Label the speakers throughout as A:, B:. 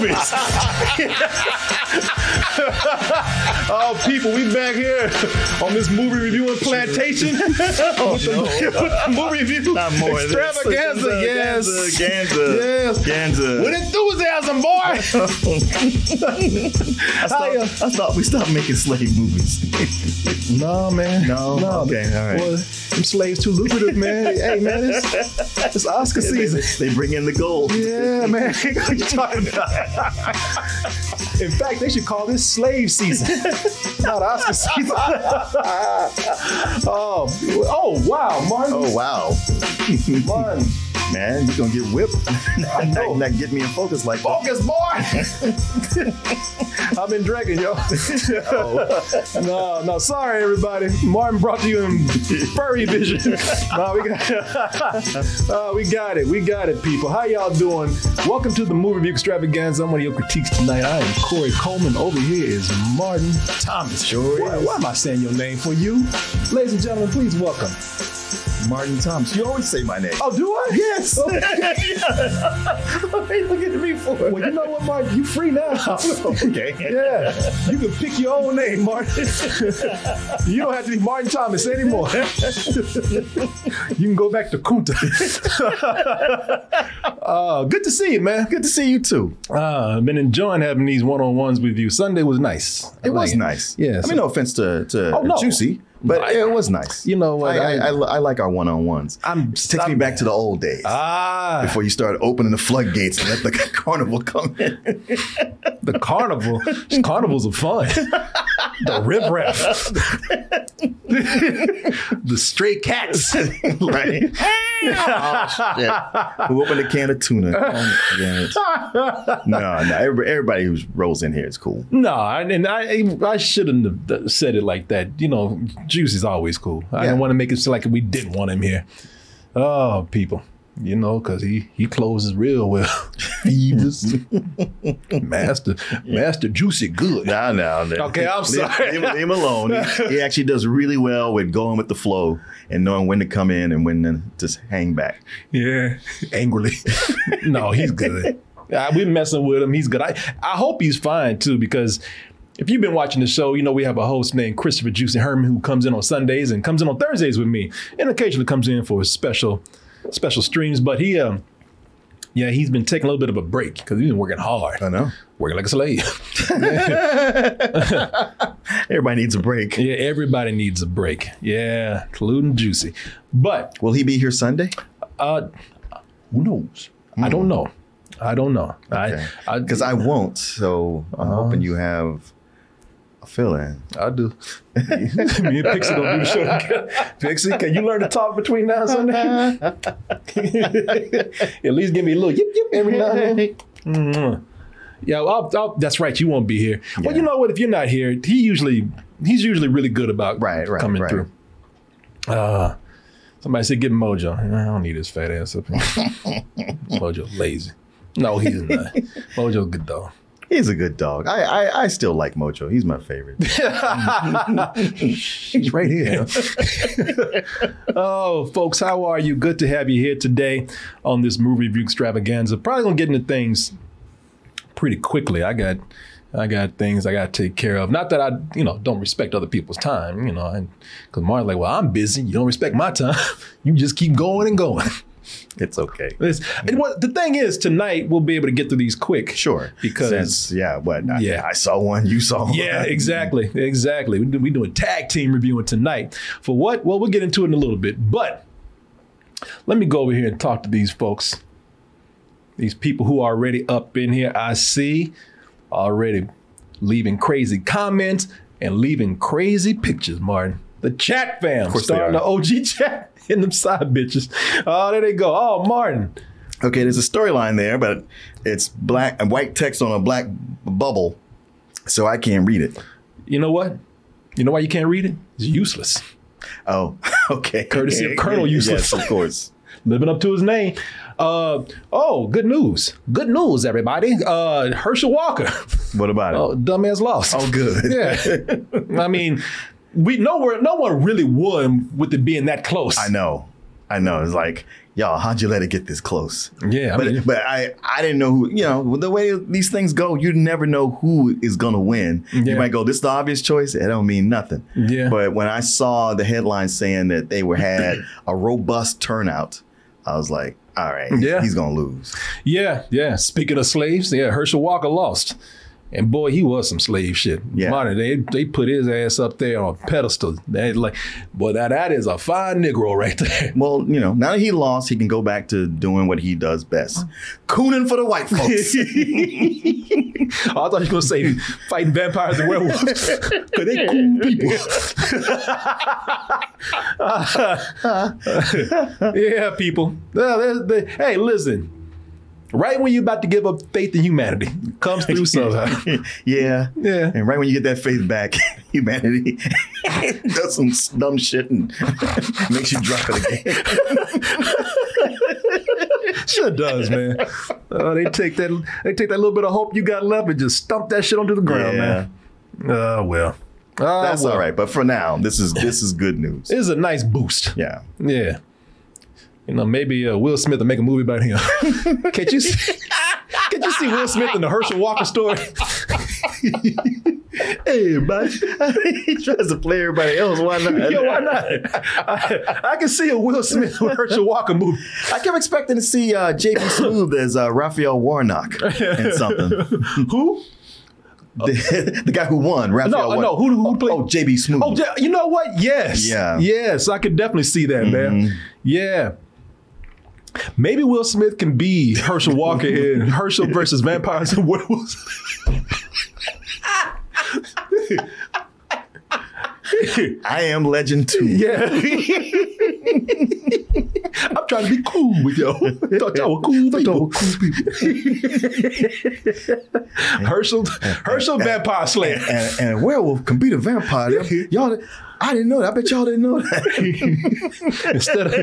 A: movies. oh, people, we back here on this movie reviewing plantation
B: Oh,
A: with, the, with the movie review
B: Not more.
A: extravaganza. Yes,
B: Ganza.
A: yes.
B: Ganza.
A: With enthusiasm, boy.
B: I, thought, I thought we stopped making slave movies.
A: no, man.
B: No? Okay, all right.
A: Well, them slaves too lucrative, man. hey, man, it's, it's Oscar season.
B: They bring in the gold.
A: Yeah, man. what you talking about? In fact, they should call this slave season, Oscar oh, oh, wow, Martin.
B: Oh wow,
A: Martin.
B: Man, you're gonna get whipped.
A: I know.
B: not, get me in focus like that.
A: Focus, boy. I've been drinking, yo. no, no, sorry, everybody. Martin brought you in furry vision. no, we got, uh, we got it. We got it, people. How y'all doing? Welcome to the movie review extravaganza. I'm one of your critiques tonight. I am Korey Coleman. Over here is Martin Thomas.
B: Sure
A: Why, why am I saying your name for you? Ladies and gentlemen, please welcome.
B: Martin Thomas. You always say my name.
A: Oh, do I?
B: Yes. What are you looking at me for?
A: Well, you know what, Martin? You free now.
B: okay.
A: Yeah, you can pick your own name, Martin. you don't have to be Martin Thomas anymore. you can go back to Kunta. uh, good to see you, man.
B: Good to see you too.
A: Uh, I've been enjoying having these one-on-ones with you. Sunday was nice. I
B: It was nice.
A: Yeah.
B: I mean, no offense to, to
A: Oh, no.
B: Juicy, but
A: I-
B: it was nice.
A: You know what?
B: I, I,
A: I-
B: like our one on ones.
A: I'm
B: Takes me back to the old days.
A: ah
B: before you started opening the floodgates and let the carnival come in.
A: the carnival. Carnivals are fun. the rib riffraff. the stray cats.
B: right? oh, shit. Who opened a can of tuna? Oh, no, no. Everybody, everybody who rolls in here is cool.
A: No, I- and I I shouldn't have said it like that. You know, Juice is always cool. I
B: Yeah.
A: didn't want to make it seem like we didn't want him here. Oh, people, you know, because he he closes real well. Thieves, master, master, Juicy, good.
B: No, no. no.
A: Okay, I'm sorry.
B: Leave, leave him alone. He, he actually does really well with going with the flow and knowing when to come in and when to just hang back.
A: Yeah, angrily. no, he's good. We're messing with him. He's good. I I hope he's fine too because. If you've been watching the show, you know we have a host named Christopher Juicy Herman who comes in on Sundays and comes in on Thursdays with me, and occasionally comes in for special special streams. But he, um, yeah, he's been taking a little bit of a break because he's been working hard,
B: I know.
A: working like a slave.
B: Everybody needs a break.
A: yeah, everybody needs a break. Yeah, including Juicy. But
B: Will he be here Sunday?
A: uh, who knows? I don't know. I don't know. I, I,
B: Because I won't. So I'm
A: Uh-huh.
B: hoping you have a fill in.
A: I do. Me and Pixie gonna do the show together. Pixie, can you learn to talk between now and Sunday? At least give me a little yip yip every now and then. Mhm. Yeah, well, I'll, I'll, that's right. You won't be here. Well, you know what? If you're not here, he usually he's usually really good about
B: Right, right,
A: coming
B: right.
A: through. Uh, somebody said get Mojo. I don't need his fat ass up here. Mojo lazy. No, he's not. Mojo good though.
B: He's a good dog. I, I I still like Mojo. He's my favorite.
A: She's right here. oh, folks, how are you? Good to have you here today on this movie review extravaganza. Probably gonna get into things pretty quickly. I got I got things I got to take care of. Not that I, you know, don't respect other people's time, you know, because Martin's like, well, I'm busy. You don't respect my time. you just keep going and going.
B: It's okay.
A: It's- and what the thing is, tonight we'll be able to get through these quick.
B: Sure.
A: Because
B: Since, yeah, what? I,
A: Yeah.
B: I saw one. You saw one.
A: Yeah, exactly, exactly. We do, we doing tag team reviewing tonight. For what? Well, we'll get into it in a little bit. But let me go over here and talk to these folks. These people who are already up in here. I see already leaving crazy comments and leaving crazy pictures. Martin, the chat fam, starting the. OG chat and them side bitches. Oh, there they go. Oh, Martin.
B: Okay, there's a storyline there, but it's black and white text on a black bubble, so I can't read it.
A: You know what? You know why you can't read it? It's useless.
B: Oh, okay.
A: Courtesy of Colonel Useless.
B: Yes, of course.
A: living up to his name. Uh, oh, good news. Good news, everybody. Uh, Herschel Walker.
B: What about it?
A: Oh, dumbass lost.
B: Oh, good.
A: Yeah. I mean, we know where no one really won with it being that close.
B: I know. I know. It's like, y'all, how'd you let it get this close?
A: Yeah, I
B: but
A: mean-
B: but I I didn't know who. You know, the way these things go, you never know who is gonna win.
A: Yeah.
B: You might go, this is the obvious choice. It don't mean nothing.
A: Yeah.
B: But when I saw the headline saying that they were had a robust turnout, I was like, all right,
A: Yeah.
B: he's gonna lose.
A: Yeah, yeah. Speaking of slaves, yeah, Herschel Walker lost. And boy, he was some slave shit.
B: Yeah.
A: Modern, they they put his ass up there on a pedestal. They like, boy, that that is a fine Negro right there.
B: Well, you know, now that he lost, he can go back to doing what he does best, cooning for the white folks.
A: Oh, I thought you were gonna say fighting vampires and werewolves. Cause they cool people. yeah, people. They- they- hey, listen. Right when you're about to give up faith in humanity, comes through somehow.
B: yeah,
A: Yeah.
B: And right when you get that faith back, humanity does some dumb shit and makes you drop it again.
A: Sure does, man. Uh, they take that they take that little bit of hope you got left and just stump that shit onto the ground,
B: Yeah.
A: man. Uh well. Uh,
B: That's
A: well.
B: all right. But for now, this is this is good news.
A: This is a nice boost.
B: Yeah.
A: Yeah. You know, maybe uh, Will Smith will make a movie about him. Can't you see? Can't you see Will Smith in the Herschel Walker story?
B: Hey, buddy. he tries to play everybody else. Why not?
A: Yo, why not? I, I can see a Will Smith with Herschel Walker movie.
B: I kept expecting to see uh, JB Smoove as uh, Raphael Warnock in something.
A: Who?
B: the, the guy who won, Raphael.
A: No, no. Who who played?
B: Oh, JB Smoove.
A: Oh, yeah, you know what? Yes.
B: Yeah. Mm-hmm.
A: Yes, I could definitely see that, man. Yeah. Maybe Will Smith can be Herschel Walker in Herschel versus Vampires and Werewolves.
B: I am Legend 2.
A: Yeah. I'm trying to be cool with y'all. Thought y'all were cool people. Herschel, Herschel Vampire Slayer.
B: And, and a werewolf can beat a vampire. Y'all, I didn't know that. I bet y'all didn't know that.
A: instead of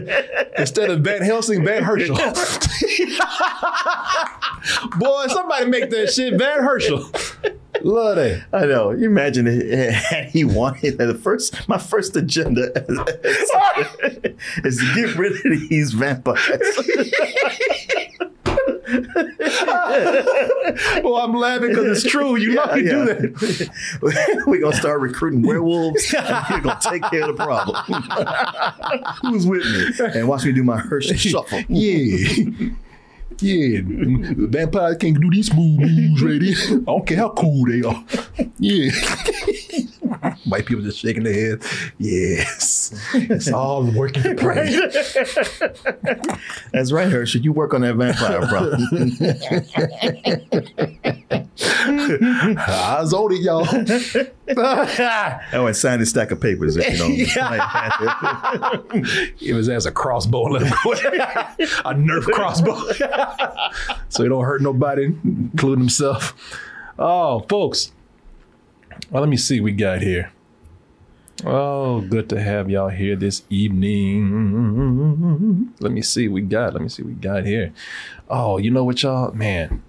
A: instead of Van Helsing, Van Herschel. Boy, somebody make that shit Van Herschel. Love that.
B: I know. You imagine it, had he wanted. The first, my first agenda is to get rid of these vampires.
A: Well, I'm laughing because it's true. You know you do that.
B: We're gonna start recruiting werewolves, and we're gonna take care of the problem. Who's with me? And watch me do my Hershey shuffle.
A: Yeah. Yeah, vampires can't do these smooth moves right here. I don't care how cool they are. Yeah. White people just shaking their heads. Yes. It's all working to pray.
B: That's right, Hershey. You work on that vampire problem.
A: Eyes on it, y'all.
B: Oh, and sign this stack of papers if you don't.
A: Give his ass a crossbow and let him go. a Nerf crossbow. so he don't hurt nobody, including himself. Oh, folks. Well, let me see what we got here. Oh, good to have y'all here this evening. Let me see what we got. Let me see what we got here. Oh, you know what, y'all? Man,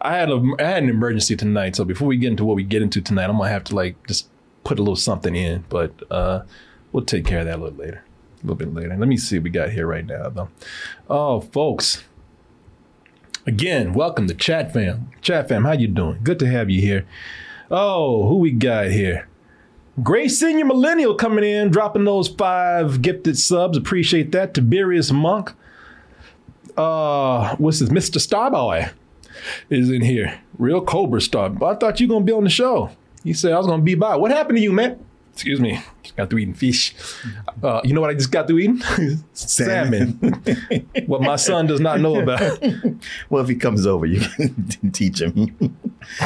A: I had a I had an emergency tonight. So before we get into what we get into tonight, I'm gonna have to like just put a little something in. But uh, we'll take care of that a little later. A little bit later. Let me see what we got here right now, though. Oh, folks. Again, welcome to Chat Fam. Chat Fam, how you doing? Good to have you here. Oh, who we got here? Gray senior millennial coming in, dropping those five gifted subs. Appreciate that. Tiberius Monk. Uh, what's this? Mr. Starboy is in here. Real Cobra Star. I thought you were gonna be on the show. He said I was gonna be by. What happened to you, man? Excuse me. Just got through eating fish. Uh, you know what I just got through eating? Salmon. what my son does not know about.
B: well, if he comes over, you can teach him.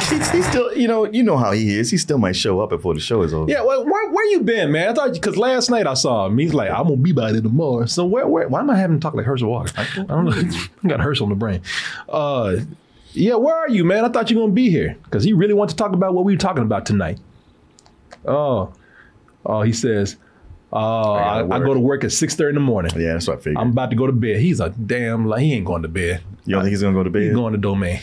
B: he's, he's still, you know, you know how he is. He still might show up before the show is over.
A: Yeah, well, where, where you been, man? I thought because last night I saw him. He's like, I'm gonna be by there tomorrow. So where, where? Why am I having to talk like Herschel Walker? I don't know. I got Herschel in the brain. Uh, yeah, where are you, man? I thought you were gonna be here because he really wanted to talk about what we were talking about tonight. Oh, oh, he says, oh, I,
B: gotta
A: I go to work at six thirty in the morning.
B: Yeah, that's what I figured.
A: I'm about to go to bed. He's a damn. Like, he ain't going to bed.
B: you don't think he's gonna go to bed?
A: He's going to domain.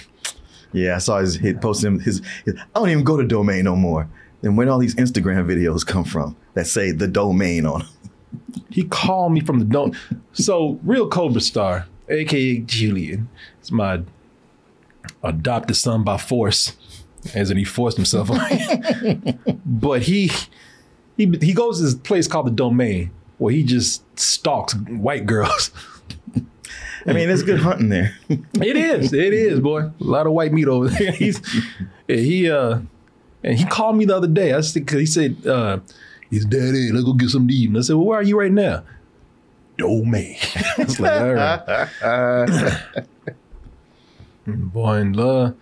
B: Yeah, I saw his he posted him his, his. I don't even go to domain no more. Then where all these Instagram videos come from that say the domain on them?
A: he called me from the dome. So real Cobra Star, aka Julian, it's my adopted son by force, as in he forced himself on me. but he he he goes to this place called the Domain, where he just stalks white girls.
B: I mean, it's good hunting there.
A: it is, it is, boy. A lot of white meat over there. He's he uh and he called me the other day. I said, he said, uh, he's daddy, let's go get some to eat. And I said, well, where are you right now? Domain. I was like, all right. Boy, and uh,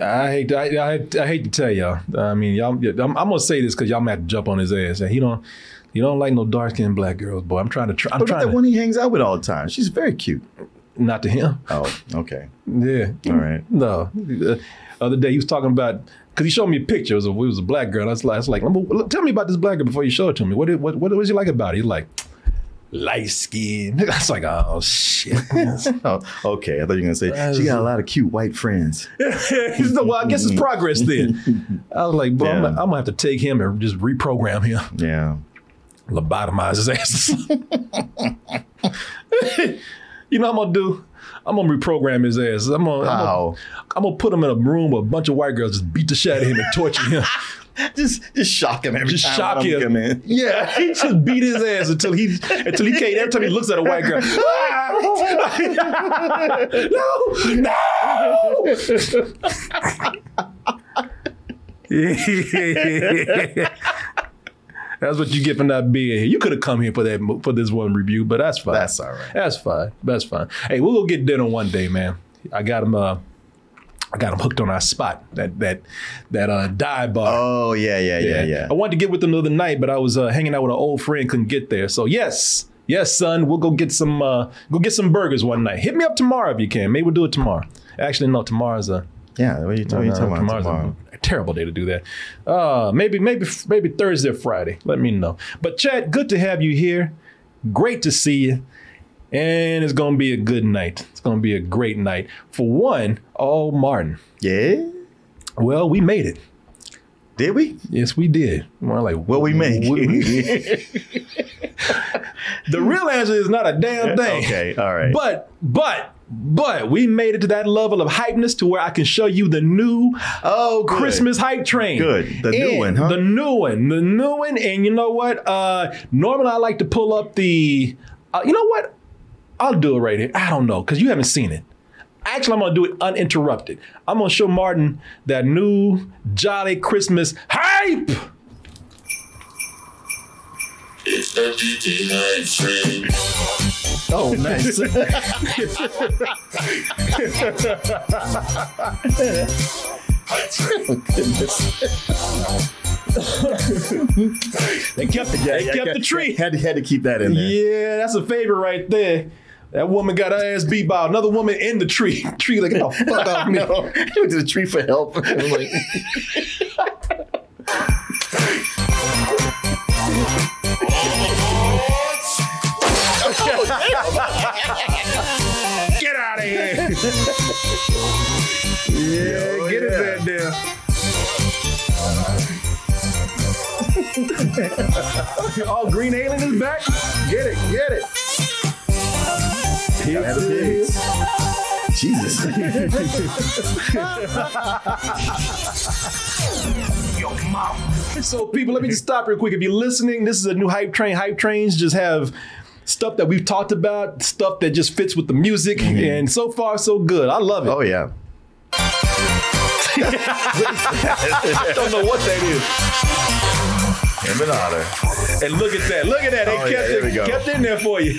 A: I hate to, I, I, I hate to tell y'all. I mean, y'all. I'm, I'm gonna say this because y'all might have to jump on his ass. And he don't. You don't like no dark skinned black girls, boy. I'm trying to. Try, I'm
B: at
A: trying
B: that
A: to.
B: one he hangs out with all the time. She's very cute.
A: Not to him.
B: Oh, okay.
A: Yeah.
B: All right.
A: No. The other day he was talking about because he showed me a picture. It was a, it was a black girl. I was like, like tell me about this black girl before you show it to me. What what what was you like about it? He's like light skin. I was like, oh shit.
B: Oh, okay. I thought you were gonna say she got a lot of cute white friends.
A: Well, I guess it's progress then. I was like, bro, I'm, gonna- I'm gonna have to take him and just reprogram him,
B: Yeah.
A: lobotomize his ass. you know what I'm gonna do? I'm gonna reprogram his ass. I'm gonna, I'm gonna, I'm gonna put him in a room with a bunch of white girls, just beat the shit out of him and torture him.
B: Just just shock him every
A: Just
B: time
A: shock
B: one of them
A: him.
B: come in.
A: Yeah, he just beat his ass until he until he can't. Every time he looks at a white girl, no, no. That's what you get for not being here. You could have come here for that for this one review, but that's fine.
B: That's all right.
A: That's fine. That's fine. Hey, we'll go get dinner one day, man. I got him. Uh, I got him hooked on our spot. That that that uh, dive bar.
B: Oh yeah, yeah, yeah, yeah.
A: I wanted to get with them the other night, but I was uh, hanging out with an old friend, couldn't get there. So yes, yes, son, we'll go get some uh, go get some burgers one night. Hit me up tomorrow if you can. Maybe we'll do it tomorrow. Actually, no, tomorrow's a
B: Yeah, what are you, what are you talking about
A: tomorrow's
B: tomorrow?
A: a terrible day to do that. Uh, maybe maybe maybe Thursday or Friday. Let me know. But Chad, good to have you here. Great to see you. And it's gonna be a good night. It's gonna be a great night. For one, oh Martin.
B: Yeah.
A: Well, we made it.
B: Did we?
A: Yes, we did. We're like,
B: What we make?
A: The real answer is not a damn thing.
B: okay, all right.
A: But but but we made it to that level of hypeness to where I can show you the new
B: oh, good.
A: Christmas hype train.
B: Good. The new one, huh?
A: The new one. The new one. And you know what? Uh normally I like to pull up the uh, you know what? I'll do it right here. I don't know, because you haven't seen it. Actually, I'm gonna do it uninterrupted. I'm gonna show Martin that new jolly Christmas hype.
C: It's the GT Night Train.
A: Oh, nice. they kept the, they kept the tree.
B: Had to, had to keep that in there.
A: Yeah, that's a favorite right there. That woman got her ass beat by another woman in the tree. Tree like, get the fuck off me.
B: He went to the tree for help. I'm like,
A: Get out of here. yeah, get his head down. oh, green alien is back. Get it, get it.
B: Gotta have the pigs. Jesus.
A: So, people, let me just stop real quick. If you're listening, this is a new hype train. Hype trains just have stuff that we've talked about, stuff that just fits with the music, mm-hmm. and so far, so good. I love it.
B: Oh yeah.
A: I don't know what that is.
B: Him and Otter.
A: And look at that. Look at that. They
B: Oh,
A: kept
B: there we
A: it kept it in there for you.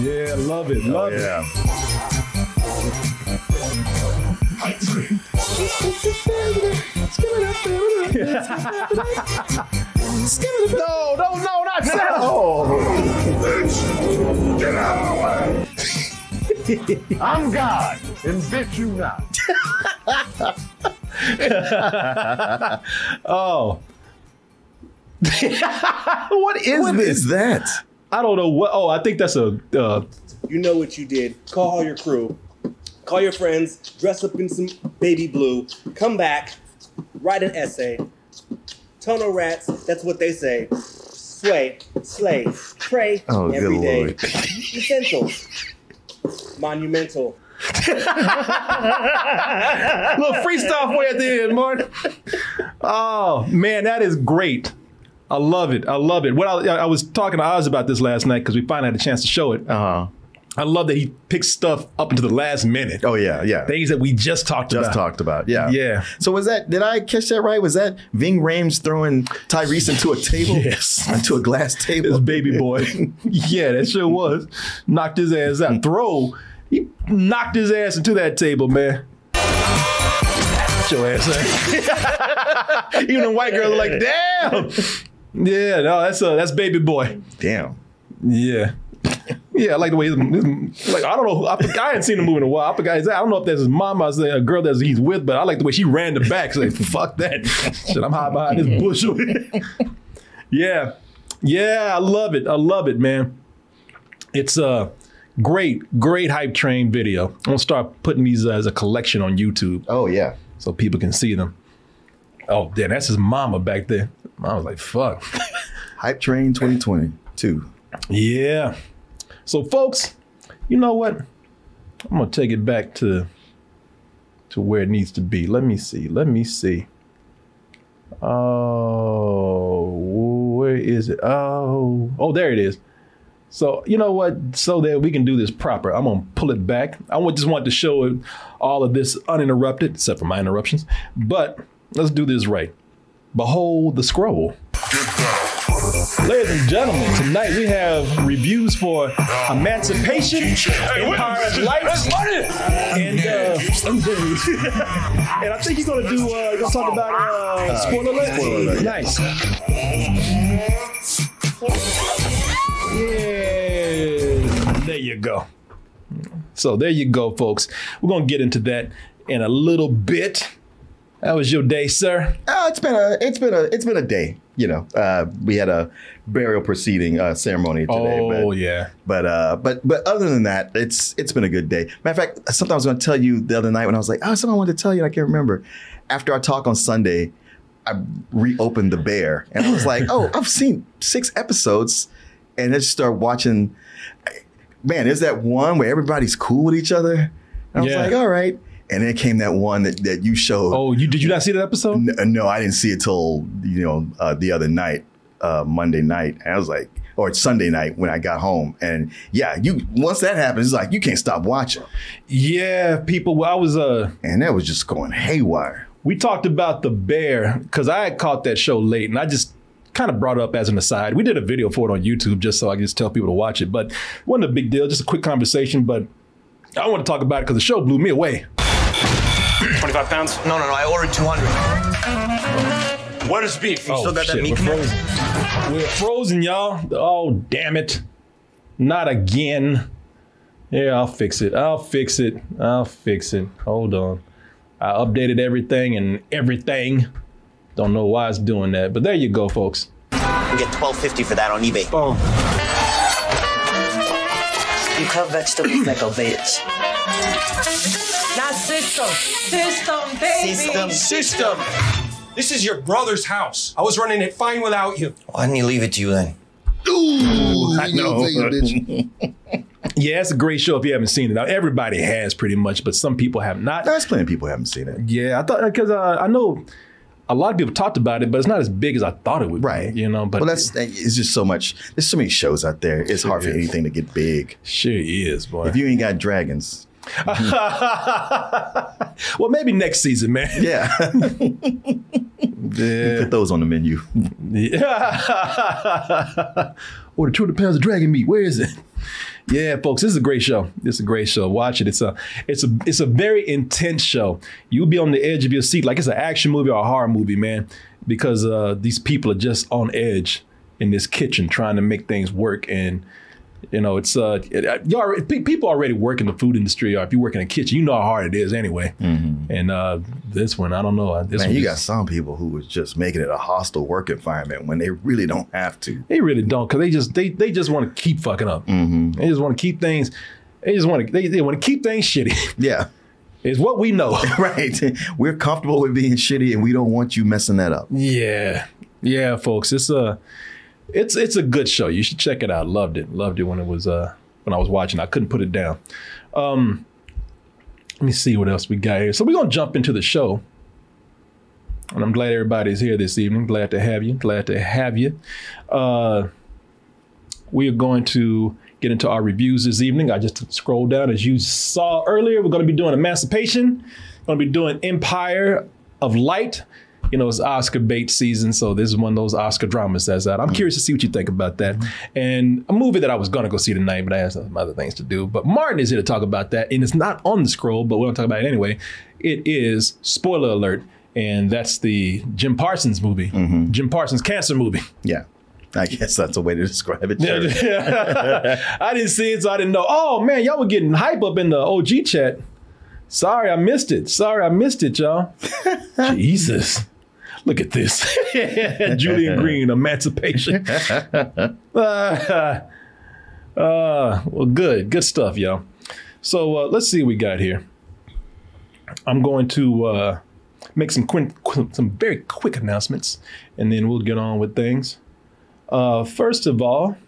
A: Yeah, love it. Love it.
B: Yeah.
A: No, no, no, not that.
D: I'm God, and bitch you not.
A: Oh. what is
B: What
A: this?
B: is that?
A: I don't know what. Oh, I think that's a. Uh,
E: You know what you did. Call all your crew. Call your friends. Dress up in some baby blue. Come back. Write an essay. Tunnel rats. That's what they say. Sway, slay, pray
B: Oh,
E: every
B: good
E: day.
B: lord.
E: Essentials. Monumental.
A: little freestyle for you at the end, Martin. Oh man, that is great. I love it. I love it. What I, I was talking to Oz about this last night because we finally had a chance to show it.
B: Uh huh.
A: I love that he picks stuff up into the last minute.
B: Oh yeah, yeah.
A: Things that we just talked
B: just
A: about.
B: talked about. Yeah.
A: Yeah.
B: So was that? Did I catch that right? Was that Ving Rhames throwing Tyrese into a table?
A: Yes.
B: Into a glass table.
A: This baby boy. yeah, that sure was. Knocked his ass out. Throw. He knocked his ass into that table, man. Your ass. Even the white girl like, damn. Yeah, no, that's uh, that's baby boy.
B: Damn.
A: Yeah. Yeah, I like the way he's, he's- like I don't know. I, I hadn't seen him move in a while. I forgot. I don't know if that's his mom or a girl that he's with, but I like the way she ran the back. So like, fuck that. Shit, I'm hiding behind this bush. yeah, yeah, I love it. I love it, man. It's a great, great hype train video. I'm gonna start putting these as a collection on YouTube
B: Oh yeah.
A: so people can see them. Oh, damn, that's his mama back there. I was like, fuck.
B: Hype Train 2022.
A: Yeah. So, folks, you know what? I'm gonna take it back to to where it needs to be. Let me see. Let me see. Oh, where is it? Oh, oh, there it is. So you know what? So that we can do this proper, I'm gonna pull it back. I just want to show all of this uninterrupted, except for my interruptions. But let's do this right. Behold the scroll. Ladies and gentlemen, tonight we have reviews for Emancipation, Empire of Light, and uh, and I think he's gonna do. Uh, gonna talk about uh, spoiler alert. Nice. Yeah, there you go. So there you go, folks. We're gonna get into that in a little bit. How was your day, sir?
B: Oh, it's been a it's been a it's been a day. You know, uh, we had a burial proceeding uh, ceremony today.
A: oh
B: but,
A: yeah.
B: But uh, but but other than that, it's it's been a good day. Matter of fact, something I was going to tell you the other night when I was like, oh, something I wanted to tell you, and I can't remember. After our talk on Sunday, I reopened the Bear, and I was like, oh, I've seen six episodes, and I just started watching. Man, there's that one where everybody's cool with each other. And I was like, all right. And then came that one that, that you showed.
A: Oh, you did you not see that episode?
B: N- no, I didn't see it till you know uh, the other night, uh, Monday night. And I was like, or Sunday night when I got home. And yeah, you once that happens, it's like you can't stop watching.
A: Yeah, people. Well, I was uh
B: And that was just going haywire.
A: we talked about the bear because I had caught that show late and I just kind of brought it up as an aside. We did a video for it on YouTube just so I could just tell people to watch it, but it wasn't a big deal, just a quick conversation. But I want to talk about it because the show blew me away.
F: 25 pounds?
G: No, no, no. I ordered 200.
F: What is beef? You
A: Oh,
F: still got that
A: oh,
F: meat
A: we're frozen. We're frozen, y'all. Oh, damn it. Not again. Yeah, I'll fix it. I'll fix it. I'll fix it. Hold on. I updated everything and everything. Don't know why it's doing that, but there you go, folks.
G: You get 12.50 for that on eBay.
A: Boom.
H: You cut vegetables like a bitch.
I: Not system. System, baby.
G: System.
F: System. This is your brother's house. I was running it fine without you.
G: Why didn't he leave it to you then?
B: I know.
A: Yeah, it's a great show if you haven't seen it. Now, everybody has pretty much, but some people have not.
B: There's plenty of people who haven't seen it.
A: Yeah, I thought because uh, I know a lot of people talked about it, but it's not as big as I thought it would.
B: Right.
A: Be, you know, but
B: well, that's it's just so much. There's so many shows out there. It's hard for
A: is.
B: anything to get big.
A: sure is, boy.
B: If you ain't got dragons,
A: well, maybe next season, man.
B: Yeah.
A: Yeah.
B: Put those on the menu.
A: Yeah. Order 200 pounds of dragon meat. Where is it? Yeah, folks, this is a great show. This is a great show. Watch it. It's a it's a it's a very intense show. You'll be on the edge of your seat like it's an action movie or a horror movie, man, because uh, these people are just on edge in this kitchen trying to make things work and you know, it's uh, it, uh, you already, people already work in the food industry, or if you work in a kitchen, you know how hard it is anyway. Mm-hmm. And uh, this one, I don't know. Uh, this
B: Man, you got some people who was just making it a hostile work environment when they really don't have to.
A: They really don't, because they just they they just want to keep fucking up. Mm-hmm. They just want to keep things. They just want to they, they want to keep things shitty.
B: Yeah.
A: is what we know.
B: Right. We're comfortable with being shitty and we don't want you messing that up.
A: yeah, yeah, folks. It's a it's it's a good show. You should check it out. Loved it. Loved it when it was uh when I was watching. I couldn't put it down. Um, let me see what else we got here. So we're gonna jump into the show. And I'm glad everybody's here this evening. Glad to have you. Glad to have you. Uh, we are going to get into our reviews this evening. I just scrolled down as you saw earlier. We're going to be doing Emancipation. Going to be doing Empire of Light. You know, it's Oscar bait season, so this is one of those Oscar dramas that's out. I'm mm. curious to see what you think about that. And a movie that I was going to go see tonight, but I had some other things to do. But Martin is here to talk about that, and it's not on the scroll, but we're going to talk about it anyway. It is spoiler alert, and that's the Jim Parsons movie, mm-hmm. Jim Parsons cancer movie.
B: Yeah. I guess that's a way to describe it. Sure.
A: I didn't see it, so I didn't know. Oh man, y'all were getting hype up in the OG chat. Sorry, I missed it. Sorry, I missed it, y'all. Jesus. Look at this. Julian Green, Emancipation. uh, uh, well, good. Good stuff, y'all. So uh, let's see what we got here. I'm going to uh, make some qu- qu- some very quick announcements, and then we'll get on with things. Uh, first of all,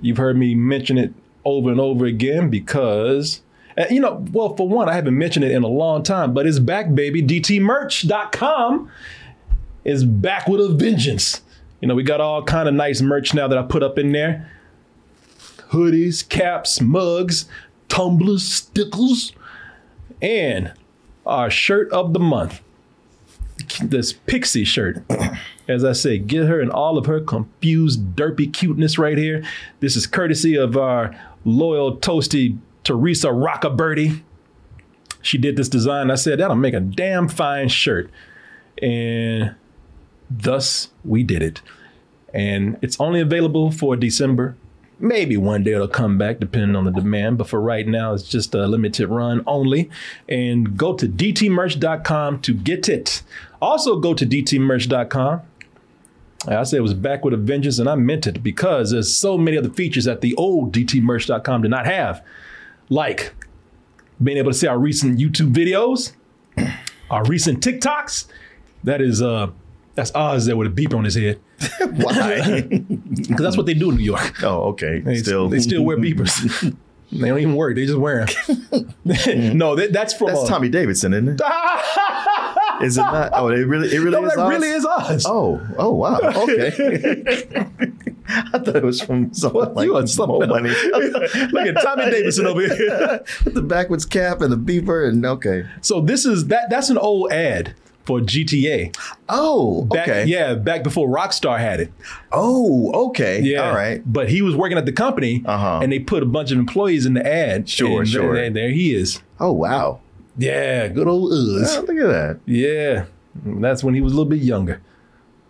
A: you've heard me mention it over and over again because, uh, you know, well, for one, I haven't mentioned it in a long time, but it's back, baby. DTmerch.com is back with a vengeance. You know, we got all kind of nice merch now that I put up in there hoodies, caps, mugs, tumblers, stickles, and our shirt of the month this pixie shirt. As I say, get her in all of her confused, derpy cuteness right here. This is courtesy of our loyal, toasty Teresa Rockabirdie. She did this design. I said, that'll make a damn fine shirt. And thus we did it. And it's only available for December. Maybe one day it'll come back depending on the demand, but for right now, it's just a limited run only. And go to dtmerch.com to get it. Also, go to dtmerch.com. I said it was back with a vengeance, and I meant it because there's so many other features that the old dtmerch.com did not have, like being able to see our recent YouTube videos, our recent TikToks. That is uh that's Oz there with a beeper on his head.
B: Why?
A: Because that's what they do in New York.
B: oh, okay.
A: They
B: still,
A: they still wear beepers. they don't even work. They just wear them. no, that, that's from
B: That's
A: uh,
B: Tommy Davidson, isn't it? Is it not? Oh, it really, it really
A: No,
B: is.
A: that really is Oz.
B: Oh, oh, wow. Okay. I thought it was from someone like
A: you something
B: Mo. Money.
A: Look at Tommy Davidson over here.
B: With the backwards cap and the beeper, and okay.
A: So this is that. That's an old ad for GTA.
B: Oh,
A: Back,
B: okay.
A: Yeah, back before Rockstar had it.
B: Oh, okay.
A: Yeah.
B: All right.
A: But he was working at the company,
B: Uh-huh.
A: and they put a bunch of employees in the ad.
B: Sure,
A: and
B: sure.
A: There, there he is.
B: Oh, wow.
A: Yeah, good old Oz.
B: Oh, look at that.
A: Yeah, that's when he was a little bit younger.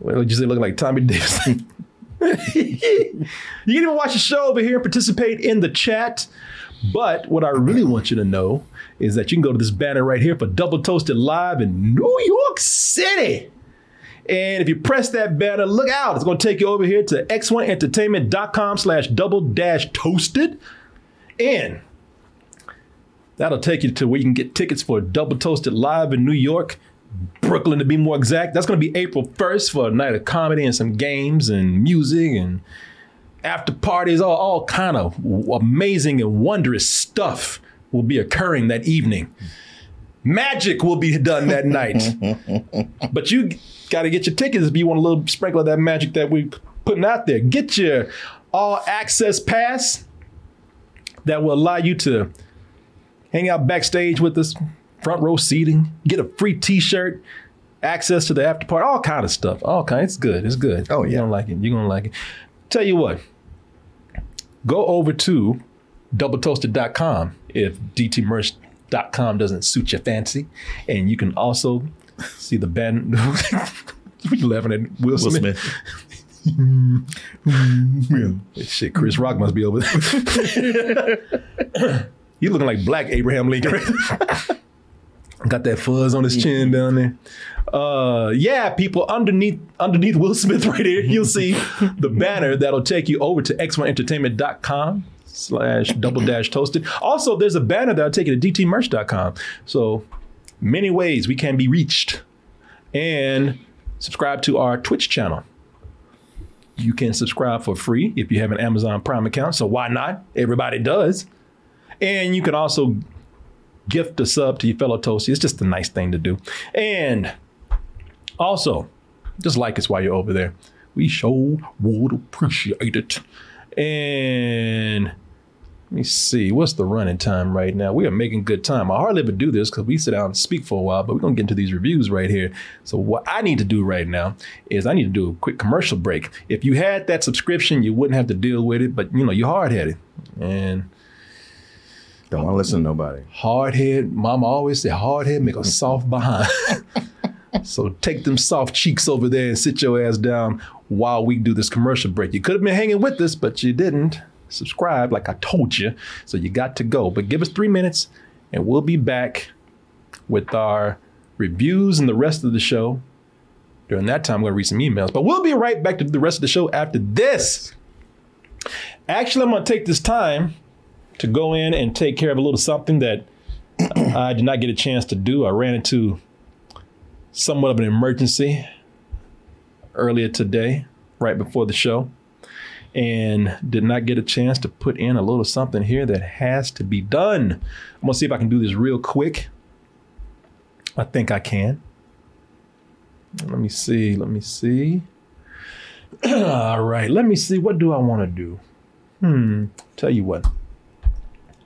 A: What would you say, looking like Tommy Davidson? you can even watch the show over here and participate in the chat. But what I really want you to know is that you can go to this banner right here for Double Toasted Live in New York City. And if you press that banner, look out. It's going to take you over here to x1entertainment.com slash double dash toasted. And that'll take you to where you can get tickets for Double Toasted Live in New York, Brooklyn to be more exact. That's going to be April 1st for a night of comedy and some games and music and after parties, all, all kind of amazing and wondrous stuff will be occurring that evening. Magic will be done that night. but you got to get your tickets if you want a little sprinkle of that magic that we're putting out there. Get your all access pass that will allow you to hang out backstage with us, front row seating, get a free T-shirt, access to the after party, all kind of stuff. All kind. It's good. It's good. Oh yeah, you gonna like it. You're gonna like it. Tell you what, go over to doubletoasted.com if dtmerch.com doesn't suit your fancy, and you can also see the band. you laughing at Will
B: Will
A: Smith? Shit, Chris Rock must be over there. you looking like black Abraham Lincoln. Got that fuzz on his chin down there. Uh, yeah, people underneath underneath Will Smith right here, you'll see the banner that'll take you over to x1entertainment.com slash double dash toasted. Also, there's a banner that'll take you to dtmerch.com. So many ways we can be reached. And subscribe to our Twitch channel. You can subscribe for free if you have an Amazon Prime account. So why not? Everybody does. And you can also gift a sub to your fellow toasty. It's just a nice thing to do. And also, just like us while you're over there. We sure would appreciate it. And let me see, what's the running time right now? We are making good time. I hardly ever do this because we sit down and speak for a while, but we're gonna get into these reviews right here. So what I need to do right now is I need to do a quick commercial break. If you had that subscription, you wouldn't have to deal with it, but you know, you're hard headed. And
B: Don't want to listen to nobody.
A: hard head, mama always said hard head make a soft behind. so take them soft cheeks over there and sit your ass down while we do this commercial break. You could have been hanging with us, but you didn't. Subscribe like I told you. So you got to go. But give us three minutes and we'll be back with our reviews and the rest of the show. During that time, I'm going to read some emails. But we'll be right back to the rest of the show after this. Actually, I'm going to take this time to go in and take care of a little something that I did not get a chance to do. I ran into somewhat of an emergency earlier today, right before the show, and did not get a chance to put in a little something here that has to be done. I'm gonna see if I can do this real quick. I think I can. Let me see. Let me see. All right. Let me see. What do I want to do? Hmm. Tell you what.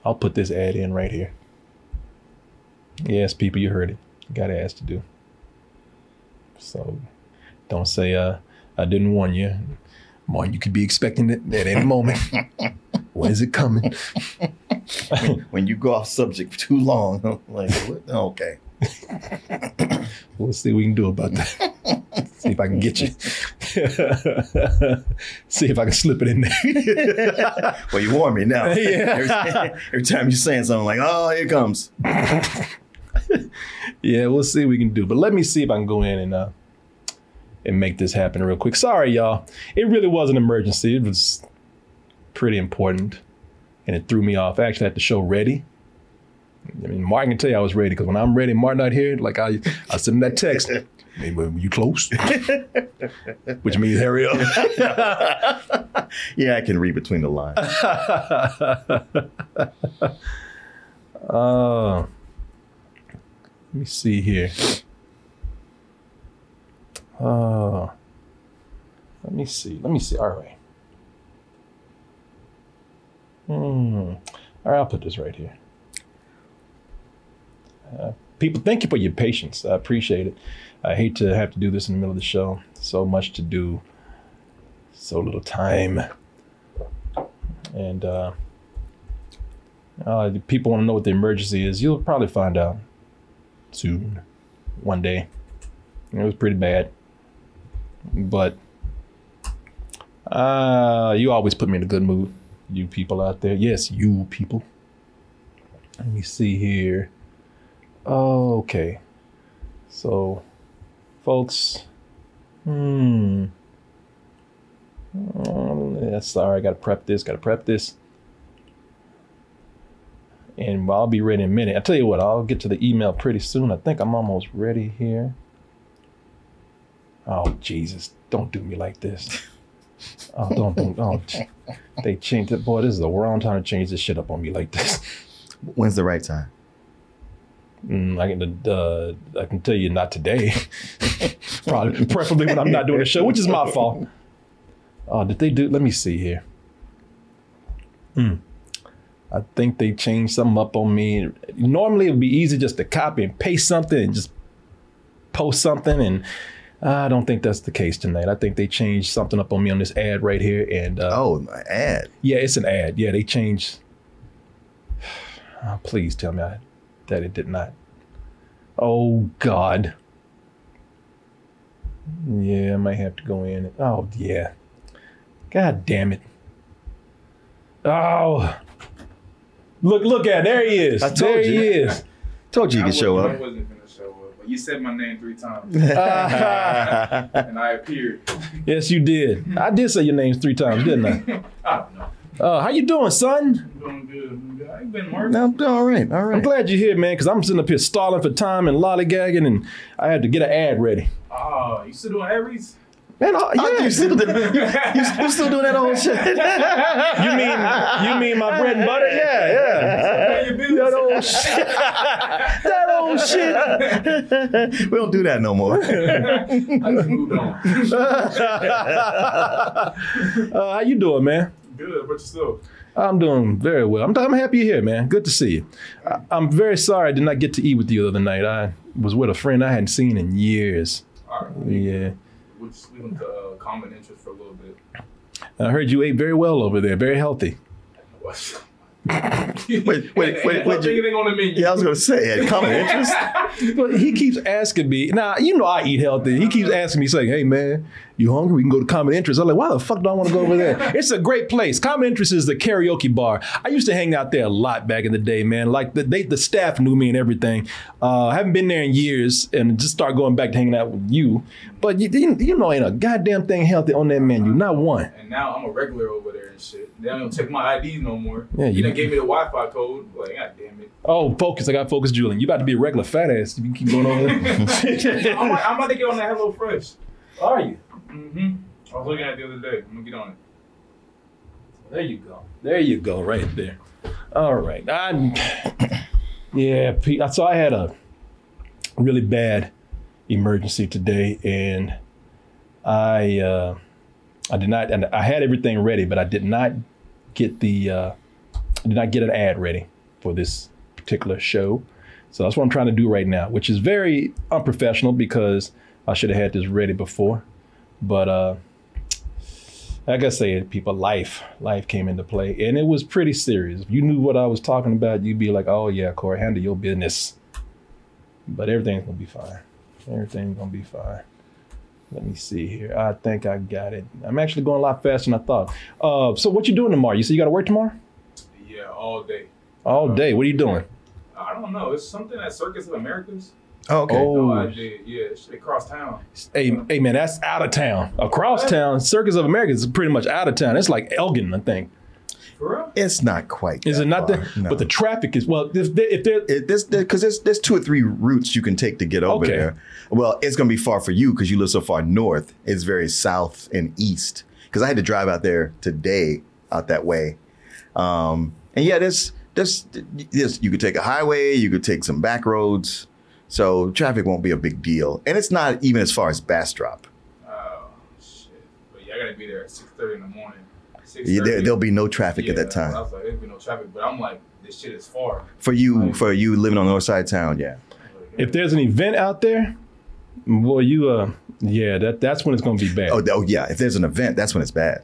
A: I'll put this ad in right here. Yes, people, you heard it. Got ads to do. So don't say uh, I didn't warn you. Martin, you could be expecting it at any moment. when is it coming?
B: when you go off subject for too long, I'm like, what? okay.
A: We'll see what we can do about that. see if I can get you. see if I can slip it in there.
B: well, you warn me now.
A: Yeah.
B: every, time you're saying something, like, oh, here it comes.
A: yeah, we'll see what we can do. But let me see if I can go in and uh and make this happen real quick. Sorry, y'all. It really was an emergency. It was pretty important. And it threw me off. I actually had the show ready. I mean, Martin can tell you I was ready because when I'm ready, Martin not here, like I I send him that text. Hey, were you close? Which means hurry up.
B: yeah, I can read between the lines.
A: Uh, let me see here. Uh, let me see. Let me see. All right. Hmm. All right, I'll put this right here. Uh, people, thank you for your patience. I appreciate it. I hate to have to do this in the middle of the show. So much to do, so little time. And uh, uh, people want to know what the emergency is. You'll probably find out soon, one day. It was pretty bad, but uh, you always put me in a good mood. You people out there, yes, you people. Let me see here. Oh, okay. So, folks, hmm. Um, yeah, sorry, I gotta prep this, gotta prep this and I'll be ready in a minute. I tell you what, I'll get to the email pretty soon. I think I'm almost ready here. Oh Jesus! Don't do me like this. Oh, don't don't. Oh, they changed it. Boy, this is the wrong time to change this shit up on me like this.
B: When's the right time?
A: Mm, I can uh, I can tell you not today. Probably, preferably when I'm not doing a show, which is my fault. Oh, did they do? Let me see here. Hmm. I think they changed something up on me. Normally, it would be easy just to copy and paste something and just post something, and I don't think that's the case tonight. I think they changed something up on me on this ad right here, and uh,
B: Oh, my ad.
A: yeah, it's an ad. Yeah, they changed. Oh, please tell me I, that it did not. Oh God. Yeah, I might have to go in. Oh yeah. God damn it. Oh. Look, look at there he is.
B: I told
A: there
B: you.
A: he is.
B: Told you
J: he
B: could show up.
J: I wasn't gonna show up, but you said my name three times, and I appeared.
A: yes, you did. I did say your names three times, didn't I?
J: I don't know.
A: Uh, how you doing, son?
J: I'm doing good. I'm good. I ain't been working.
B: No, I'm doing all right. All
A: I'm glad you're here, man, because I'm sitting up here stalling for time and lollygagging, and I had to get an ad ready.
J: Oh, you still doing Aries?
A: Man, uh,
B: Oh,
A: yeah.
B: you, still do, you, you still doing that old shit?
A: You mean you mean my bread and butter? Yeah, yeah.
J: Pay your bills.
A: That old shit. that old shit.
B: we don't do that no more.
J: I just moved on.
A: Uh, how you doing, man?
J: Good, but yourself.
A: I'm doing very well. I'm, I'm happy you're here, man. Good to see you. I, I'm very sorry I did not get to eat with you the other night. I was with a friend I hadn't seen in years.
J: All right.
A: Yeah.
J: We just we went to uh, common interest for a little bit.
A: I heard you ate very well over there, very healthy.
J: What?
B: Wait, wait, wait,
J: Ain't
B: wait, you-
J: anything on the menu.
B: Yeah, I was gonna say, had common interest.
A: But he keeps asking me. Now you know I eat healthy. He keeps asking me, saying, "Hey man, you hungry? We can go to Common Interest." I'm like, "Why the fuck do I want to go over there?" It's a great place. Common Interest is the karaoke bar. I used to hang out there a lot back in the day, man. Like the they, the staff knew me and everything. Uh, I haven't been there in years, and just start going back to hanging out with you. But you, you, you know, ain't a goddamn thing healthy on that menu, not one.
J: And now I'm a regular over there and shit. They don't even check my IDs no more.
A: Yeah,
J: Yeah,
A: you-
J: you done gave me the Wi-Fi code. Like, god damn it.
A: Oh, focus! I got focus, Julian. You about to be a regular fat ass if you keep going over there.
J: I'm, about- I'm about to get on that Hello Fresh.
A: Are you?
J: Mm-hmm. I was looking at it the other day. I'm gonna get on it.
A: There you go. There you go, right there. All right. I'm, yeah, Pete. So I had a really bad emergency today, and I uh, I did not, and I had everything ready, but I did not get the uh, I did not get an ad ready for this particular show. So that's what I'm trying to do right now, which is very unprofessional because I should have had this ready before. But uh, like I said, people, life, life came into play, and it was pretty serious. If you knew what I was talking about, you'd be like, "Oh yeah, Korey, handle your business." But everything's gonna be fine. Everything's gonna be fine. Let me see here. I think I got it. I'm actually going a lot faster than I thought. Uh, so what you doing tomorrow? You said you got to work tomorrow?
J: Yeah, all day.
A: All day. What are you doing?
J: I don't know. It's something at Circuit of Americas.
B: Oh, okay.
J: No
A: Oh,
J: idea. Yeah, it's across town.
A: hey, hey, man, that's out of town. Across town, Circuit of America is pretty much out of town. It's like Elgin, I think.
J: For real?
B: It's not quite.
A: Is
B: that
A: it not
B: far,
A: there?
B: no.
A: But the traffic is well. If there, if there
B: it, this because there's there's two or three routes you can take to get over
A: Okay.
B: there. Well, it's gonna be far for you because you live so far north. It's very south and east. Because I had to drive out there today, out that way. Um, and yeah, there's there's this you could take a highway, you could take some back roads, so traffic won't be a big deal. And it's not even as far as Bastrop.
J: Oh shit. But yeah, I gotta be there at six thirty in the morning.
B: Yeah,
J: 6:30.
B: there, there'll be no traffic at that time
J: I was like, there'll be no traffic, but I'm like, this shit is far.
B: for you. For you living on the north side of town, yeah.
A: if there's an event out there, well, you uh, yeah, that that's when it's gonna be bad.
B: Oh, oh yeah. If there's an event, that's when it's bad.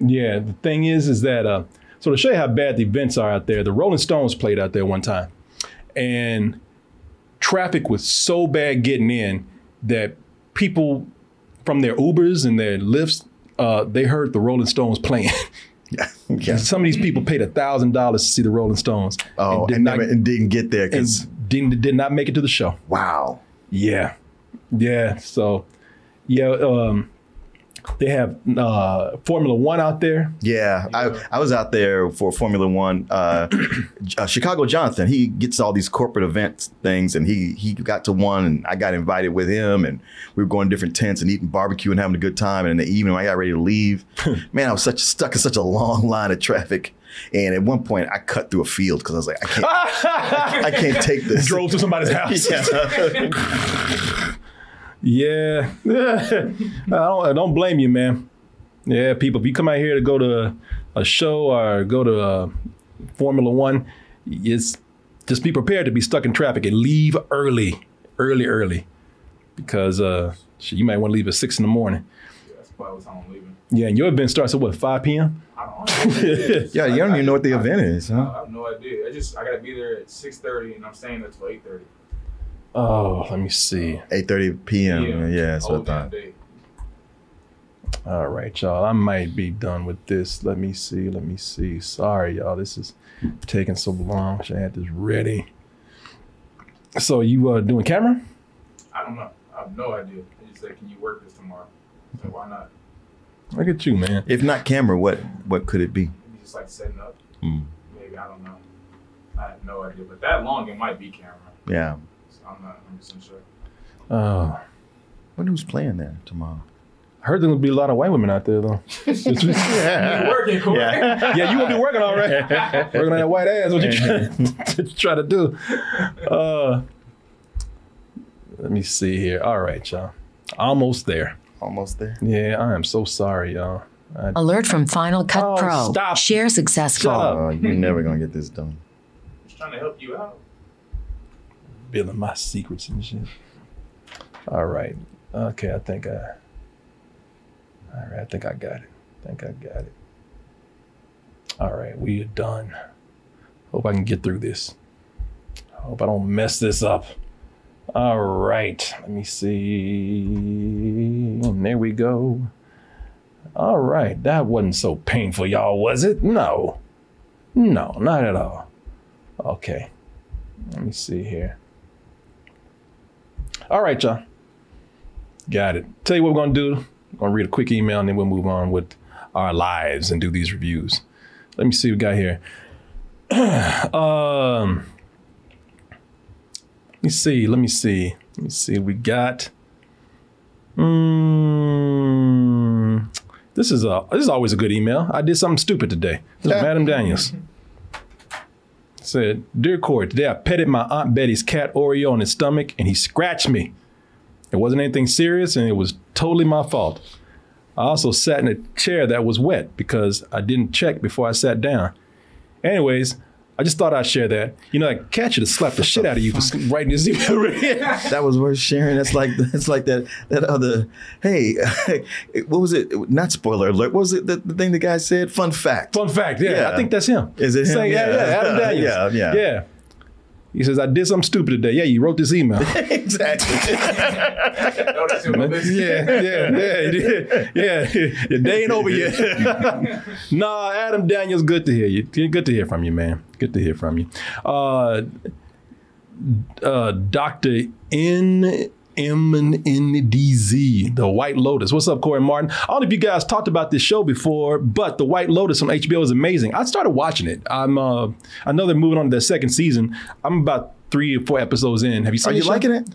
A: Yeah, the thing is, is that uh, so to show you how bad the events are out there, the Rolling Stones played out there one time, and traffic was so bad getting in that people from their Ubers and their Lyfts, uh, they heard the Rolling Stones playing.
B: Yeah. yeah.
A: Some of these people paid a thousand dollars to see the Rolling Stones.
B: Oh,
A: and did
B: and,
A: not,
B: never, and didn't get there because
A: didn't, did not make it to the show.
B: wow.
A: Yeah, yeah. So, yeah, um, they have uh, Formula One out there.
B: Yeah, I, I was out there for Formula One. Uh, uh, Chicago Jonathan, he gets all these corporate events things, and he he got to one, and I got invited with him, and we were going to different tents and eating barbecue and having a good time. And in the evening, when I got ready to leave, man, I was such stuck in such a long line of traffic. And at one point, I cut through a field because I was like, I can't, I, I can't take this.
A: Drove to somebody's house.
B: Yeah.
A: Yeah, I don't, I don't blame you, man. Yeah, people, if you come out here to go to a, a show or go to a, Formula One, it's just be prepared to be stuck in traffic and leave early, early, early, because uh, shit, you might want to leave at six in the morning.
J: Yeah, that's probably what time I'm leaving.
A: Yeah, and your event starts at what five p.m.
J: I don't know.
B: Yeah, you don't even know what the event is,
J: I have no idea. I just I gotta be there at six thirty, and I'm staying there till eight thirty.
A: Oh, let me see.
B: 8:30 p.m. Yeah, that's what I thought.
J: day.
A: All right, y'all. I might be done with this. Let me see. Let me see. Sorry, y'all. This is taking so long. Should I had this ready. So you uh doing camera?
J: I don't know. I have no idea. They just said, "Can you work this tomorrow?" So why not?
A: Look at you, man.
B: If not camera, what what could it be?
J: Maybe just like setting up.
B: Hmm.
J: Maybe I don't know. I have no idea. But that long, it might be camera.
B: Yeah.
J: So I'm not 100 percent sure.
A: Uh,
B: Wonder who's playing there tomorrow.
A: I heard there's gonna be a lot of white women out there though. yeah.
J: You working, Korey?
B: Yeah.
A: yeah, you gonna be working all right. working on that white ass. What you trying, try to do? Uh, let me see here. All right, y'all. Almost there.
B: Almost there.
A: Yeah, I am so sorry, y'all. I,
K: Alert from Final Cut
A: Oh,
K: Pro.
A: stop.
K: Share successful.
A: Shut.
B: Oh, you're never gonna get this done.
J: Just trying to help you out.
A: Revealing my secrets and shit. All right. Okay, I think I. All right, I think I got it. I think I got it. All right, we are done. Hope I can get through this. Hope I don't mess this up. All right, let me see. And there we go. All right, that wasn't so painful, y'all, was it? No. No, not at all. Okay. Let me see here. All right, y'all. Got it. Tell you what we're gonna do. I'm gonna read a quick email and then we'll move on with our lives and do these reviews. Let me see what we got here. um, let me see. Let me see. Let me see. We got. Mm, this is a. This is always a good email. I did something stupid today. This is Madam Daniels. Said, Dear Corey, today I petted my Aunt Betty's cat Oreo on his stomach and he scratched me. It wasn't anything serious and it was totally my fault. I also sat in a chair that was wet because I didn't check before I sat down. Anyways, I just thought I'd share that. You know, that cat should have slapped the shit out of you for writing this email.
B: That was worth sharing. That's like that's like that that other. Hey, what was it? Not spoiler alert. What was it? The, the thing the guy said. Fun fact.
A: Fun fact, yeah,
B: Yeah.
A: I think that's him.
B: Is it him?
A: Saying, yeah,
B: Yeah.
A: yeah, Adam Daniels.
B: Yeah, yeah.
A: Yeah. He says, I did something stupid today. Yeah, you wrote this email.
B: exactly.
J: No, that's him.
A: yeah, yeah, yeah, yeah. Your day ain't over yet. nah, Adam Daniels, good to hear you. Good to hear from you, man. Good to hear from you. Uh, uh, Dr. N. M and NDZ, The White Lotus. What's up, Korey Martin? I don't know if you guys talked about this show before, but The White Lotus on HBO is amazing. I started watching it. I'm, uh, I know they're moving on to their second season. I'm about three or four episodes in. Have you seen it?
B: Are you
A: show?
B: liking it?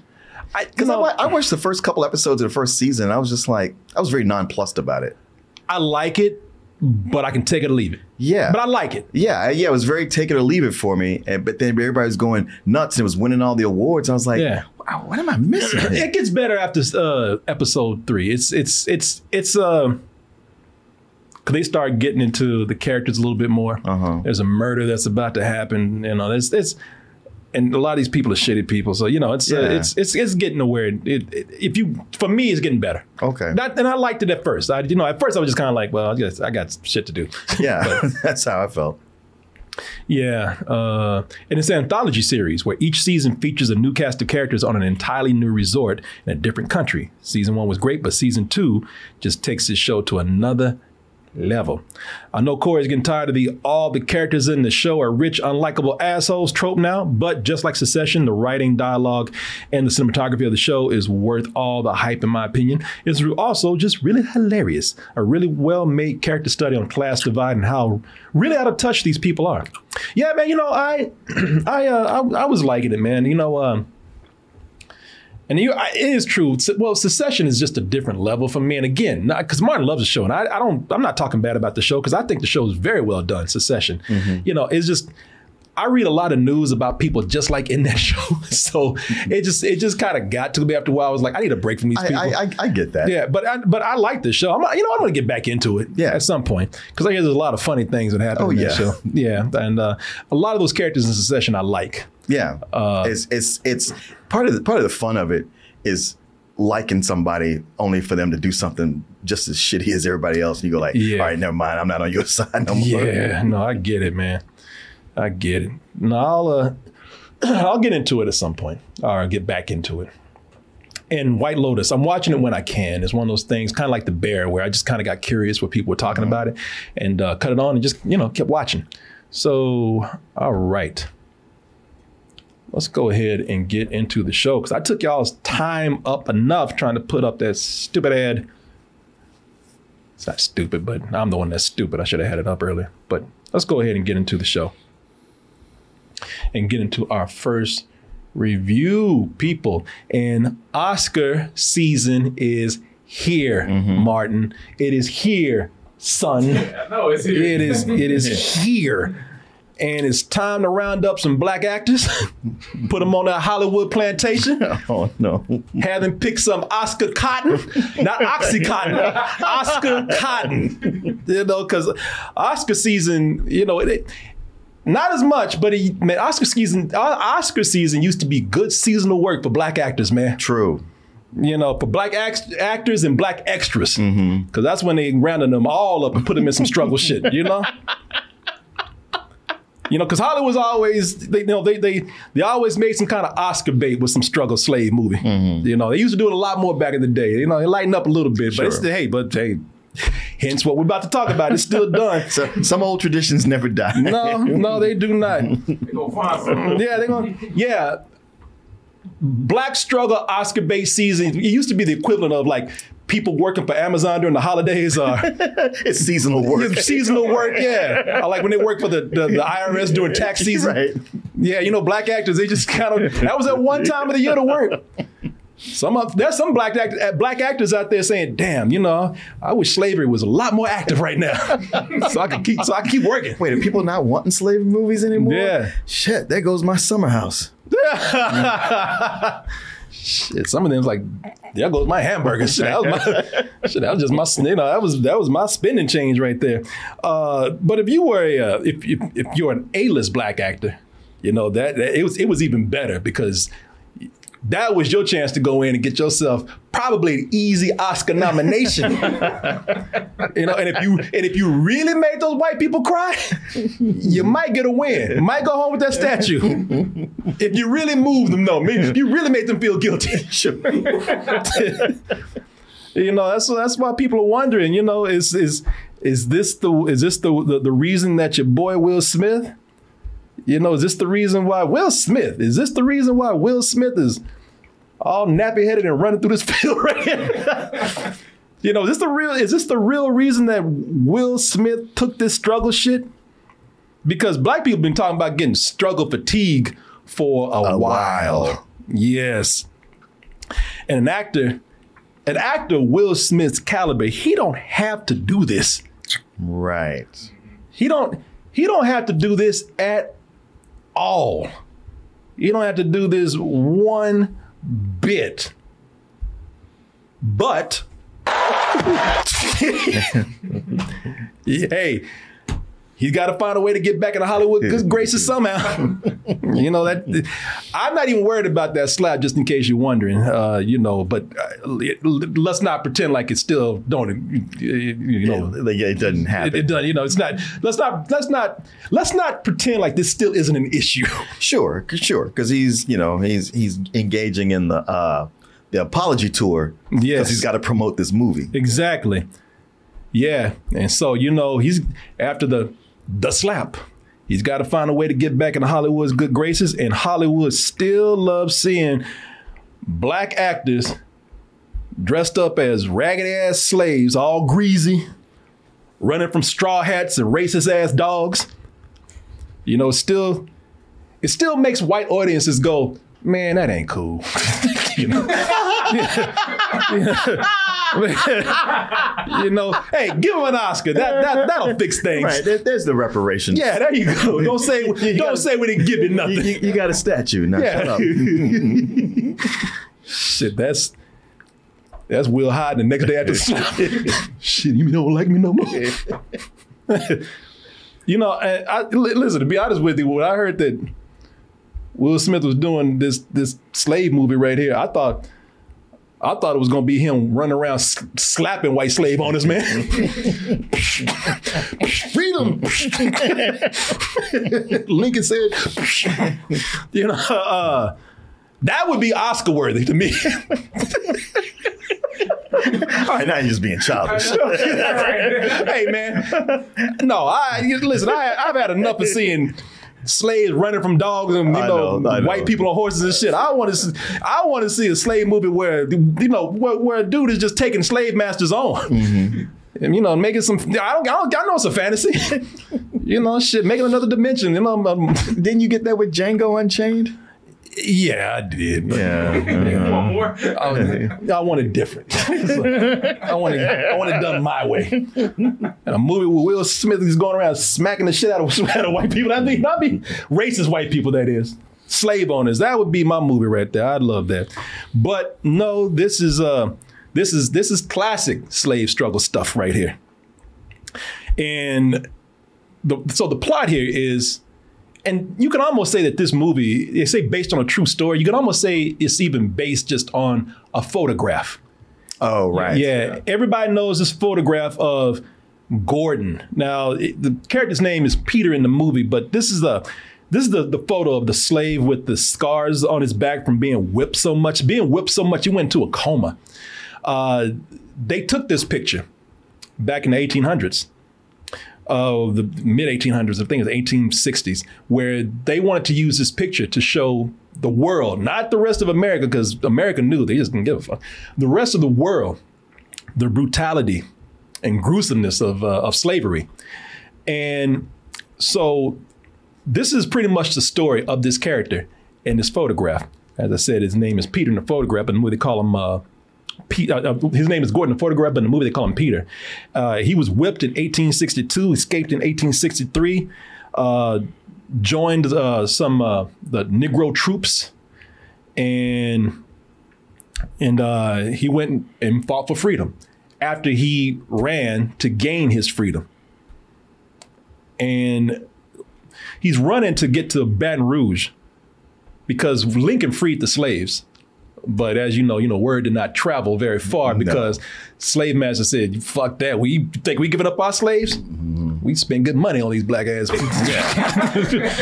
A: I,
B: Because I, wa- I watched the first couple episodes of the first season. I was just like, I was very nonplussed about it.
A: I like it, but I can take it or leave it.
B: Yeah.
A: But I like it.
B: Yeah, yeah, it was very take it or leave it for me. And, but then everybody was going nuts and it was winning all the awards. I was like,
A: Yeah.
B: Wow, what am I missing?
A: It gets better after uh, episode three. It's it's it's it's uh, cause they start getting into the characters a little bit more.
B: Uh-huh.
A: There's a murder that's about to happen. You know, it's it's. And a lot of these people are shitty people, so you know it's uh, it's it's it's getting to where it, it, if you for me it's getting better.
B: Okay.
A: That, and I liked it at first. I you know at first I was just kind of like, well, I guess I got shit to do.
B: Yeah, that's how I felt.
A: Yeah, uh, and it's an anthology series where each season features a new cast of characters on an entirely new resort in a different country. Season one was great, but season two just takes this show to another level. I know Korey's getting tired of the all the characters in the show are rich, unlikable assholes trope now, but just like Succession, the writing, dialogue, and the cinematography of the show is worth all the hype, in my opinion. It's also just really hilarious. A really well made character study on class divide and how really out of touch these people are. Yeah, man, you know, I I uh, I, I was liking it, man. You know, um, and you, I, it is true. Well, Succession is just a different level for me. And again, because Martin loves the show, and I, I don't. I'm not talking bad about the show because I think the show is very well done. Succession, you know, it's just I read a lot of news about people just like in that show. So it just it just kind of got to me after a while. I was like, I need a break from these
B: I,
A: people.
B: I, I, I get that.
A: yeah, but I, but I like the show. I'm you know I'm gonna get back into it.
B: Yeah.
A: at some point because I hear there's a lot of funny things that happen
B: Oh,
A: in
B: yeah.
A: show. Yeah, and uh, a lot of those characters in Succession I like.
B: Yeah,
A: Uh,
B: it's it's it's part of the part of the fun of it is liking somebody only for them to do something just as shitty as everybody else, and you go like,
A: Yeah.
B: all right, never mind, I'm not on your side no more.
A: Yeah, no, I get it, man. I get it. No, I'll uh, I'll get into it at some point. Or get back into it. And White Lotus, I'm watching it when I can. It's one of those things, kind of like The Bear, where I just kind of got curious what people were talking about it, and uh, cut it on and just you know kept watching. So, all right. Let's go ahead and get into the show because I took y'all's time up enough trying to put up that stupid ad. It's not stupid, but I'm the one that's stupid. I should have had it up earlier. But let's go ahead and get into the show and get into our first review, people. And Oscar season is here, mm-hmm. Martin. It is here, son.
J: No, it's here.
A: It is. It is here, and it's time to round up some black actors, put them on that Hollywood plantation,
B: Oh no.
A: have them pick some Oscar Cotton, not OxyContin, Oscar Cotton. You know, because Oscar season, you know, it, not as much, but it, man, Oscar season, Oscar season used to be good seasonal work for black actors, man
B: True.
A: you know, for black act- actors and black extras, mm-hmm. because that's when they rounded them all up and put them in some struggle shit. You know. You know, because Hollywood's always they you know they they they always made some kind of Oscar bait with some struggle slave movie. Mm-hmm. You know, they used to do it a lot more back in the day. You know, they lighten up a little bit, but it's
B: Sure.
A: hey, but hey, hence what we're about to talk about. It's still done.
B: So some old traditions never die.
A: No, no, they do not.
J: They gonna find something.
A: Yeah, they're going. to Yeah, Black struggle Oscar bait season. It used to be the equivalent of like people working for Amazon during the holidays are
B: it's seasonal work.
A: seasonal work. Yeah, or like when they work for the, the, the IRS during tax season.
B: Right.
A: Yeah, you know, black actors they just kind of that was at one time of the year to work. Some of, there's some black act, uh, black actors out there saying, "Damn, you know, I wish slavery was a lot more active right now, so I can keep so I can keep working."
B: Wait, are people not wanting slavery movies anymore?
A: Yeah.
B: Shit, there goes my summer house.
A: Shit, some of them's like, there goes my hamburger. Shit, that was my, shit, that was just my, you know, that was that was my spending change right there. Uh, but if you were a, uh, if, if if you're an A-list black actor, you know that, that it was it was even better because that was your chance to go in and get yourself probably an easy Oscar nomination. you know, and if you and if you really made those white people cry, you might get a win. You might go home with that statue. if you really moved them, though, maybe if you really made them feel guilty. You know, that's that's why people are wondering. You know, is is is this the is this the the, the reason that your boy Will Smith? You know, is this the reason why Will Smith? Is this the reason why Will Smith is all nappy headed and running through this field right here? you know, is this the real is this the real reason that Will Smith took this struggle shit? Because black people been talking about getting struggle fatigue for a,
B: A
A: while.
B: while.
A: Yes. And an actor, an actor Will Smith's caliber, he don't have to do this.
B: Right.
A: He don't he don't have to do this at all. You don't have to do this one bit. But hey, he's got to find a way to get back into Hollywood good graces somehow. you know that I'm not even worried about that slap, just in case you're wondering. Uh, you know, but uh, let's not pretend like it still don't. You know,
B: Like, it doesn't
A: it,
B: happen.
A: it doesn't. You know, it's not. Let's not. Let's not. Let's not pretend like this still isn't an issue.
B: Sure, sure, because he's you know he's he's engaging in the uh the apology tour.
A: Yes.
B: because he's got to promote this movie.
A: Exactly. Yeah, and so you know he's after the the slap. He's got to find a way to get back into Hollywood's good graces, and Hollywood still loves seeing black actors dressed up as ragged ass slaves, all greasy, running from straw hats and racist ass dogs. You know, still, it still makes white audiences go, man, that ain't cool. you know? you know, hey, give him an Oscar. That that that'll fix things.
B: Right, there- there's the reparations.
A: Yeah, there you go. Don't say
B: You
A: don't
B: gotta-
A: say we didn't give you nothing.
B: You, you- got a statue. Now
A: Yeah.
B: shut up.
A: Shit, that's that's Will Hyde. The next day after shit, you don't like me no more. you know, and I, listen. To be honest with you, when I heard that Will Smith was doing this this slave movie right here, I thought. I thought it was gonna be him running around s- slapping white slave on owners, man. Freedom. Lincoln said, you know, uh, that would be Oscar worthy to me.
B: All right, now you're just being childish.
A: hey man, no, I listen. I, I've had enough of seeing slaves running from dogs and you know,
B: know, know.
A: white people on horses and shit. I want to, I want to see a slave movie where you know where, where a dude is just taking slave masters on.
B: Mm-hmm.
A: And you know, making some. I don't. I don't. I know it's a fantasy. you know, shit, making another dimension. You know, um,
B: Didn't you get that with Django Unchained?
A: Yeah, I did. but-
B: Yeah.
J: One more.
A: I, I want it different. I want it. I want it done my way. And a movie where Will Smith is going around smacking the shit out of, out of white people. That'd be, that'd be racist white people. That is slave owners. That would be my movie right there. I'd love that. But no, this is uh, this is this is classic slave struggle stuff right here. And the, so the plot here is and you can almost say that this movie, they say based on a true story. You can almost say it's even based just on a photograph.
B: Oh, right.
A: Yeah, everybody knows this photograph of Gordon. Now, it- the character's name is Peter in the movie, but this is the this is the, the photo of the slave with the scars on his back from being whipped so much. Being whipped so much, he went into a coma. Uh, they took this picture back in the 1800s uh, the mid 1800s, I think it was 1860s, where they wanted to use this picture to show the world, not the rest of America, because America knew they just didn't give a fuck. The rest of the world, the brutality and gruesomeness of, uh, of slavery. And so this is pretty much the story of this character in this photograph. As I said, his name is Peter in the photograph, and they call him uh, Pete, uh, uh, his name is Gordon the photograph, but in the movie they call him Peter. Uh, he was whipped in 1862, escaped in 1863, uh, joined uh, some uh, the Negro troops, and and he went and fought for freedom after he ran to gain his freedom. And he's running to get to Baton Rouge because Lincoln freed the slaves. But as you know, you know, word did not travel very far because slave master said, fuck that. We think we giving up our slaves? We spend good money on these black ass people."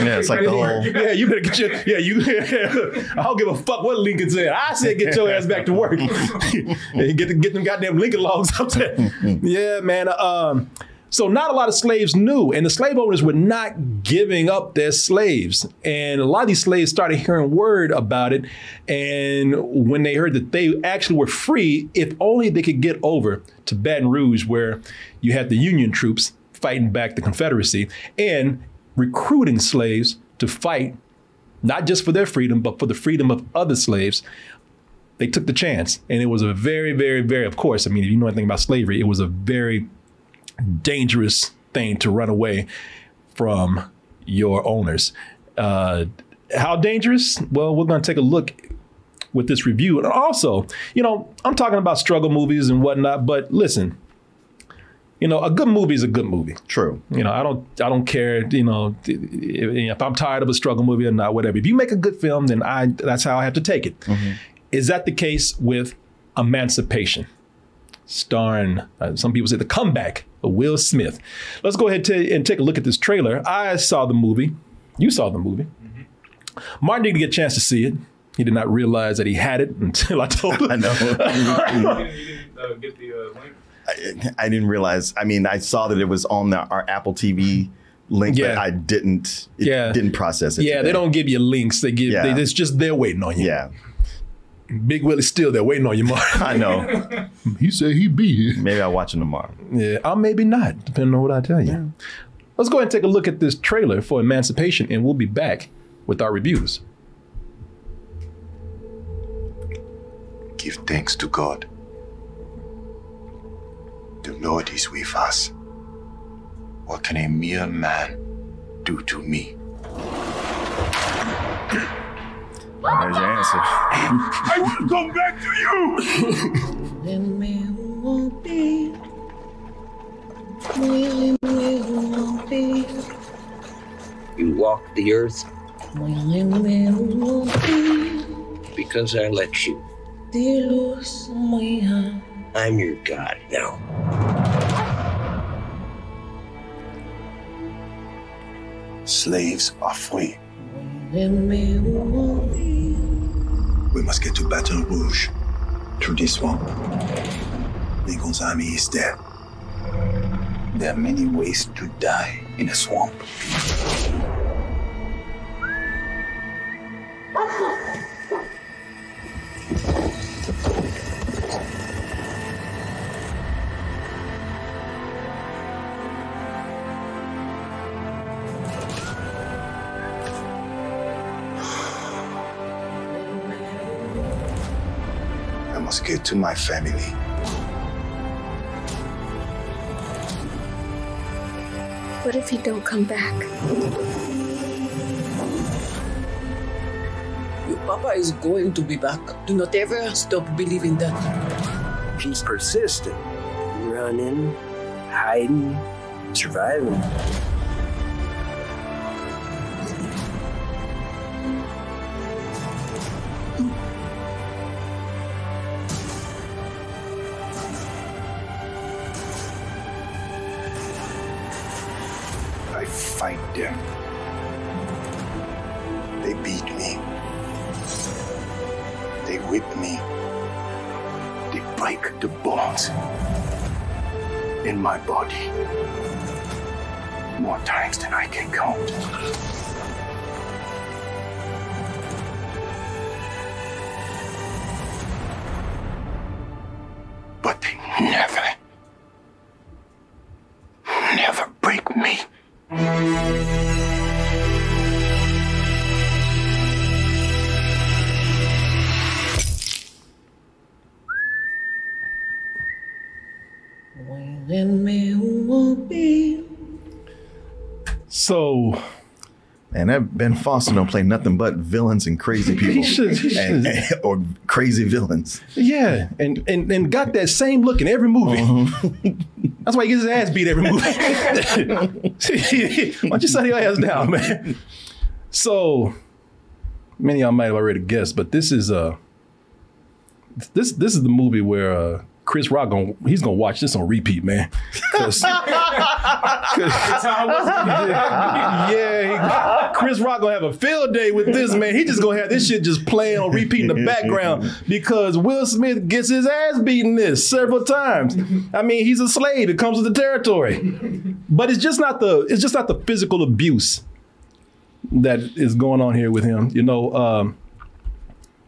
B: Yeah, it's like the whole.
A: yeah, you better get your yeah. You, I don't give a fuck what Lincoln said. I said get your ass back to work and get the, get them goddamn Lincoln logs up there. yeah, man. Um, so not a lot of slaves knew, and the slave owners were not giving up their slaves. And a lot of these slaves started hearing word about it. And when they heard that they actually were free, if only they could get over to Baton Rouge, where you had the Union troops fighting back the Confederacy and recruiting slaves to fight not just for their freedom, but for the freedom of other slaves. They took the chance. And it was a very, very, very, of course, I mean, if you know anything about slavery, it was a very dangerous thing to run away from your owners. Uh, how dangerous? Well, we're going to take a look with this review. And also, you know, I'm talking about struggle movies and whatnot, but listen, you know, a good movie is a good movie.
B: True.
A: You know, I don't, I don't care. You know, if, if I'm tired of a struggle movie or not, whatever. If you make a good film, then I, that's how I have to take it. Is that the case with Emancipation, starring uh, some people say the comeback of Will Smith? Let's go ahead to, and take a look at this trailer. I saw the movie. You saw the movie. Martin didn't get a chance to see it. He did not realize that he had it until I told him.
B: I know.
J: You didn't, uh, get the uh, link.
B: I, I didn't realize. I mean, I saw that it was on the, our Apple TV link, but
A: Yeah.
B: I didn't. It
A: Yeah.
B: didn't process it.
A: Yeah, they don't give you links. They give.
B: Yeah.
A: They, it's just they're waiting on you.
B: Yeah,
A: Big Willie's still there waiting on you, Mark.
B: I know.
A: he said he'd be here.
B: Maybe I'll watch it tomorrow.
A: Yeah, or maybe not, depending on what I tell you. Let's go ahead and take a look at this trailer for Emancipation, and we'll be back with our reviews.
L: Give thanks to God. The Lord is with us. What can a mere man do to me?
B: There's your answer.
L: I will come back to you!
M: You walk the earth because I let you. I'm your god now.
L: Slaves are free. We must get to Baton Rouge through this swamp. Lincoln's army is there. There are many ways to die in a swamp. I to my family.
N: What if he don't come back?
O: Your papa is going to be back. Do not ever stop believing that.
M: He's persistent. Running, hiding, surviving.
A: So,
B: Man, that Ben Foster don't play nothing but villains and crazy people,
A: He should- he
B: And-
A: should.
B: and- or crazy villains.
A: yeah, and, and and got that same look in every movie. That's why he gets his ass beat every movie. why don't you shut your ass down, man? So, many of y'all might have already guessed, but this is uh this this is the movie where uh, Chris Rock gonna he's gonna watch this on repeat, man. 'Cause- yeah, he- Chris Rock gonna have a field day with this man. He just gonna have this shit just playing on repeat in the background because Will Smith gets his ass beaten this several times. I mean, he's a slave. It comes with the territory, but it's just not the it's just not the physical abuse that is going on here with him. You know, um,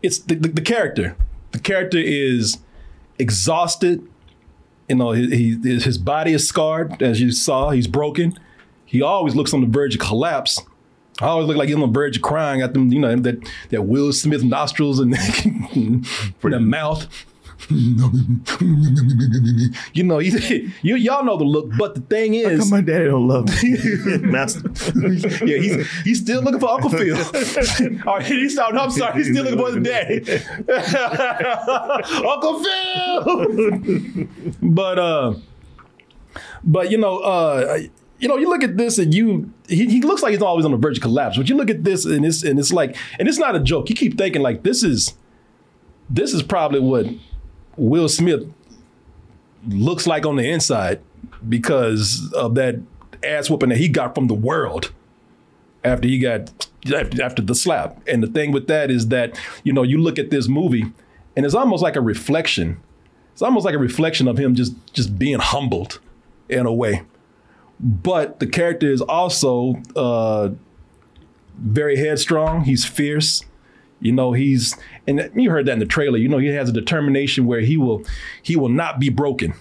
A: it's the, the, the character. The character is exhausted. You know, he, he, his body is scarred, as you saw. He's broken. He always looks on the verge of collapse. I always look like he's on the verge of crying at them. You know that that Will Smith nostrils and for the mouth. you know, he, you y'all know the look. But the thing is,
B: my daddy don't love me? Master.
A: yeah, he's he's still looking for Uncle Phil. All right, he's no, I'm sorry, he's still looking for his daddy, Uncle Phil. but uh, but you know, uh, you know, you look at this and you he, he looks like he's always on the verge of collapse. But you look at this and it's and it's like and it's not a joke. You keep thinking like this is this is probably what Will Smith looks like on the inside because of that ass whooping that he got from the world after he got after, the slap. And the thing with that is that you know you look at this movie and it's almost like a reflection. It's almost like a reflection of him just just being humbled in a way. But the character is also uh, very headstrong. He's fierce. You know, he's and you heard that in the trailer. You know, he has a determination where he will he will not be broken.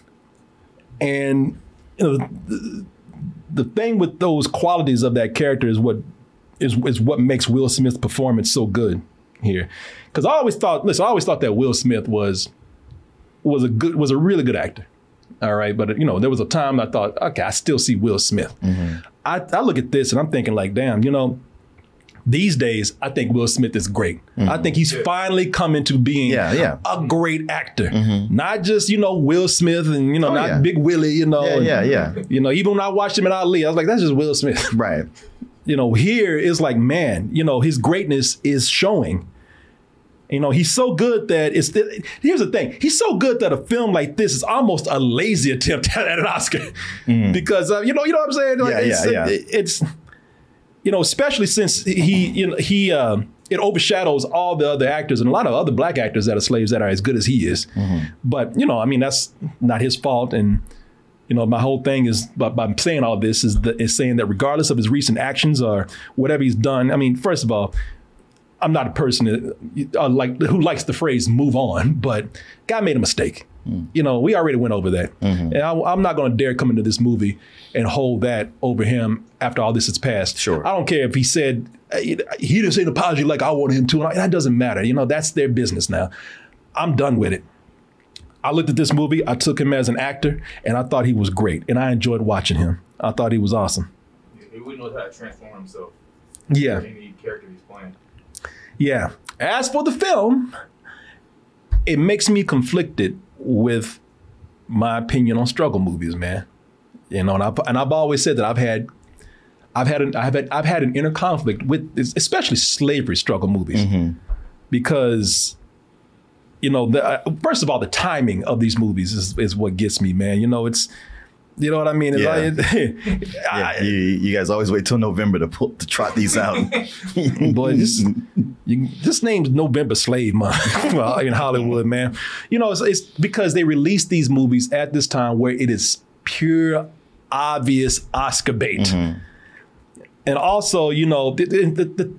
A: And you know, the, the thing with those qualities of that character is what is is what makes Will Smith's performance so good here. Because I always thought, listen, I always thought that Will Smith was was a good was a really good actor. All right, but you know, there was a time I thought, okay, I still see Will Smith. Mm-hmm. I, I look at this and I'm thinking like, damn, you know, these days I think Will Smith is great. I think he's finally come into being
B: Yeah, yeah.
A: a great actor. Not just, you know, Will Smith and, you know,
B: Oh,
A: not
B: yeah.
A: Big Willie, you know.
B: Yeah,
A: and,
B: yeah, yeah.
A: You know, even when I watched him in Ali, I was like, that's just Will Smith.
B: Right.
A: You know, here is like, man, you know, his greatness is showing. You know, he's so good that it's. Here's the thing: he's so good that a film like this is almost a lazy attempt at an Oscar, because uh, you know, you know what I'm saying? Like,
B: Mm. Yeah,
A: it's,
B: yeah, yeah.
A: it- it's, you know, especially since he, you know, he, um, it overshadows all the other actors and a lot of other black actors that are slaves that are as good as he is. But you know, I mean, that's not his fault, and you know, my whole thing is by, by saying all this is the, is saying that regardless of his recent actions or whatever he's done, I mean, first of all, I'm not a person that, uh, like who likes the phrase "move on," but guy made a mistake. Mm. You know, we already went over that, mm-hmm. and I, I'm not going to dare come into this movie and hold that over him after all this has passed. Sure, I don't care if he said he he didn't say an apology like I wanted him to. and That doesn't matter. You know, that's their business now. I'm done with it. I looked at this movie. I took him as an actor, and I thought he was great, and I enjoyed watching him. I thought he was awesome.
J: He really knows how to transform himself.
A: Yeah.
J: Any character he's playing.
A: Yeah. As for the film, it makes me conflicted with my opinion on struggle movies, man. You know, and I've, and I've always said that I've had, I've had, an, I've had, I've had an inner conflict with, especially slavery struggle movies, because, you know, the, uh, first of all, the timing of these movies is is what gets me, man. You know, it's, you know what I mean? It's like-
B: Yeah, you, you guys always wait till November to pull, to trot these out.
A: Boy, this you, this name's November Slave Month in Hollywood, man. You know, it's, it's because they release these movies at this time where it is pure, obvious Oscar bait. Mm-hmm. And also, you know, the, the, the, the-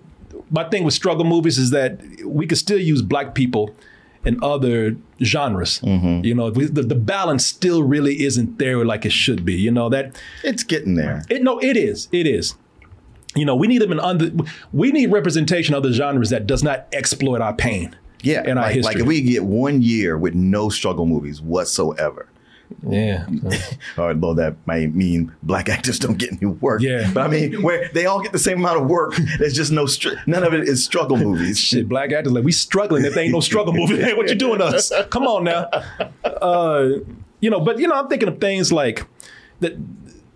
A: my thing with struggle movies is that we could still use black people in other genres. Mm-hmm. You know, we- the, the balance still really isn't there like it should be. You know that
B: it's getting there.
A: It no, it is. It is. You know, we need them in under. We need representation of the genres that does not exploit our pain.
B: Yeah,
A: in our
B: like,
A: history.
B: like if we get one year with no struggle movies whatsoever.
A: Yeah.
B: Although that might mean black actors don't get any work.
A: Yeah.
B: But I mean, where they all get the same amount of work, there's just no, str- none of it is struggle movies.
A: Shit, black actors like we struggling if they ain't no struggle movie. Hey, what you doing to us? Come on now. Uh, you know, but you know, I'm thinking of things like that.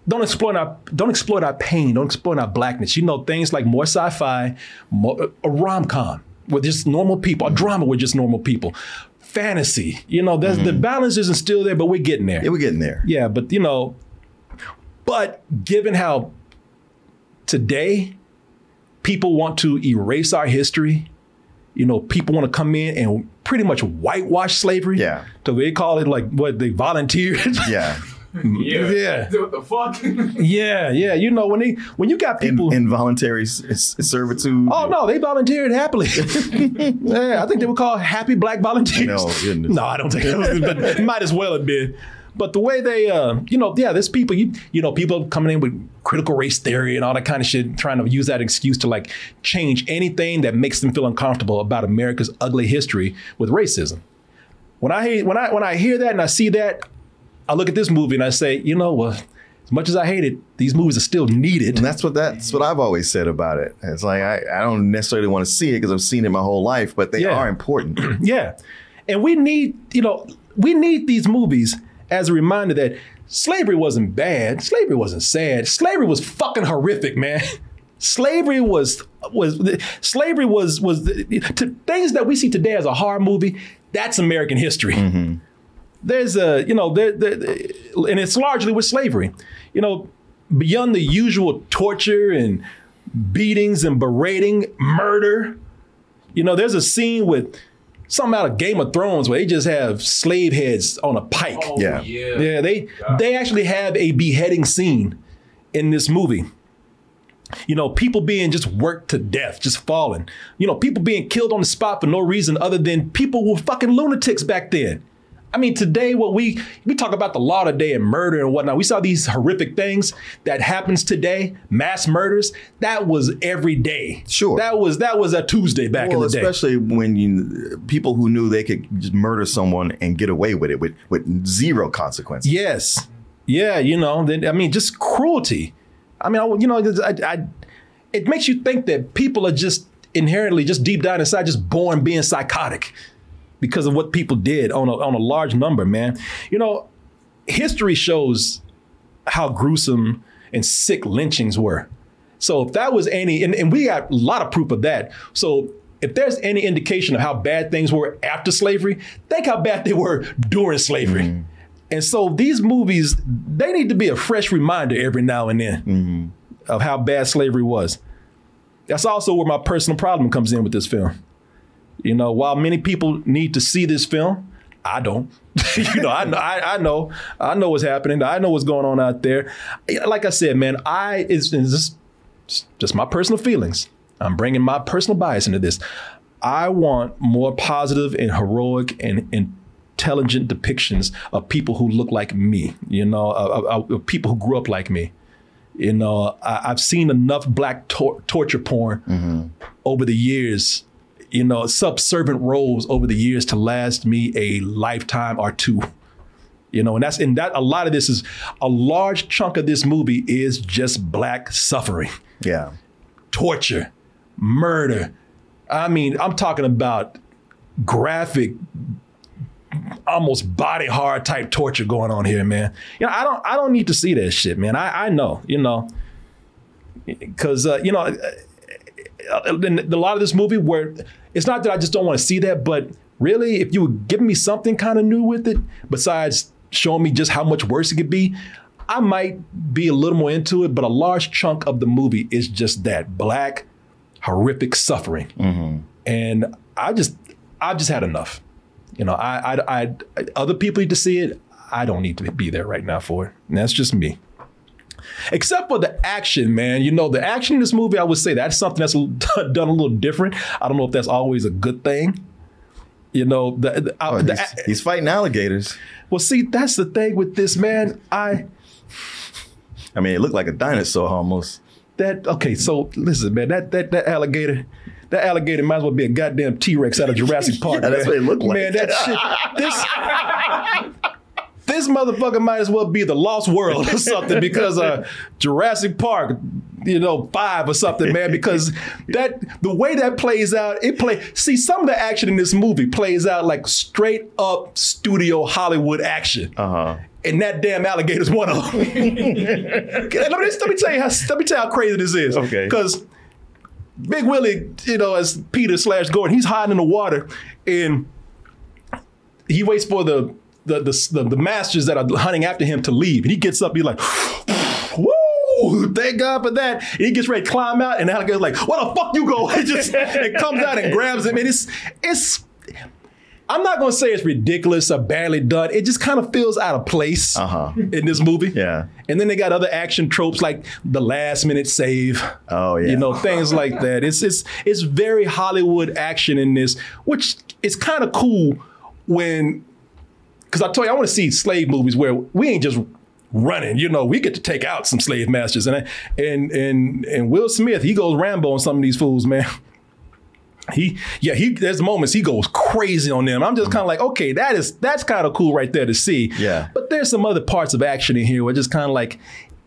A: Don't exploit our don't exploit our pain. Don't exploit our blackness. You know, things like more sci-fi, more, a rom com with just normal people, a drama with just normal people, fantasy. You know, there's the mm-hmm. balance isn't still there, but we're getting there.
B: Yeah, we're getting there.
A: Yeah, but you know, but given how today people want to erase our history, you know, people want to come in and pretty much whitewash slavery. Yeah. So they call it like what they volunteered.
B: Yeah.
J: Yeah.
A: Yeah.
J: What the fuck?
A: yeah, yeah. You know, when they when you got people
B: involuntary s- s- servitude.
A: Oh no, they volunteered happily. yeah, I think they were called happy black volunteers.
B: No, goodness.
A: No, I don't think it was, but might as well have been. But the way they, uh, you know, yeah, there's people, you, you know, people coming in with critical race theory and all that kind of shit, trying to use that excuse to like change anything that makes them feel uncomfortable about America's ugly history with racism. When I hear when I when I hear that and I see that, I look at this movie and I say, you know, well, as much as I hate it, these movies are still needed.
B: And that's what that's what I've always said about it. It's like I, I don't necessarily want to see it because I've seen it my whole life, but they
A: Yeah.
B: are important.
A: yeah. And we need, you know, we need these movies as a reminder that slavery wasn't bad. Slavery wasn't sad. Slavery was fucking horrific, man. Slavery was was slavery was was to things that we see today as a horror movie. That's American history. Mm-hmm. There's a you know there, there and it's largely with slavery. You know, beyond the usual torture and beatings and berating, murder. You know, there's a scene with something out of Game of Thrones where they just have slave heads on a pike.
J: Oh, Yeah. yeah.
A: Yeah, they they actually have a beheading scene in this movie. You know, people being just worked to death, just falling. You know, people being killed on the spot for no reason other than people were fucking lunatics back then. I mean, today what we we talk about the law today and murder and whatnot. We saw these horrific things that happens today, mass murders. That was every day.
B: Sure.
A: That was that was a Tuesday back
B: well,
A: in the day.
B: especially when you people who knew they could just murder someone and get away with it with with zero consequences.
A: Yes. Yeah, you know, then I mean, just cruelty. I mean, I, you know, I, I, it makes you think that people are just inherently, just deep down inside, just born being psychotic because of what people did on a, on a large number, man. You know, history shows how gruesome and sick lynchings were. So if that was any, and, and we got a lot of proof of that. So if there's any indication of how bad things were after slavery, think how bad they were during slavery. Mm-hmm. And so these movies, they need to be a fresh reminder every now and then mm-hmm. of how bad slavery was. That's also where my personal problem comes in with this film. You know, while many people need to see this film, I don't. you know, I know, I, I know, I know what's happening. I know what's going on out there. Like I said, man, I it's, it's just, just my personal feelings. I'm bringing my personal bias into this. I want more positive and heroic and intelligent depictions of people who look like me. You know, of, of- people who grew up like me. You know, I, I've seen enough black tor- torture porn mm-hmm. over the years. You know, subservient roles over the years to last me a lifetime or two. You know, and that's and that a lot of this is a large chunk of this movie is just black suffering,
B: Yeah.
A: torture, murder. I mean, I'm talking about graphic, almost body hard type torture going on here, man. You know, I don't I don't need to see that shit, man. I I know, you know, because uh, you know, Uh, in a lot of this movie where it's not that I just don't want to see that, but really, if you were giving me something kind of new with it, besides showing me just how much worse it could be, I might be a little more into it. But a large chunk of the movie is just that black, horrific suffering, mm-hmm. and I just I've just had enough. You know, I, I, I, other people need to see it. I don't need to be there right now for it. And that's just me. Except for the action, man. You know, the action in this movie, I would say that's something that's done a little different. I don't know if that's always a good thing. You know, the, the, uh, the-
B: he's, he's fighting alligators.
A: well, see, that's the thing with this, man. I
B: I mean, it looked like a dinosaur almost.
A: that okay. So listen, man. That that that alligator. That alligator might as well be a goddamn T Rex out of Jurassic Park.
B: Yeah, that's
A: man.
B: what it looked like.
A: Man, that shit. This this motherfucker might as well be the Lost World or something because uh, Jurassic Park, you know, five or something, man. Because that the way that plays out, it play. See, some of the action in this movie plays out like straight up studio Hollywood action.
B: Uh huh.
A: And that damn alligator's one of them. let, me, let me tell you how let me tell you how crazy this is.
B: Okay.
A: Because Big Willie, you know, as Peter slash Gordon, he's hiding in the water and he waits for the the, the the the masters that are hunting after him to leave. And he gets up, he's like, Woo! Thank God for that. And he gets ready to climb out, and alligator's like, "Where the fuck you go?" It just it comes out and grabs him, and it's it's. I'm not gonna say it's ridiculous or badly done. It just kind of feels out of place
B: Uh-huh.
A: in this movie.
B: Yeah.
A: And then they got other action tropes like the last minute save.
B: Oh yeah.
A: You know, things like that. It's it's it's very Hollywood action in this, which is kind of cool when because I told you I want to see slave movies where we ain't just running. You know, we get to take out some slave masters. And and and and Will Smith, he goes Rambo on some of these fools, man. He yeah, he there's moments he goes crazy on them. I'm just kind of like, okay, that is that's kind of cool right there to see.
B: Yeah.
A: But there's some other parts of action in here where just kind of like,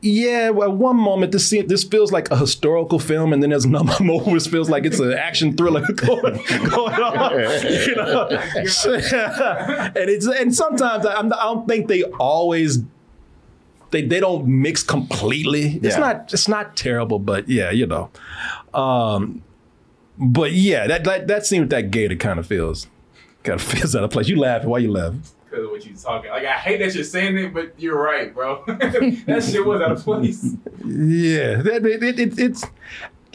A: yeah, well, one moment this se- this feels like a historical film, and then there's another moment where it feels like it's an action thriller going, going on. You know? and it's and sometimes I, I'm, I don't think they always they they don't mix completely. It's
B: Yeah.
A: not it's not terrible, but yeah, you know. Um, but yeah, that that that scene with that gator kind of feels kind of feels out of place. You laughing? Why you laughing?
J: Because of what you're talking. Like I hate that you're saying it, but you're right, bro. that shit was out of place.
A: Yeah, that, it, it, it, it's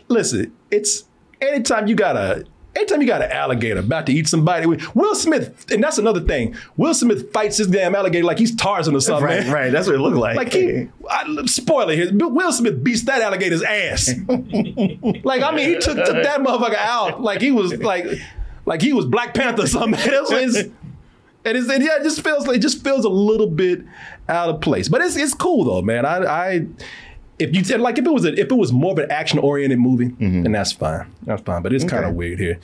A: listen. It's anytime you got a anytime you got an alligator about to eat somebody. Will Smith, and that's another thing. Will Smith fights this damn alligator like he's Tarzan or something.
B: Right,
A: man.
B: right. That's what it looked like.
A: Like he, I, spoiler here. but Will Smith beats that alligator's ass. like I mean, he took, took that motherfucker out. Like he was like, like he was Black Panther or something. That's what it's- And it's, and yeah, it just feels like it just feels a little bit out of place. But it's it's cool though, man. I I if you said like if it was a, if it was more of an action oriented movie, mm-hmm. then that's fine. That's fine. But it's kind of weird here.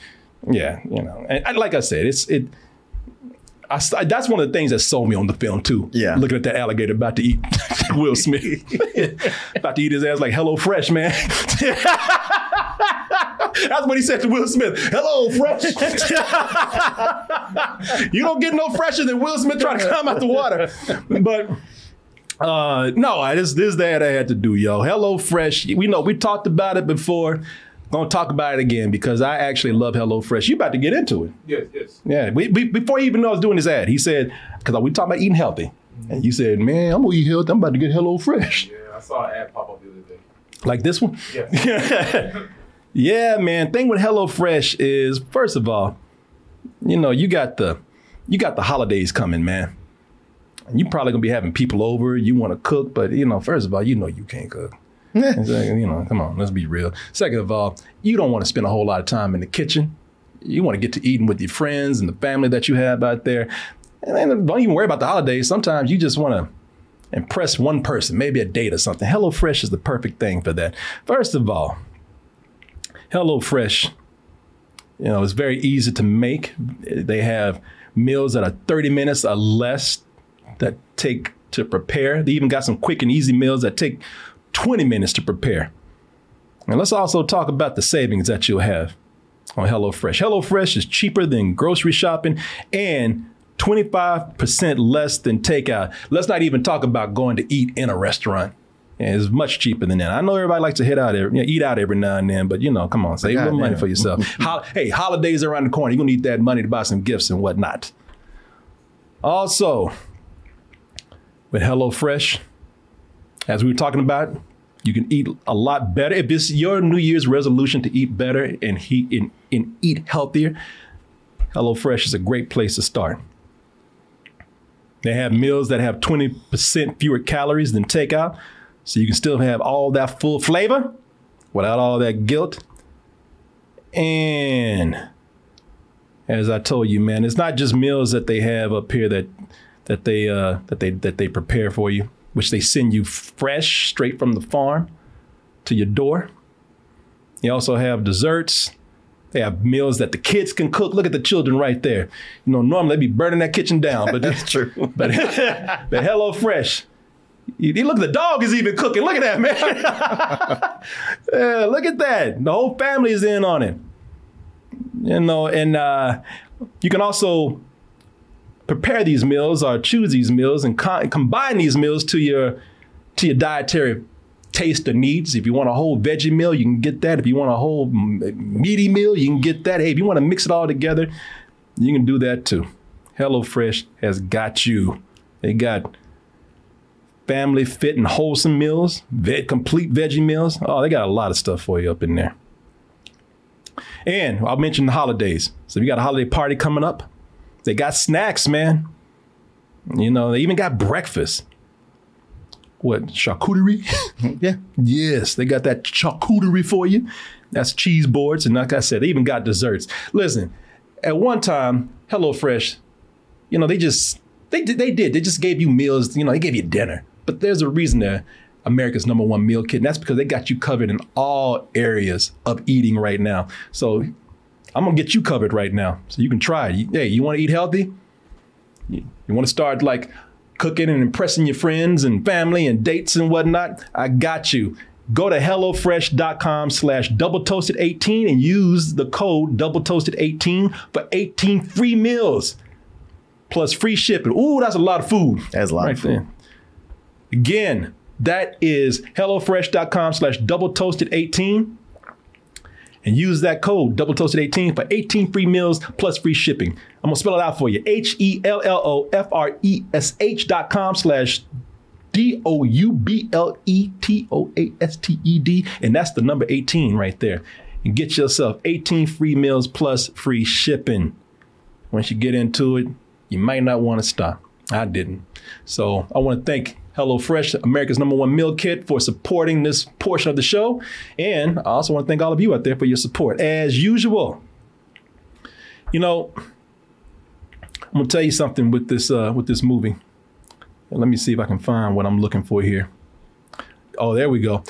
A: Yeah, you know. And, and like I said, it's it. I, that's one of the things that sold me on the film too.
B: Yeah.
A: looking at that alligator about to eat Will Smith, about to eat his ass like HelloFresh, man. That's what he said to Will Smith. Hello, fresh. you don't get no fresher than Will Smith trying to come out the water. But uh, no, I this this that I had to do, yo. HelloFresh. We know we talked about it before. Gonna talk about it again because I actually love HelloFresh. You about to get into it?
J: Yes, yes.
A: Yeah. We, we, before he even know I was doing this ad, he said because we talking about eating healthy, and you said, "Man, I'm gonna eat healthy. I'm about to get HelloFresh."
J: Yeah, I saw an ad pop up the other day.
A: Like this one?
J: Yes.
A: Yeah, man. Thing with HelloFresh is, first of all, you know, you got the you got the holidays coming, man. And you probably gonna be having people over. You want to cook, but you know, first of all, you know you can't cook. Second, you know, come on, let's be real. Second of all, you don't want to spend a whole lot of time in the kitchen. You want to get to eating with your friends and the family that you have out there. And then don't even worry about the holidays. Sometimes you just want to impress one person, maybe a date or something. HelloFresh is the perfect thing for that. First of all, HelloFresh, you know, it's very easy to make. They have meals that are 30 minutes or less that take to prepare. They even got some quick and easy meals that take 20 minutes to prepare. And let's also talk about the savings that you'll have on HelloFresh. HelloFresh is cheaper than grocery shopping and 25% less than takeout. Let's not even talk about going to eat in a restaurant. Yeah, It's much cheaper than that. I know everybody likes to hit out, every, you know, eat out every now and then, but you know, come on, save a little money for yourself. Hol- hey, holidays are around the corner. You're gonna need that money to buy some gifts and whatnot. Also, with HelloFresh, as we were talking about, you can eat a lot better. If it's your New Year's resolution to eat better and, he, and, and eat healthier, HelloFresh is a great place to start. They have meals that have 20% fewer calories than takeout, so you can still have all that full flavor without all that guilt. And as I told you, man, it's not just meals that they have up here that that they uh, that they that they prepare for you, which they send you fresh straight from the farm to your door. They also have desserts. They have meals that the kids can cook. Look at the children right there. You know, normally they'd be burning that kitchen down, but
B: That's true.
A: but but HelloFresh. You, look, the dog is even cooking. Look at that, man. Yeah, look at that. The whole family is in on it. You know, and uh, you can also prepare these meals or choose these meals and co- combine these meals to your to your dietary taste or needs. If you want a whole veggie meal, you can get that. If you want a whole meaty meal, you can get that. Hey, if you want to mix it all together, you can do that too. HelloFresh has got you. They got family fit and wholesome meals, ve- complete veggie meals. Oh, they got a lot of stuff for you up in there. And I'll mention the holidays. So if you got a holiday party coming up, they got snacks, man. You know, they even got breakfast. What, charcuterie?
B: yeah.
A: Yes, they got that charcuterie for you. That's cheese boards. And like I said, they even got desserts. Listen, at one time, HelloFresh, you know, they just, they, did- they did. They just gave you meals, you know, they gave you dinner. But there's a reason they're America's number one meal kit. And that's because they got you covered in all areas of eating right now. So I'm going to get you covered right now. So you can try it. Hey, you want to eat healthy? You, you want to start like cooking and impressing your friends and family and dates and whatnot? I got you. Go to HelloFresh.com slash double toasted 18 and use the code double toasted 18 for 18 free meals plus free shipping. Ooh, that's a lot of food.
B: That's a lot
A: right
B: of food.
A: there. Again, that is HelloFresh.com slash double toasted 18 and use that code double toasted 18 for 18 free meals plus free shipping. I'm gonna spell it out for you. H E L L O F R E S H dot com slash D O U B L E T O A S T E D. And that's the number 18 right there. And get yourself 18 free meals plus free shipping. Once you get into it, you might not want to stop. I didn't. So I want to thank HelloFresh, America's number one meal kit, for supporting this portion of the show. And I also want to thank all of you out there for your support. As usual, you know, I'm gonna tell you something with this uh, with this movie. Let me see if I can find what I'm looking for here. Oh, there we go.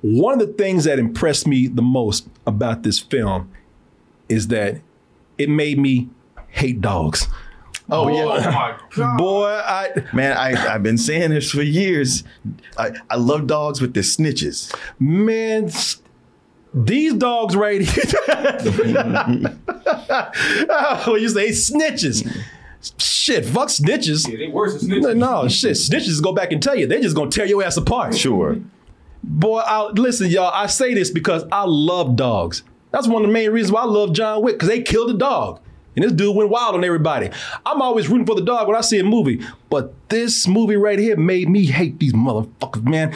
A: One of the things that impressed me the most about this film is that it made me hate dogs.
B: Oh,
A: Boy, oh,
B: yeah.
A: Boy, I
B: Man, I, I've been saying this for years. I, I love dogs with their snitches.
A: man, these dogs right here. oh, you say snitches. Shit, fuck snitches.
J: Yeah, they worse than
A: No,
J: snitches.
A: no, shit. Snitches go back and tell you. They're just gonna tear your ass apart.
B: Sure.
A: Boy, I, listen, y'all. I say this because I love dogs. That's one of the main reasons why I love John Wick because they killed a dog, and this dude went wild on everybody. I'm always rooting for the dog when I see a movie, but this movie right here made me hate these motherfuckers, man.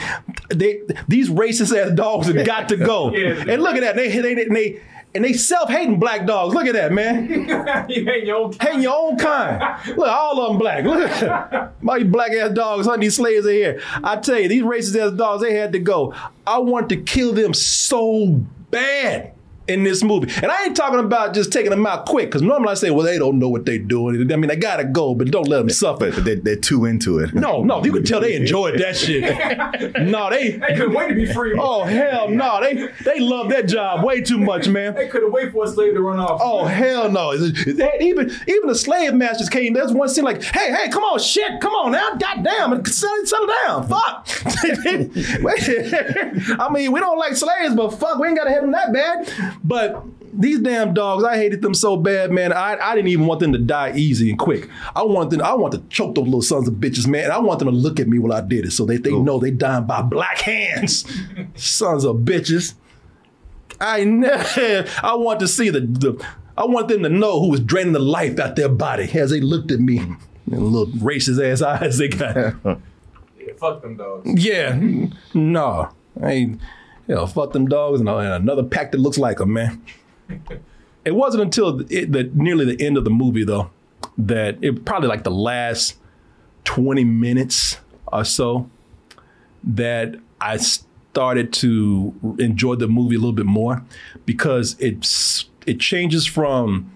A: They these racist ass dogs have got to go.
J: Yeah.
A: and look at that. They they they. they and they self-hating black dogs. Look at that, man.
J: you ain't your own.
A: Hating your own kind. Look, all of them black. Look at my black ass dogs, honey, these slaves are here. I tell you, these racist ass dogs, they had to go. I want to kill them so bad in this movie. And I ain't talking about just taking them out quick, because normally I say, well, they don't know what they're doing. I mean, they gotta go, but don't let them suffer.
B: But they're, they're too into it.
A: No, no, you can tell they enjoyed that shit. no, they
J: They couldn't wait to be free.
A: Oh hell no, they they love that job way too much, man.
J: They couldn't wait for a slave to run off.
A: Oh hell no! That- even even the slave masters came. There's one scene like, hey hey, come on, shit, come on now, goddamn, settle, settle down, fuck. I mean, we don't like slaves, but fuck, we ain't gotta hit them that bad. But these damn dogs, I hated them so bad, man. I, I didn't even want them to die easy and quick. I want them, I want to choke those little sons of bitches, man. And I want them to look at me while I did it, so they, they know they dying by black hands. sons of bitches. I never. I want to see the, the. I want them to know who was draining the life out their body as they looked at me. And little racist ass eyes they got.
J: Yeah, fuck them dogs.
A: yeah, no, I ain't. You know, fuck them dogs and, uh, and another pack that looks like them, man. It wasn't until it, the nearly the end of the movie though that it probably like the last twenty minutes or so that I started to enjoy the movie a little bit more because it's it changes from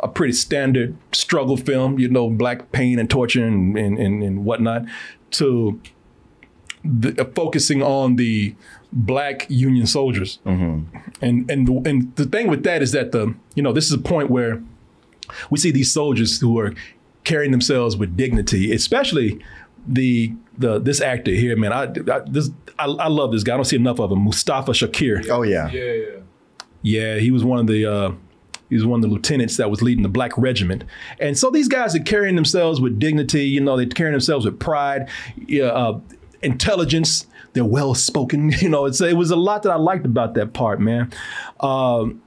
A: a pretty standard struggle film, you know, black pain and torture and and, and, and whatnot, to the, uh, focusing on the black Union soldiers. And and the, and the thing with that is that the you know this is a point where we see these soldiers who are carrying themselves with dignity, especially the the this actor here, man. I, I this I, I love this guy. I don't see enough of him. Mustafa Shakir.
B: Oh yeah.
J: Yeah, yeah.
A: Yeah, he was one of the uh, he was one of the lieutenants that was leading the black regiment, and so these guys are carrying themselves with dignity. You know, they're carrying themselves with pride, yeah, uh, intelligence. They're well spoken. You know, it's it was a lot that I liked about that part, man. Um,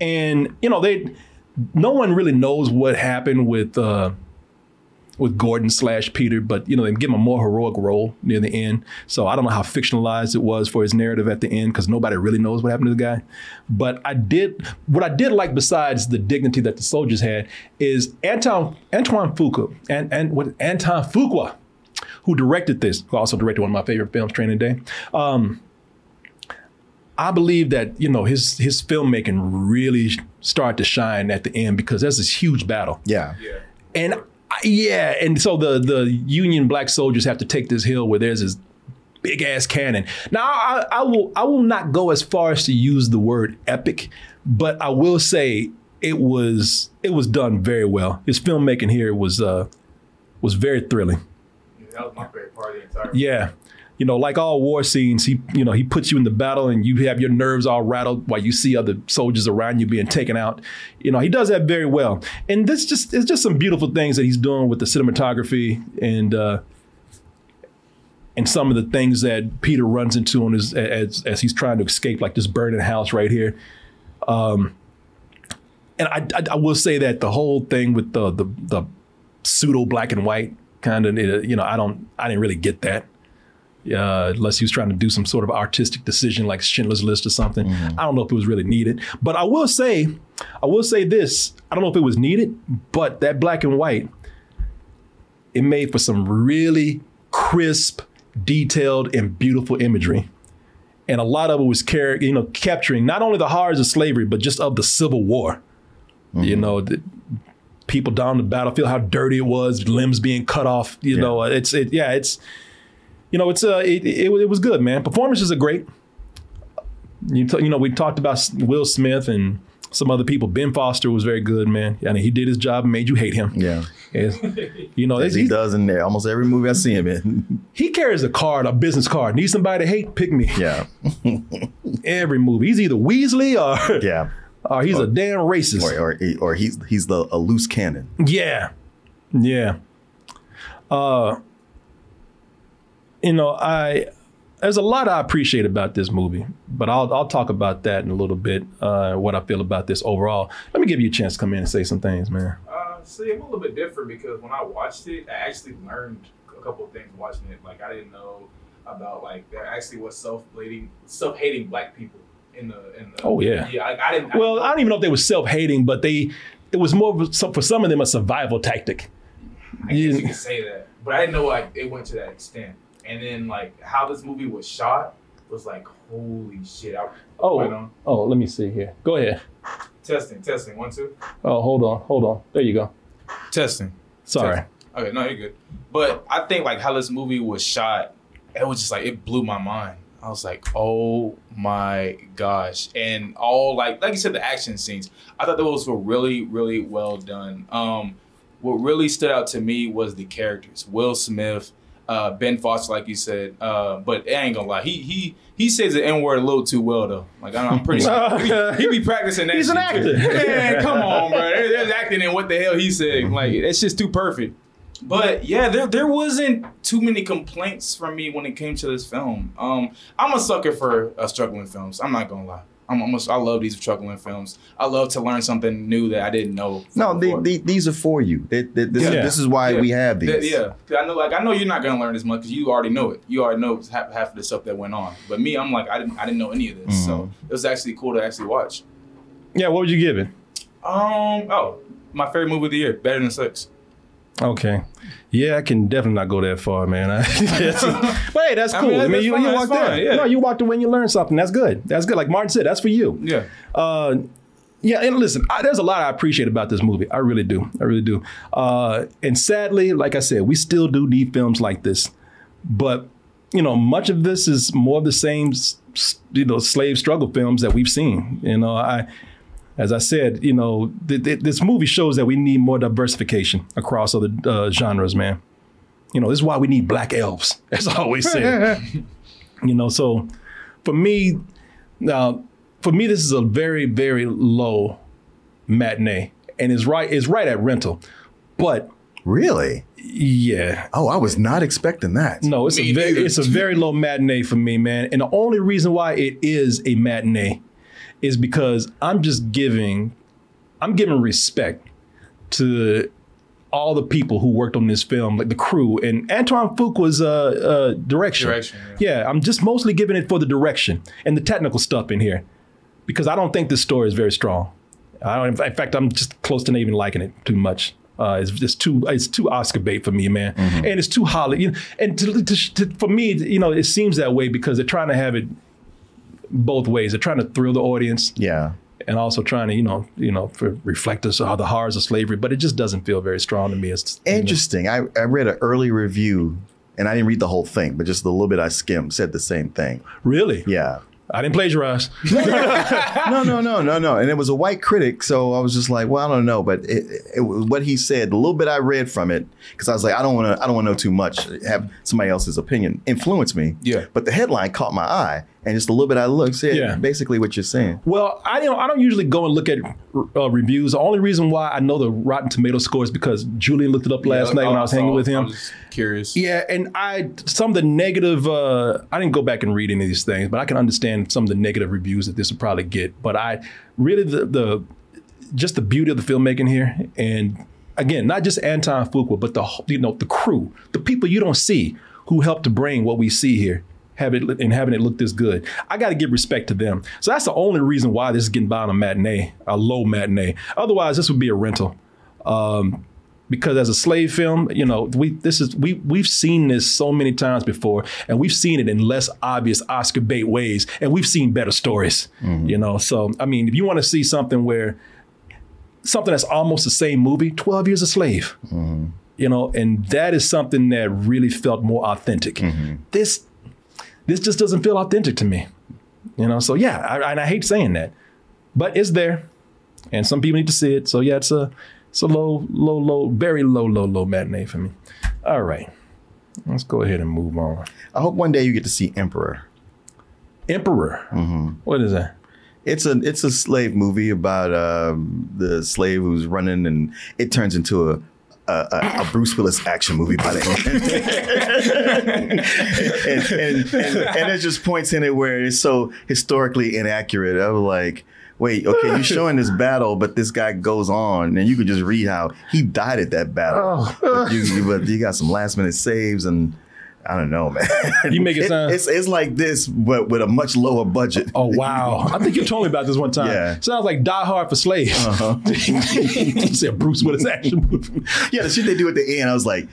A: and you know, they no one really knows what happened with. Uh, with Gordon slash Peter, but you know, they give him a more heroic role near the end. So I don't know how fictionalized it was for his narrative at the end because nobody really knows what happened to the guy. But I did what I did like besides the dignity that the soldiers had is Anton Antoine Fuqua and and what Anton Fuqua, who directed this, who also directed one of my favorite films, Training Day. Um, I believe that you know his his filmmaking really started to shine at the end because that's this huge battle.
B: Yeah.
A: And I- yeah, and so the the Union black soldiers have to take this hill where there's this big ass cannon. Now I, I will I will not go as far as to use the word epic, but I will say it was it was done very well. His filmmaking here was uh was very thrilling.
J: Yeah, that was my favorite part of the entire.
A: Yeah. You know, like all war scenes, he you know, he puts you in the battle and you have your nerves all rattled while you see other soldiers around you being taken out. You know, he does that very well. And this just it's just some beautiful things that he's doing with the cinematography and uh and some of the things that Peter runs into on his as as he's trying to escape like this burning house right here. Um and I, I, I will say that the whole thing with the the, the pseudo black and white kind of you know I don't I didn't really get that uh, unless he was trying to do some sort of artistic decision like Schindler's List or something. I don't know if it was really needed. But I will say, I will say this: I don't know if it was needed, but that black and white, it made for some really crisp, detailed, and beautiful imagery. And a lot of it was car- you know, capturing not only the horrors of slavery, but just of the Civil War. You know, the, people down the battlefield, how dirty it was, limbs being cut off. You know, it's it. Yeah, it's you know, it's uh, it, it, it was good, man. Performances are great. You, t- you know, we talked about Will Smith and some other people. Ben Foster was very good, man. I mean, he did his job and made you hate him.
B: Yeah.
A: You know,
B: As he does in there. Almost every movie I see him in.
A: he carries a card, a business card. Need somebody to hate? Pick me.
B: Yeah.
A: Every movie. He's either Weasley or
B: yeah.
A: Or he's a damn racist.
B: Or, or, or he's he's the a loose cannon.
A: Yeah. Yeah. Uh you know, I there's a lot I appreciate about this movie, but I'll I'll talk about that in a little bit, uh, what I feel about this overall. Let me give you a chance to come in and say some things, man.
J: Uh, see, I'm a little bit different because when I watched it, I actually learned a couple of things watching it. Like I didn't know about like there actually was self-hating, self-hating black people in the in the.
A: Oh, yeah.
J: yeah. Like, I didn't.
A: Well, I don't even know if they were self-hating, but they it was more of a- some, for some of them a survival tactic.
J: I guess you could say that, but I didn't know like it went to that extent. And then like how this movie was shot was like holy shit. I,
A: Oh,
J: on.
A: oh, let me see here. Go ahead.
J: testing, testing, one, two.
A: Oh, hold on, hold on. There you go.
J: Testing.
A: Sorry.
J: Testing. Okay, no, you're good. But I think like how this movie was shot, it was just like it blew my mind. I was like, oh my gosh. And all like like you said, the action scenes. I thought those were really, really well done. Um what really stood out to me was the characters. Will Smith, uh, Ben Foster, like you said. Uh, but I ain't gonna lie, he he he says the N word a little too well though. Like I'm I'm pretty sure he, be- he be practicing that.
A: He's an actor.
J: Man, come on, bro. There- There's acting in what the hell he said. Like it's just too perfect. But yeah, there there wasn't too many complaints from me when it came to this film. Um, I'm a sucker for uh, struggling films. I'm not gonna lie. I'm almost I love these struggling films. I love to learn something new that I didn't know.
B: No, the, the, these are for you. They- they- this, is,
J: Yeah.
B: this is why
J: Yeah.
B: we have these.
J: Th- Yeah, 'Cause I know, like I know you're not gonna learn as much because you already know it. You already know half, half of the stuff that went on. But me, I'm like I didn't I didn't know any of this, so
B: Mm-hmm.
J: it was actually cool to actually watch.
A: Yeah, what would you give it?
J: Um, oh, my favorite movie of the year, better than six.
A: Okay. Yeah, I can definitely not go that far, man. I- but hey, that's cool. I
J: mean,
A: mean, you,
J: fine,
A: you walked
J: fine,
A: in.
J: yeah.
A: No, you walked away and you learned something. That's good. That's good. Like Martin said, that's for you.
J: Yeah.
A: Uh, yeah, and listen, I, there's a lot I appreciate about this movie. I really do. I really do. Uh, and sadly, like I said, we still do need films like this. But you know, much of this is more of the same, you know, slave struggle films that we've seen. You know, I, as I said, you know, th- th- this movie shows that we need more diversification across other uh, genres, man. You know, this is why we need black elves, as I always say. you know, so for me, now for me, this is a very, very low matinee, and it's right, it's right at rental, but
B: really,
A: yeah.
B: Oh, I was not expecting that.
A: No, it's a very, it's a very low matinee for me, man. And the only reason why it is a matinee is because I'm just giving, I'm giving respect to all the people who worked on this film, like the crew and Antoine Fuqua's uh, uh, direction.
J: Direction,
A: yeah. I'm just mostly giving it for the direction and the technical stuff in here, because I don't think this story is very strong. I don't. In fact, I'm just close to not even liking it too much. Uh, it's just too. It's too Oscar bait for me, man, and it's too Hollywood. You know, and to, to, to, for me, you know, it seems that way because they're trying to have it both ways. They're trying to thrill the audience,
B: Yeah.
A: and also trying to, you know, you know, for reflect us how the horrors of slavery. But it just doesn't feel very strong to me. It's you know,
B: Interesting. I, I read an early review, and I didn't read the whole thing, but just the little bit I skimmed said the same thing.
A: Really?
B: Yeah.
A: I didn't plagiarize.
B: no, no, no, no, no. And it was a white critic, so I was just like, well, I don't know, but it, it, was what he said, the little bit I read from it, because I was like, I don't want to, I don't want to know too much. Have somebody else's opinion influence me.
J: Yeah.
B: But the headline caught my eye, and just a little bit I looked, said
A: Yeah.
B: basically what you're saying.
A: Well, I don't. I don't usually go and look at uh, reviews. The only reason why I know the Rotten Tomato score is because Julian looked it up last night when I was hanging with him.
J: curious.
A: Yeah, and I some of the negative. Uh, I didn't go back and read any of these things, but I can understand some of the negative reviews that this would probably get. But I really the the just the beauty of the filmmaking here, and again, not just Anton Fuqua, but the whole- you know the crew, the people you don't see who helped to bring what we see here. Have it and having it look this good. I got to give respect to them. So that's the only reason why this is getting by on a matinee, a low matinee. Otherwise, this would be a rental. Um, because as a slave film, you know, we this is we we've seen this so many times before, and we've seen it in less obvious Oscar bait ways, and we've seen better stories. Mm-hmm. You know, so I mean, if you want to see something where something that's almost the same movie, 12 Years a Slave. Mm-hmm. You know, and that is something that really felt more authentic. Mm-hmm. This this just doesn't feel authentic to me. You know, so yeah, I, and I hate saying that, but it's there, and some people need to see it. So yeah, it's a it's a low, low, low, very low, low, low matinee for me. All right, let's go ahead and move on.
B: I hope one day you get to see Emperor.
A: Emperor. What is that?
B: It's a it's a slave movie about um, the slave who's running, and it turns into a a, a, a eh. Bruce Willis action movie by the end. and, and, and, and it just points in it where it's so historically inaccurate. I was like, wait, okay, you're showing this battle, but this guy goes on, and you could just read how he died at that battle. Oh. But, you, but you got some last minute saves and. I don't know, man.
A: You make it sound-
B: it's, it's like this, but with a much lower budget.
A: Oh wow! I think you told me about this one time.
B: Yeah.
A: Sounds like Die Hard for slaves.
B: Uh-huh.
A: you said Bruce Willis action movie.
B: Yeah, the shit they do at the end, I was like,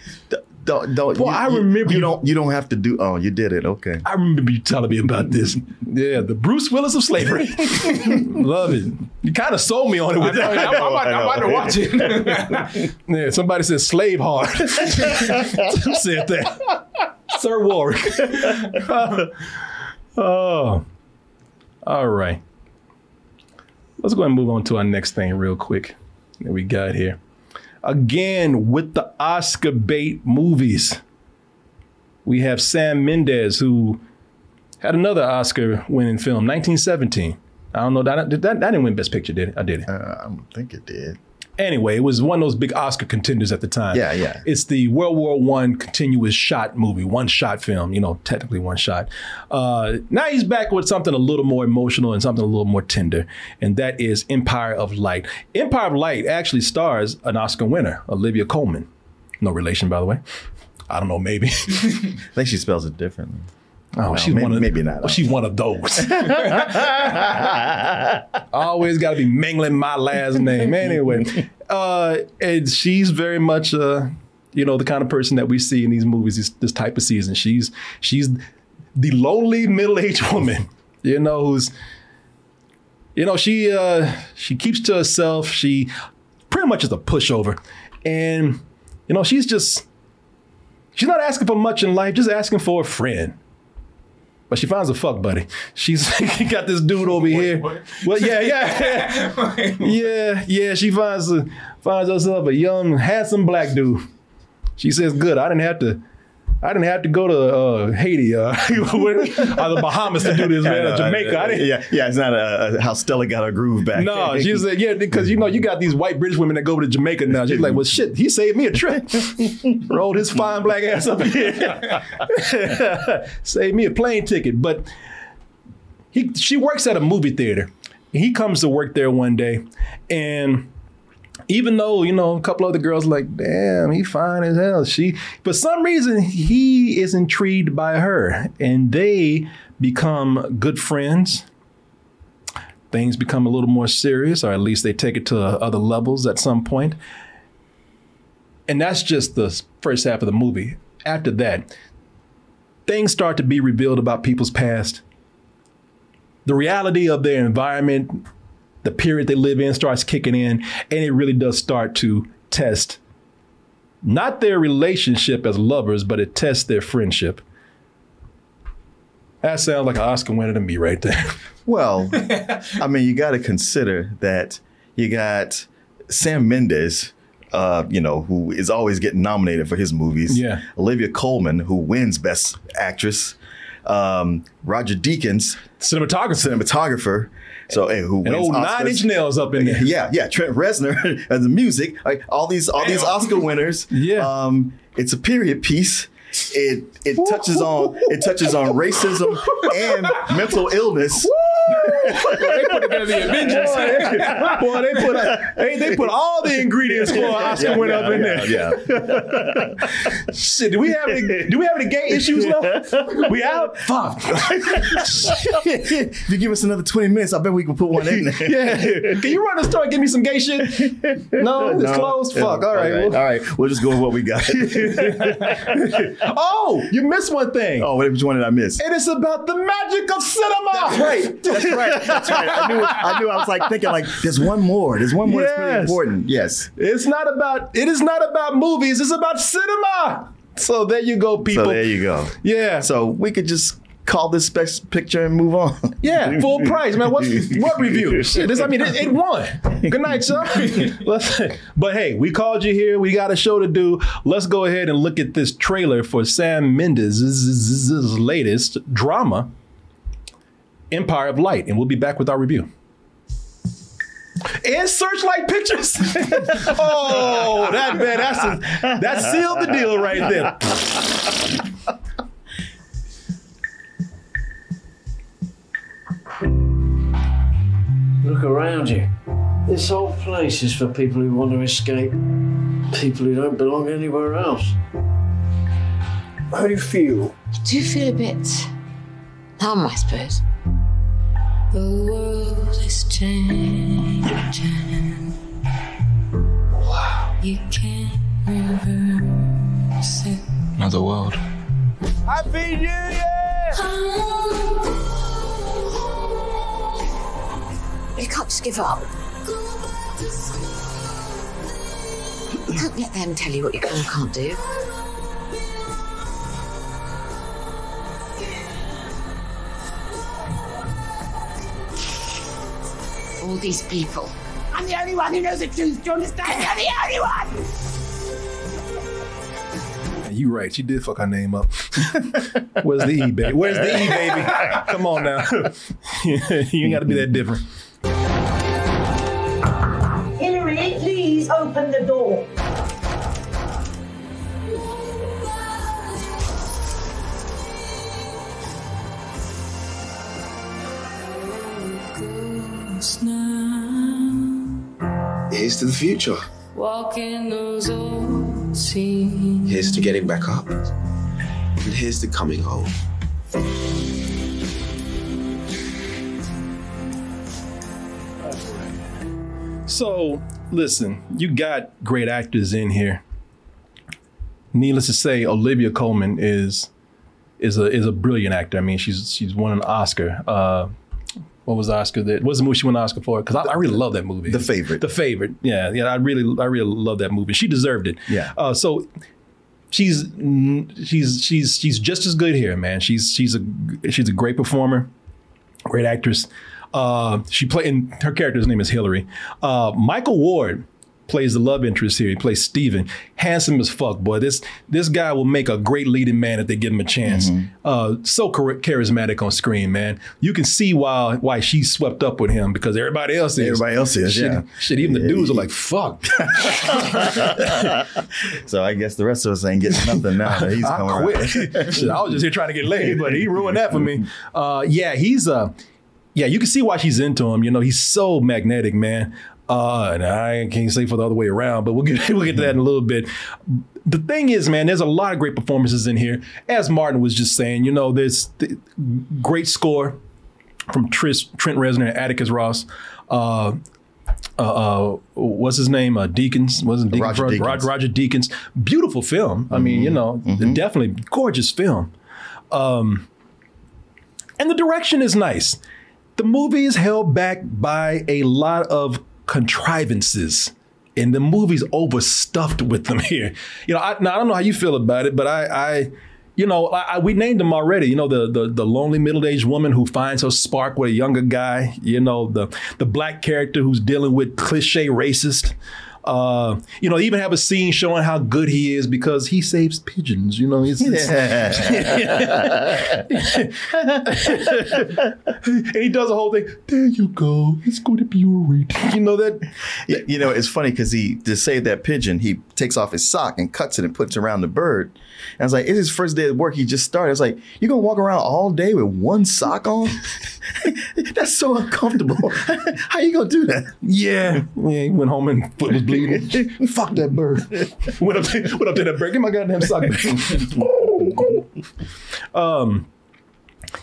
B: don't, don't.
A: Well,
B: you,
A: I remember
B: you
A: you-
B: don't, you don't have to do. Oh, you did it. Okay.
A: I remember you telling me about this. Yeah, the Bruce Willis of slavery. Love it. You kind of sold me on it with
J: I know,
A: that.
J: I'm, I'm about, I'm about to watch it.
A: Yeah, somebody said slave hard. Said that? Sir Warwick. oh. All right. Let's go ahead and move on to our next thing real quick that we got here. Again, with the Oscar bait movies, we have Sam Mendes, who had another Oscar winning film, 1917. I don't know, that, that, that didn't win Best Picture, did it? I did it.
B: Uh, I don't think it did.
A: Anyway, it was one of those big Oscar contenders at the time.
B: Yeah, yeah.
A: It's the World War One continuous shot movie, one shot film. You know, technically one shot. Uh, now he's back with something a little more emotional and something a little more tender, and that is Empire of Light. Empire of Light actually stars an Oscar winner, Olivia Colman. No relation, by the way. I don't know, maybe.
B: I think she spells it differently.
A: Oh,
B: Well,
A: she's
B: may-
A: one of
B: maybe not.
A: Well, she's one of those. Always got to be mingling my last name. Anyway, uh, and she's very much, uh, you know, the kind of person that we see in these movies. This, this type of season. She's she's the lonely middle-aged woman. You know, who's you know she uh, she keeps to herself. She pretty much is a pushover, and you know she's just she's not asking for much in life. Just asking for a friend. But she finds a fuck buddy. She's got this dude over here. Well, yeah, yeah, yeah, yeah. She finds a, finds herself a young, handsome black dude. She says, "Good. I didn't have to. I didn't have to go to uh, Haiti uh, or the Bahamas to do this, man. Or Jamaica. I didn't,
B: Yeah, yeah. It's not a, a how Stella got her groove back.
A: no, she said, yeah, because you know you got these white British women that go to Jamaica now. She's like, well, shit, he saved me a trip. Rolled his fine black ass up here, saved me a plane ticket. But he, she works at a movie theater. He comes to work there one day, and even though you know a couple other girls like, damn, he fine as hell. She, for some reason, he is intrigued by her, and they become good friends things become a little more serious, or at least they take it to other levels at some point. And that's just the first half of the movie. After that, things start to be revealed about people's past. The reality of their environment, the period they live in starts kicking in, and it really does start to test not their relationship as lovers, but it tests their friendship. That sounds like an Oscar winner to me right there.
B: Well, I mean, you got to consider that you got Sam Mendes, uh, you know, who is always getting nominated for his movies.
A: Yeah.
B: Olivia Colman, who wins Best Actress. Um, Roger Deakins,
A: cinematographer,
B: cinematographer. So, hey, who
A: And
B: wins
A: old
B: Oscars.
A: Nine Inch Nails up in there.
B: Yeah, yeah. Trent Reznor and the music, like all these, all these Oscar winners.
A: Yeah.
B: Um, it's a period piece. It it touches on it touches on racism and mental illness.
J: They put together the Avengers.
A: Boy, they put a, they, they put all the ingredients for an Oscar
B: Yeah,
A: winner
B: yeah,
A: up in
B: yeah,
A: there.
B: yeah.
A: Shit, do we have any, do we have any gay issues left? We out? Fuck.
B: if you give us another 20 minutes, I bet we can put one in there.
A: yeah. Can you run the store and give me some gay shit? No, it's
B: No.
A: closed. Fuck. All right. well-
B: all right. We'll just go with what we got.
A: oh, you missed one thing.
B: oh, which one did I miss?
A: It is about the magic of cinema.
B: That's right. That's right. That's right. I knew. I knew. I was like thinking like, there's one more. There's one more that's really important. Yes.
A: It's not about. It is not about movies. It's about cinema. So there you go, people.
B: So there you go.
A: Yeah.
B: So we could just call this picture and move on.
A: Yeah, full price, man. What's what review? Shit, this, I mean, it, it won. Good night, sir. Let's- but hey, we called you here. We got a show to do. Let's go ahead and look at this trailer for Sam Mendes' latest drama, Empire of Light, and we'll be back with our review. And Searchlight Pictures. oh, that man, that's a, that sealed the deal right there.
P: Look around you. This whole place is for people who want to escape, people who don't belong anywhere else. How do you feel?
Q: I do feel a bit numb, I suppose. The world is changing. Wow. You can't reverse it.
R: Another world.
Q: Happy New Year! You can't just give up. Don't let them tell you what you can and can't do. All these people. I'm the only one who knows the truth. Do you understand? I'm the only one!
A: You right. She did fuck her name up. Where's the E baby? Where's the E baby? Come on now. you ain't got to be that different.
S: Here's to the future.
Q: Walking those old scenes.
S: Here's to getting back up. And here's to coming home.
A: So, listen, you got great actors in here. Needless to say, Olivia Colman is is a is a brilliant actor. I mean, she's she's won an Oscar. Uh, what was the Oscar that? What's the movie she won an Oscar for? Because I, I really love that movie.
B: The favorite.
A: The favorite. Yeah, yeah. I really I really love that movie. She deserved it.
B: Yeah.
A: Uh, so she's she's she's she's just as good here, man. She's she's a she's a great performer, great actress. Uh, she played and her character's name is Hilary. Uh, Michael Ward plays the love interest here. He plays Stephen. Handsome as fuck, boy. This this guy will make a great leading man if they give him a chance. Uh, so char- charismatic on screen, man. You can see why why she's swept up with him because everybody else is.
B: Everybody else is,
A: Shit,
B: yeah.
A: Shit, even the dudes are like, fuck.
B: so I guess the rest of us ain't getting nothing now that he's
A: I
B: coming
A: quit. Shit, I was just here trying to get laid, but he ruined that for me. Uh, yeah, he's uh, yeah, you can see why she's into him. You know, he's so magnetic, man. Uh, and I can't say for the other way around, but we'll get we'll get to that in a little bit. The thing is, man, there's a lot of great performances in here. As Martin was just saying, you know, there's the great score from Tris, Trent Reznor and Atticus Ross. Uh, uh, uh, what's his name? Uh, Deacons wasn't Deacon
B: Roger Deakins.
A: Roger, Roger Deakins. Beautiful film. I mean, you know, definitely gorgeous film. Um, and the direction is nice. The movie is held back by a lot of contrivances. And the movie's overstuffed with them here. You know, I, now I don't know how you feel about it, but I, I you know, I, I- we named them already. You know, the the, the lonely middle aged woman who finds her spark with a younger guy. You know, the the black character who's dealing with cliche racist. Uh, you know, they even have a scene showing how good he is because he saves pigeons. You know, it's, and he does the whole thing. There you go. It's going to be all right. You know that.
B: You know, it's funny because he to save that pigeon, he takes off his sock and cuts it and puts it around the bird. And I was like, it's his first day at work. He just started. I was like, you're gonna walk around all day with one sock on? That's so uncomfortable. How you gonna do that?
A: Yeah. yeah he went home and foot was bleeding. Fuck that bird. went up to, went up to that bird. Get my goddamn sock back. um,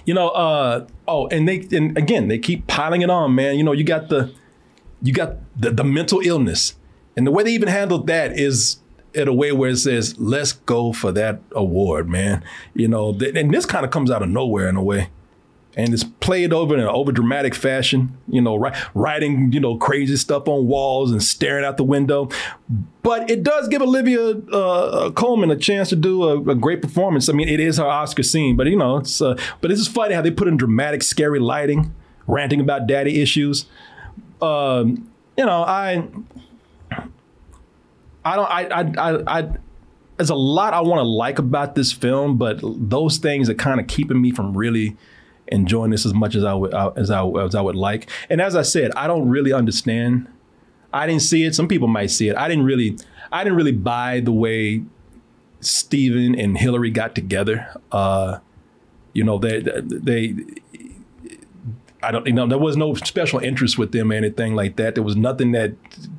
A: you know, uh, oh, and they and again they keep piling it on, man. You know, you got the you got the, the mental illness. And the way they even handled that is in a way where it says, let's go for that award, man. You know, th- and this kind of comes out of nowhere in a way. And it's played over in an over dramatic fashion. You know, ri- writing you know crazy stuff on walls and staring out the window. But it does give Olivia uh, Colman a chance to do a, a great performance. I mean, it is her Oscar scene, but you know, it's uh, but it's just funny how they put in dramatic, scary lighting, ranting about daddy issues. Um, you know, I, I don't, I, I, I, I there's a lot I want to like about this film, but those things are kind of keeping me from really enjoying this as much as I would uh, as I as I would like. And as I said, I don't really understand. I didn't see it. Some people might see it. I didn't really. I didn't really buy the way Stephen and Hilary got together. Uh, you know, they they. I don't, you know, there was no special interest with them or anything like that. There was nothing that,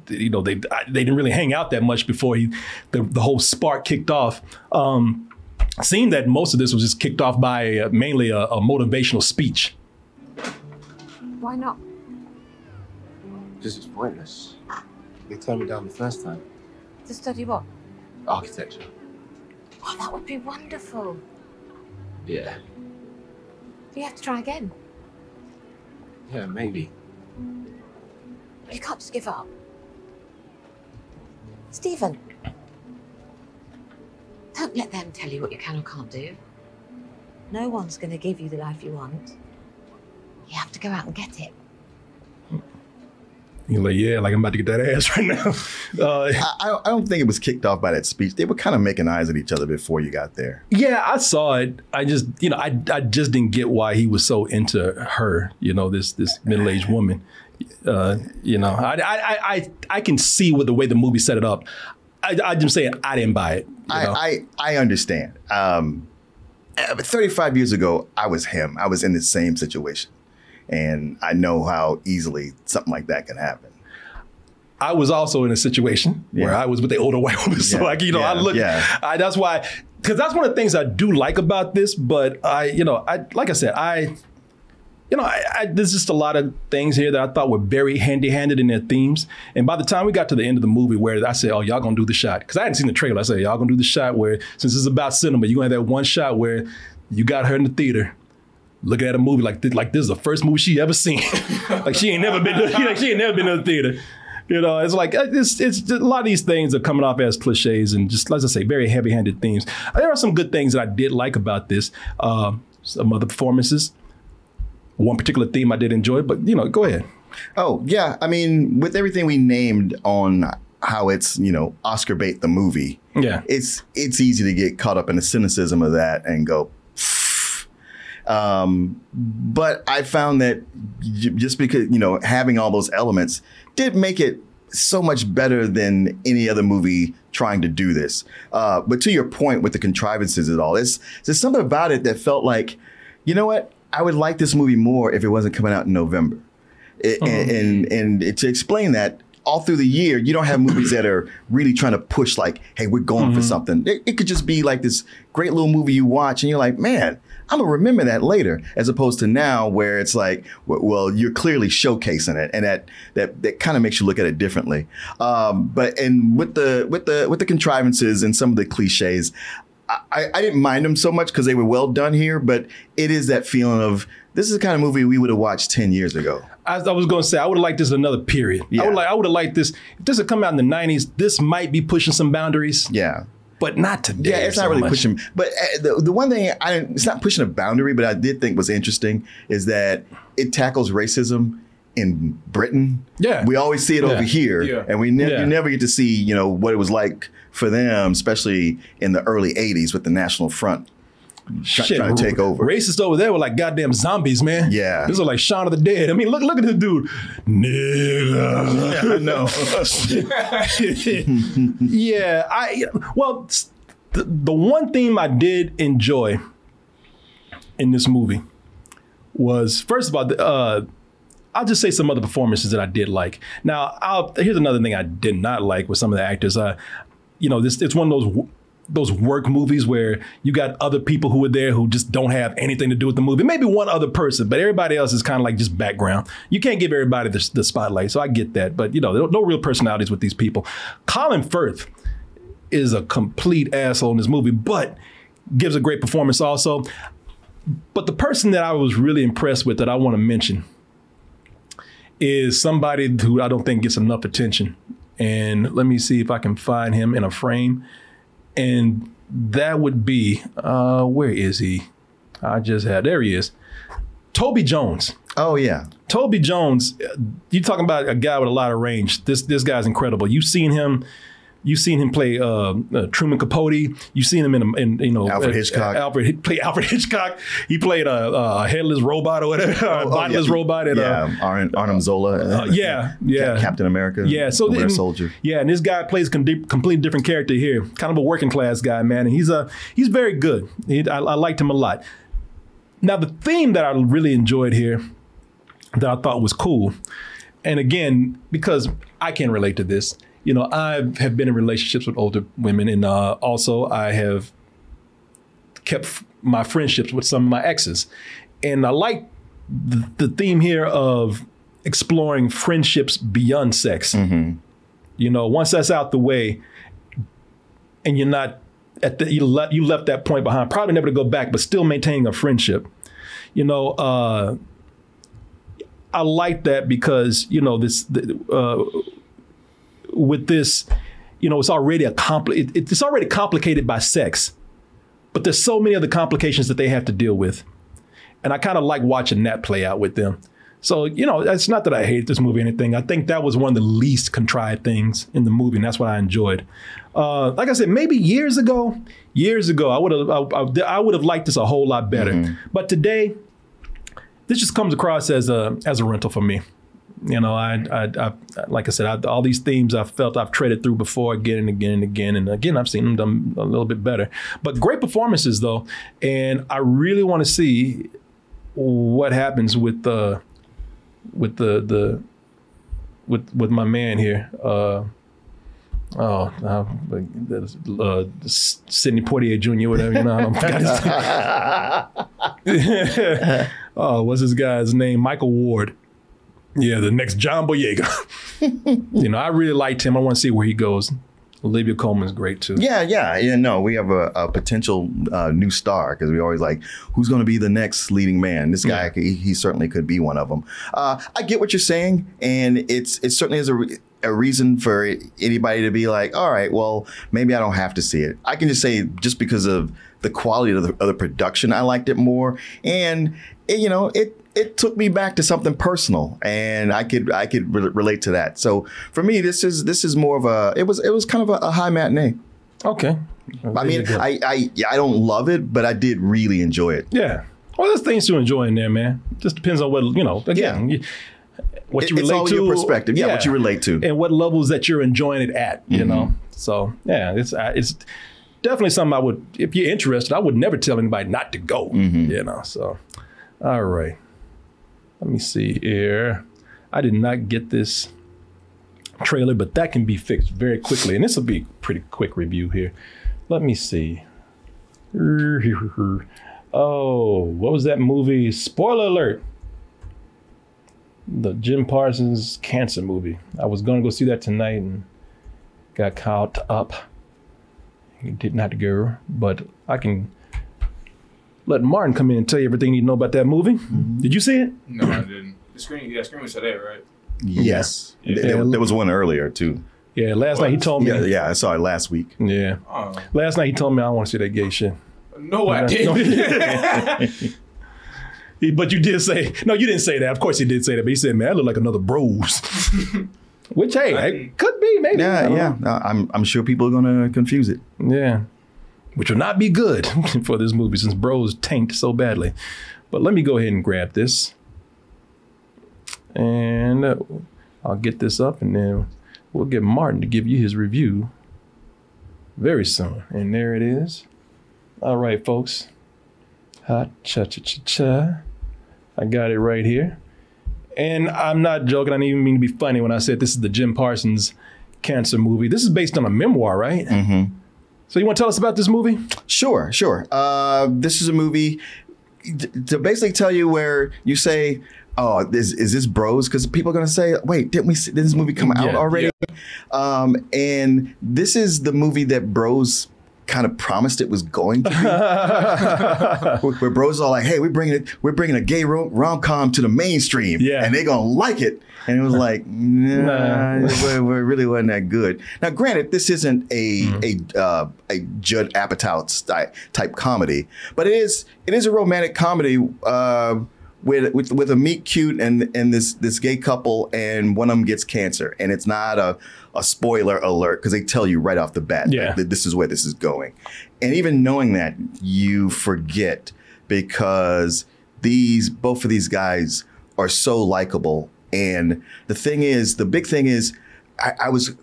A: you know, they they didn't really hang out that much before he, the, the whole spark kicked off. Um, seemed that most of this was just kicked off by uh, mainly a, a motivational speech.
Q: Why not?
S: Because it's pointless. They turned me down the first time.
Q: To study what?
S: Architecture.
Q: Oh, that would be wonderful.
S: Yeah.
Q: You have to try again.
S: Yeah, maybe.
Q: You can't just give up. Stephen, don't let them tell you what you can or can't do. No one's going to give you the life you want. You have to go out and get it.
A: You're like, yeah, like I'm about to get that ass right now. Uh,
B: I, I don't think it was kicked off by that speech. They were kind of making eyes at each other before you got there.
A: Yeah, I saw it. I just, you know, I, I just didn't get why he was so into her. You know, this this middle aged woman. Uh, you know, I, I I I can see with the way the movie set it up. I, I'm just saying I didn't buy it.
B: I, I I understand. Um, but 35 years ago, I was him. I was in the same situation, and I know how easily something like that can happen.
A: I was also in a situation where I was with the older white woman. So
B: Yeah,
A: like, you know, I look,
B: yeah.
A: I, that's why, because that's one of the things I do like about this. But I, you know, I like I said, I, you know, I, I, there's just a lot of things here that I thought were very handy-handed in their themes. And by the time we got to the end of the movie, where I said, "Oh, y'all gonna do the shot," because I hadn't seen the trailer, I said, "Y'all gonna do the shot where since it's about cinema, you gonna have that one shot where you got her in the theater." Looking at a movie like this, like this is the first movie she ever seen. like she ain't never been, to, she ain't never been to the theater. You know, it's like uh, it's it's a lot of these things are coming off as cliches and just let's just say very heavy-handed themes. There are some good things that I did like about this. Uh, some other performances. One particular theme I did enjoy, but you know, go ahead.
B: Oh yeah, I mean, with everything we named on how it's you know Oscar bait the movie,
A: Yeah.
B: it's it's easy to get caught up in the cynicism of that and go. Um, but I found that j- just because you know having all those elements did make it so much better than any other movie trying to do this. Uh, but to your point with the contrivances and all, there's there's something about it that felt like, you know what, I would like this movie more if it wasn't coming out in November. It- and, and and to explain that all through the year you don't have movies that are really trying to push like hey we're going for something. It, it could just be like this great little movie you watch and you're like man i'm gonna remember that later as opposed to now where it's like well you're clearly showcasing it and that that that kind of makes you look at it differently. Um, but and with the with the with the contrivances and some of the cliches I, I didn't mind them so much because they were well done here, but it is that feeling of this is the kind of movie we would have watched 10 years ago.
A: As I was going to say, I would have liked this another period. I would like, I would have liked this. If this had come out in the '90s, this might be pushing some boundaries.
B: Yeah,
A: but not today.
B: Yeah, it's not really
A: much.
B: pushing. But uh, the, the one thing I didn't, it's not pushing a boundary, but I did think was interesting is that it tackles racism in Britain.
A: Yeah,
B: we always see it
A: Yeah.
B: over here,
A: Yeah.
B: and we ne-
A: Yeah.
B: you never get to see you know what it was like for them, especially in the early '80s with the National Front try-
A: Shit,
B: trying to take over.
A: Racists over there were like goddamn zombies, man.
B: Yeah.
A: This was like Shaun of the Dead. I mean, look, look at this dude. Nigga.
B: I know.
A: yeah, I well, the, the one theme I did enjoy in this movie was first of all, the, uh, I'll just say some other performances that I did like. Now, I'll, here's another thing I did not like with some of the actors. Uh, you know, this it's one of those those work movies where you got other people who are there who just don't have anything to do with the movie. Maybe one other person, but everybody else is kind of like just background. You can't give everybody the, the spotlight, so I get that. But you know, no, no real personalities with these people. Colin Firth is a complete asshole in this movie, but gives a great performance also. But the person that I was really impressed with that I want to mention is somebody who I don't think gets enough attention. And let me see if I can find him in a frame. And that would be uh where is he? I just had there he is. Toby Jones.
B: Oh yeah.
A: Toby Jones, uh, you talking about a guy with a lot of range. This this guy's incredible. You've seen him You've seen him play uh, uh, Truman Capote. You've seen him in, a, in you know
B: Alfred
A: uh,
B: Hitchcock.
A: Alfred he play Alfred Hitchcock. He played a, a headless robot or whatever, a
B: Oh,
A: bodiless
B: yeah.
A: robot. And,
B: yeah,
A: uh,
B: Arn, Arnim Zola.
A: uh, yeah, yeah.
B: Cap- Captain America.
A: Yeah, so
B: Winter Soldier.
A: Yeah, and this guy plays a com- completely different character here, kind of a working class guy, man, and he's a he's very good. He, I, I liked him a lot. Now, the theme that I really enjoyed here, that I thought was cool, and again, because I can relate to this, you know, I have been in relationships with older women, and uh, also I have kept f- my friendships with some of my exes, and I like the, the theme here of exploring friendships beyond sex. You know, once that's out the way, and you're not at the you left you left that point behind, probably never to go back, but still maintaining a friendship. You know, uh, I like that because you know this the, uh, with this, you know, it's already a compli- it, it's already complicated by sex, but there's so many other complications that they have to deal with, and I kind of like watching that play out with them. So you know, it's not that I hate this movie or anything. I think that was one of the least contrived things in the movie, and that's what I enjoyed. Uh, like I said, maybe years ago, years ago, I would have I, I, I would have liked this a whole lot better. But today, this just comes across as a as a rental for me. You know, I, I, I like I said, I, all these themes I felt I've treaded through before again and again and again, and again I've seen them done a little bit better. But great performances though, and I really want to see what happens with the with the the with with my man here. Uh, Oh, uh, uh, Sidney Poitier Jr., whatever, you know, I name. oh, what's this guy's name? Michael Ward. Yeah, the next John Boyega. you know, I really liked him. I want to see where he goes. Olivia Colman's great too.
B: Yeah, yeah, yeah. No, we have a, a potential uh, new star because we always like who's going to be the next leading man. This guy, he, he certainly could be one of them. Uh, I get what you're saying, and it's it certainly is a, re- a reason for anybody to be like, all right, well, maybe I don't have to see it. I can just say just because of the quality of the, of the production, I liked it more, and it, you know, it it took me back to something personal, and I could I could re- relate to that. So for me, this is this is more of a it was it was kind of a, a high matinee.
A: Okay.
B: I mean, I, I I don't love it, but I did really enjoy it.
A: Yeah. Well, there's things to enjoy in there, man. Just depends on what you know. Again, you- what
B: It-
A: you
B: it's
A: relate
B: all
A: to,
B: your perspective. Yeah, what you relate to.
A: and what levels that you're enjoying it at. You
B: Mhm.
A: know. So yeah, it's uh, it's definitely something I would. If you're interested, I would never tell anybody not to go.
B: Mm-hmm.
A: You know. So, all right. Let me see here. I did not get this trailer, but that can be fixed very quickly, and this will be a pretty quick review here. Let me see. Oh, what was that movie? Spoiler alert. The Jim Parsons cancer movie. I was going to go see that tonight and got caught up. Did not go, but I can let Martin come in and tell you everything you need to know about that movie. Mm-hmm. Did you see it?
J: No, I didn't. The screen, yeah, screen was today, right?
B: Yes,
A: Yeah.
B: There, there was one earlier too.
A: Yeah, last night he told me.
B: Yeah, yeah, I saw it last week.
A: Yeah.
J: Oh.
A: Last night he told me I don't want to see that gay shit.
J: No, I didn't.
A: He- But you did say no. You didn't say that. Of course, you did say that. But he said, "Man, I look like another bros." Which hey, it could be maybe.
B: Yeah, yeah. I'm I'm sure people are gonna confuse it.
A: Yeah. Which will not be good for this movie since bros tanked so badly. But let me go ahead and grab this. And uh, I'll get this up and then we'll get Martin to give you his review very soon. And there it is. All right, folks. Ha cha cha cha cha. I got it right here. And I'm not joking. I didn't even mean to be funny when I said this is the Jim Parsons cancer movie. This is based on a memoir, right?
B: Mm-hmm.
A: So you want to tell us about this movie?
B: Sure, sure. Uh, this is a movie t- to basically tell you where you say, "Oh, is, is this Bros?" Because people are gonna say, "Wait, didn't we? See, did this movie come out
A: Yeah,
B: already?" Um, and this is the movie that Bros kind of promised it was going to be. where, bros are like, "Hey, we're bringing it. We're bringing a gay rom com to the mainstream,
A: Yeah.
B: and they're gonna like it." And it was like, nah, it, really wasn't that good. Now, granted, this isn't a a uh, a Judd Apatow type comedy, but it is it is a romantic comedy. Uh, with, with with a meet cute and and this this gay couple and one of them gets cancer and it's not a a spoiler alert because they tell you right off the bat
A: Yeah.
B: that this is where this is going and even knowing that you forget because these both of these guys are so likable and the thing is the big thing is I, I was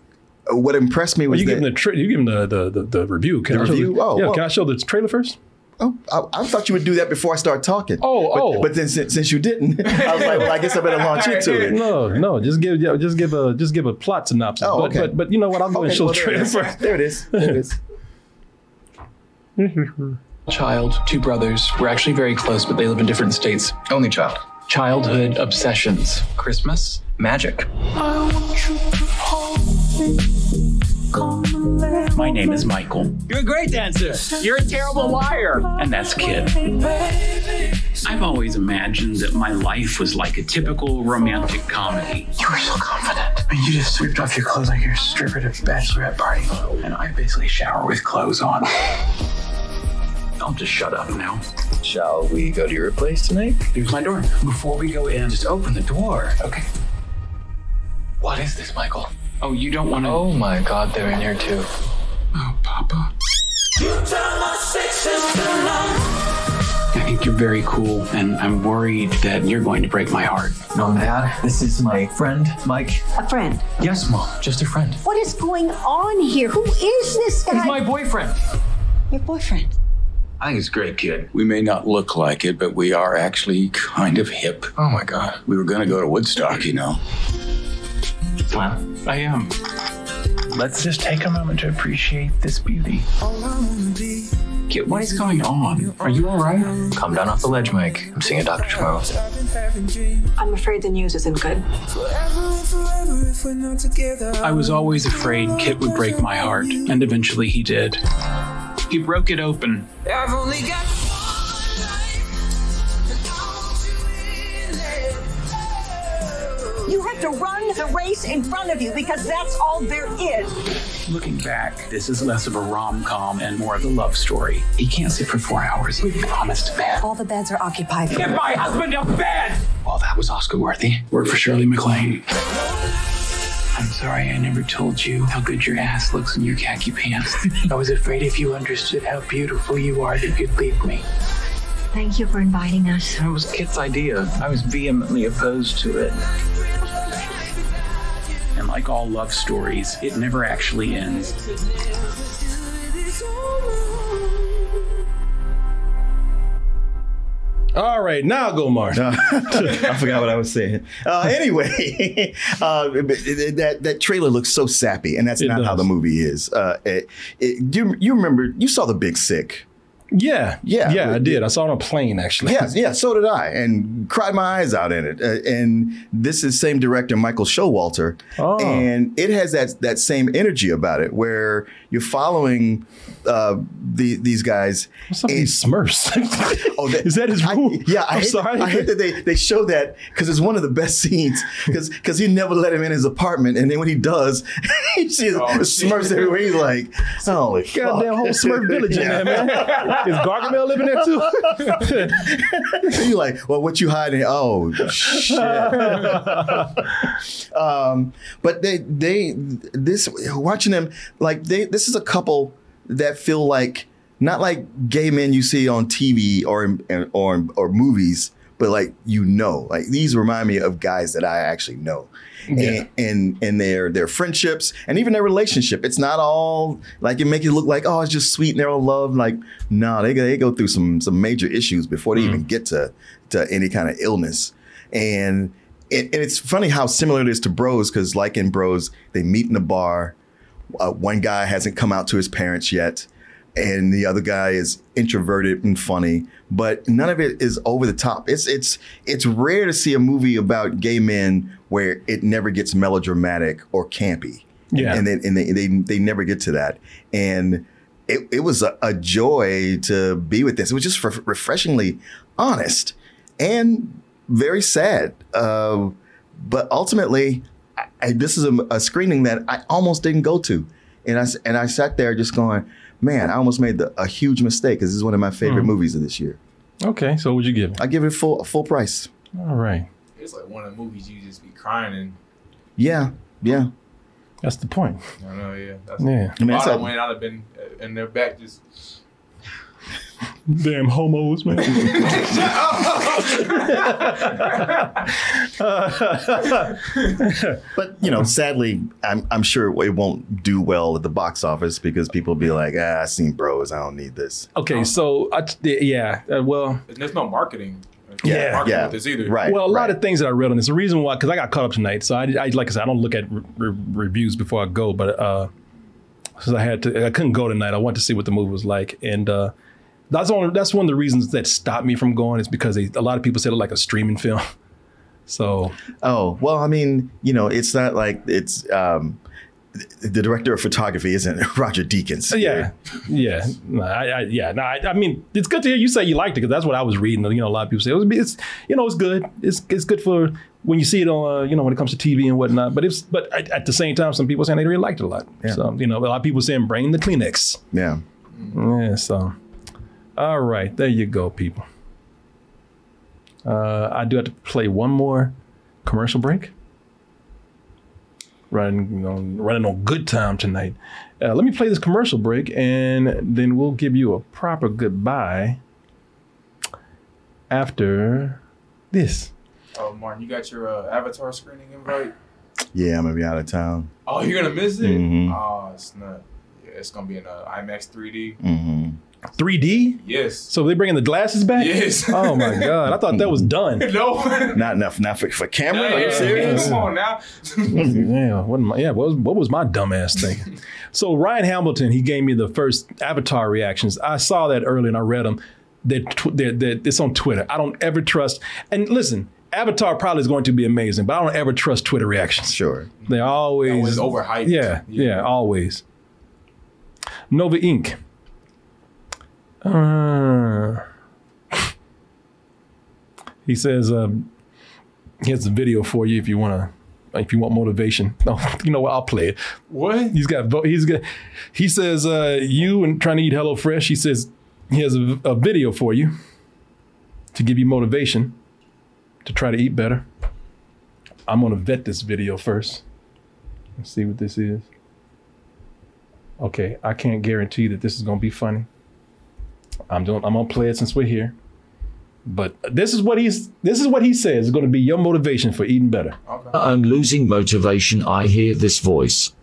B: what impressed me
A: Well,
B: was
A: you
B: that
A: give them the tra- you give them the the, the, the review. Can
B: The
A: I show
B: review? Oh,
A: yeah.
B: well-
A: Can I show the trailer first?
B: Oh, I, I thought you would do that before I start talking.
A: Oh,
B: but,
A: oh.
B: But then since, since you didn't, I was like, well, I guess I better launch into it.
A: No, no. Just give yeah, just give a just give a plot synopsis.
B: Oh,
A: but,
B: okay.
A: but but you know what? I'll go and show
B: well, there
A: trailer first.
B: There it is. There it is.
R: Child, two brothers. We're actually very close, but they live in different states. Only child. Childhood obsessions. Christmas, magic.
T: My name is Michael. You're a great dancer. You're a terrible liar. And that's Kid. I've always imagined that my life was like a typical romantic comedy.
R: You were so confident. I mean, you just swept off your clothes like you're a stripper at a bachelorette party.
T: And I basically shower with clothes on. I'll just shut up now.
R: Shall we go to your place tonight?
T: Here's my door. Before we go in, just open the door.
R: Okay. What is this, Michael?
T: Oh, you don't want to.
R: Oh my god, they're in here too.
T: Oh, Papa. I think you're very cool, and I'm worried that you're going to break my heart.
R: No, Dad, this is my friend, Mike.
U: A friend.
R: Yes, Mom, just a friend.
U: What is going on here? Who is this guy?
R: He's my boyfriend.
U: Your boyfriend.
T: I think it's a great, kid. We may not look like it, but we are actually kind of hip.
R: Oh my god.
T: We were going to go to Woodstock, you know.
R: Well,
T: I am. Let's just take a moment to appreciate this beauty. Kid, what is going on? Are you all right?
R: Calm down off the ledge, Mike. I'm seeing a doctor tomorrow.
V: I'm afraid the news isn't good.
T: I was always afraid Kit would break my heart, and eventually he did. He broke it open.
I: I've only got
U: You have to run the race in front of you because that's all there is.
T: Looking back, this is less of a rom com and more of a love story. He can't sit for four hours. We promised a bed.
V: All the beds are occupied.
T: Get my husband a bed! Well, that was Oscar worthy. Work for Shirley MacLaine. I'm sorry I never told you how good your ass looks in your khaki pants. I was afraid if you understood how beautiful you are that you'd leave me.
Q: Thank you for inviting us.
T: That was Kit's idea. I was vehemently opposed to it. And like all love stories, it never actually ends.
A: All right, now go, Mark.
B: I forgot what I was saying. Uh, anyway, uh, that that trailer looks so sappy, and that's
A: It
B: not how the movie is. Uh, it, it, do you, you remember? You saw the Big Sick.
A: Yeah,
B: Yeah.
A: yeah. I did. I saw it on a plane actually.
B: Yeah, yeah, so did I, and cried my eyes out in it. Uh, and this is same director, Michael Showalter,
A: Oh.
B: and it has that that same energy about it, where you're following uh, the, these guys.
A: What's up these Smurfs?
B: oh, that,
A: is that his rule?
B: yeah, I
A: I'm
B: hate,
A: sorry.
B: I hate that they, they show that because it's one of the best scenes because he never let him in his apartment, and then when he does, he sees Smurfs everywhere. He's like, holy
A: Goddamn whole Smurf village in there, man. Is Gargamel living there too?
B: you like, well, what you hiding? Oh, shit. um, but they, they, this, watching them, like, they, this is a couple that feel like, not like gay men you see on TV or, or, or movies, but like, you know, like these remind me of guys that I actually know.
A: Yeah.
B: And, and and their their friendships and even their relationship. It's not all like it make it look like oh it's just sweet and they're all love. Like no, they go- they go through some some major issues before they mm. even get to to any kind of illness. And it, and it's funny how similar it is to Bros because like in Bros they meet in a bar. Uh, one guy hasn't come out to his parents yet, and the other guy is introverted and funny. But none of it is over the top. It's it's it's rare to see a movie about gay men where it never gets melodramatic or campy.
A: Yeah.
B: and they and they they, they never get to that. And it, it was a, a joy to be with this. It was just re- refreshingly honest and very sad. Uh, but ultimately, I, I, this is a, a screening that I almost didn't go to, and I s- and I sat there just going, man, I almost made the, a huge mistake because this is one of my favorite
A: Mhm.
B: movies of this year.
A: Okay, so what'd you give it?
B: I give it full full price.
A: All right.
J: It's like one of the movies you just be crying and
B: Yeah, yeah.
A: That's the point.
J: I know, yeah. That's,
A: Yeah.
J: I
A: I mean,
J: I'd have I'd have been in their back just.
A: Damn homos, man.
B: But you know, sadly, I'm I'm sure it won't do well at the box office because people will be like, ah, I seen Bros, I don't need this.
A: Okay, so I, yeah, uh, well,
J: There's no marketing.
A: Yeah,
J: marketing
A: yeah.
J: with this either. Right?
A: well, a lot of things that I read on this. The reason why, because I got caught up tonight, so I, I like I said, I don't look at re- re- reviews before I go, but uh, since I had to, I couldn't go tonight. I wanted to see what the movie was like, and uh, that's one. That's one of the reasons that stopped me from going is because they, a lot of people said it like a streaming film. So,
B: oh well, I mean, you know, it's not like it's um, the director of photography isn't Roger Deakins.
A: Yeah, yeah, no, I, I, yeah. No, I, I mean, it's good to hear you say you liked it because that's what I was reading. You know, a lot of people say it was, it's, you know, it's good. It's, it's good for when you see it on, uh, you know, when it comes to TV and whatnot. But it's, but at, at the same time, some people saying they really liked it a lot.
B: Yeah.
A: So, you know, a lot of people saying bring the Kleenex.
B: Yeah.
A: Yeah. So, all right, there you go, people. Uh, I do have to play one more commercial break. Running, you know, running on good time tonight. Uh, let me play this commercial break, and then we'll give you a proper goodbye after this.
J: Oh, Martin, you got your uh, Avatar screening invite?
B: Yeah, I'm gonna be out of town.
J: Oh, you're gonna miss it?
B: Mhm.
J: Oh, it's not. Yeah, it's gonna be in uh, IMAX 3D.
B: Mm-hmm.
A: 3D?
J: Yes.
A: So they bringing the glasses back?
J: Yes.
A: Oh my god, I thought that was done.
J: no.
B: Not enough, not for, for camera. Are you
J: Yeah,
B: serious?
J: Come on now.
A: yeah, what, am I, yeah, what was, what was my dumbass thinking? so Ryan Hamilton, he gave me the first Avatar reactions. I saw that early and I read them. They're, tw- they're, they're, it's on Twitter. I don't ever trust. And listen, Avatar probably is going to be amazing, but I don't ever trust Twitter reactions.
B: Sure,
A: they're always
J: Always overhyped.
A: Yeah, yeah, always. Nova Inc. Uh, he says, um, here's a video for you if you want to, if you want motivation. No, you know what? I'll play it.
J: What?
A: He's got, he's got, he says, uh, you and trying to eat HelloFresh. He says, he has a, a video for you to give you motivation to try to eat better. I'm going to vet this video first. Let's see what this is. Okay, I can't guarantee that this is going to be funny. I'm doing. I'm gonna play it since we're here. But this is what he's. This is what he says is going to be your motivation for eating better.
W: I'm losing motivation. I hear this voice.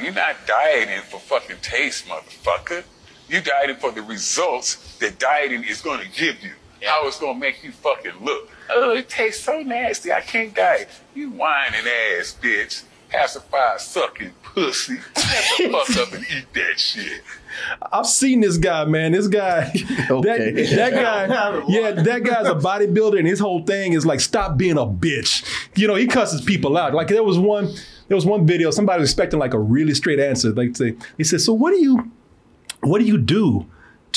X: You're not dieting for fucking taste, motherfucker. You dieting for the results that dieting is going to give you. How it's going to make you fucking look. Oh, it tastes so nasty. I can't diet. You whining ass bitch. Pacifier sucking pussy. Shut the fuck up and eat that shit.
A: I've seen this guy, man. This guy, that, that guy, yeah, that guy's a bodybuilder, and his whole thing is like, stop being a bitch. You know, he cusses people out. Like there was one, there was one video. Somebody was expecting like a really straight answer. Like say, he said, "So what do you, what do you do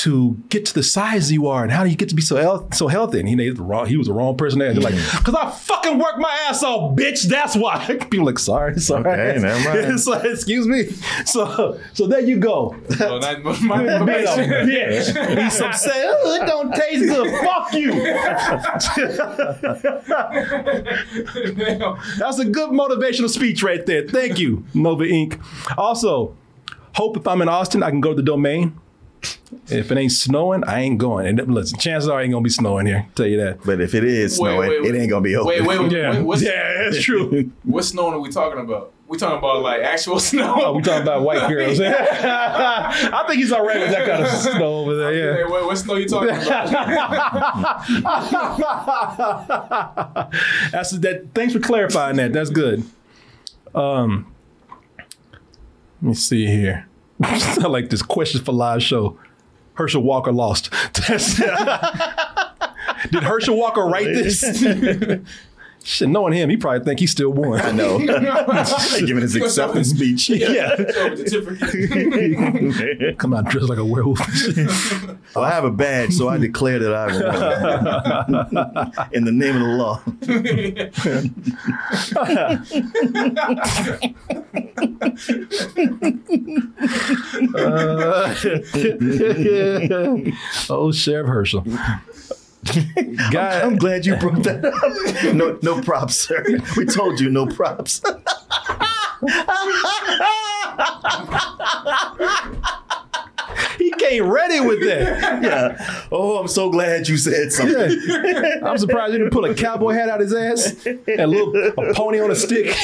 A: to get to the size you are, and how do you get to be so health, so healthy?" And he, he was the wrong, he was the wrong person to answer. Like, because I fucking work my ass off, bitch. That's why. People like, sorry, sorry.
B: Okay, never mind.
A: It's like, excuse me. So, so there you go.
J: Well, that my
A: Being bitch. He's upset. Oh, it don't taste good. Fuck you. That's a good motivational speech right there. Thank you, Nova Inc. Also, hope if I'm in Austin, I can go to the domain. If it ain't snowing, I ain't going. And listen, chances are it ain't gonna be snowing here. Tell you that.
B: But if it is
J: Wait,
B: snowing,
J: wait,
B: it ain't gonna be open.
J: Wait, wait, wait.
A: Yeah.
J: wait what's,
A: Yeah, that's true.
J: What snowing are we talking about? We talking about like actual snow?
A: Oh, we talking about white girls. I think he's all right with that kind of snow over there. Yeah.
J: Hey, what, what snow you talking about?
A: That's that. Thanks for clarifying that. That's good. Um, let me see here. Like this questions for live show. Herschel Walker lost. Did Herschel Walker write this? Shit, knowing him, he probably think he still won.
B: I know. Giving his acceptance speech.
A: Yeah. Come out dressed like a werewolf.
B: Well, I have a badge, so I declare that I won. In the name of the law.
A: Uh, oh, Sheriff Herschel. Guy,
B: I'm glad you brought that up. No, no props, sir. We told you no props.
A: he came ready with that.
B: yeah. Oh, I'm so glad you said something.
A: Yeah. I'm surprised you didn't pull a cowboy hat out his ass and a little a pony on a stick.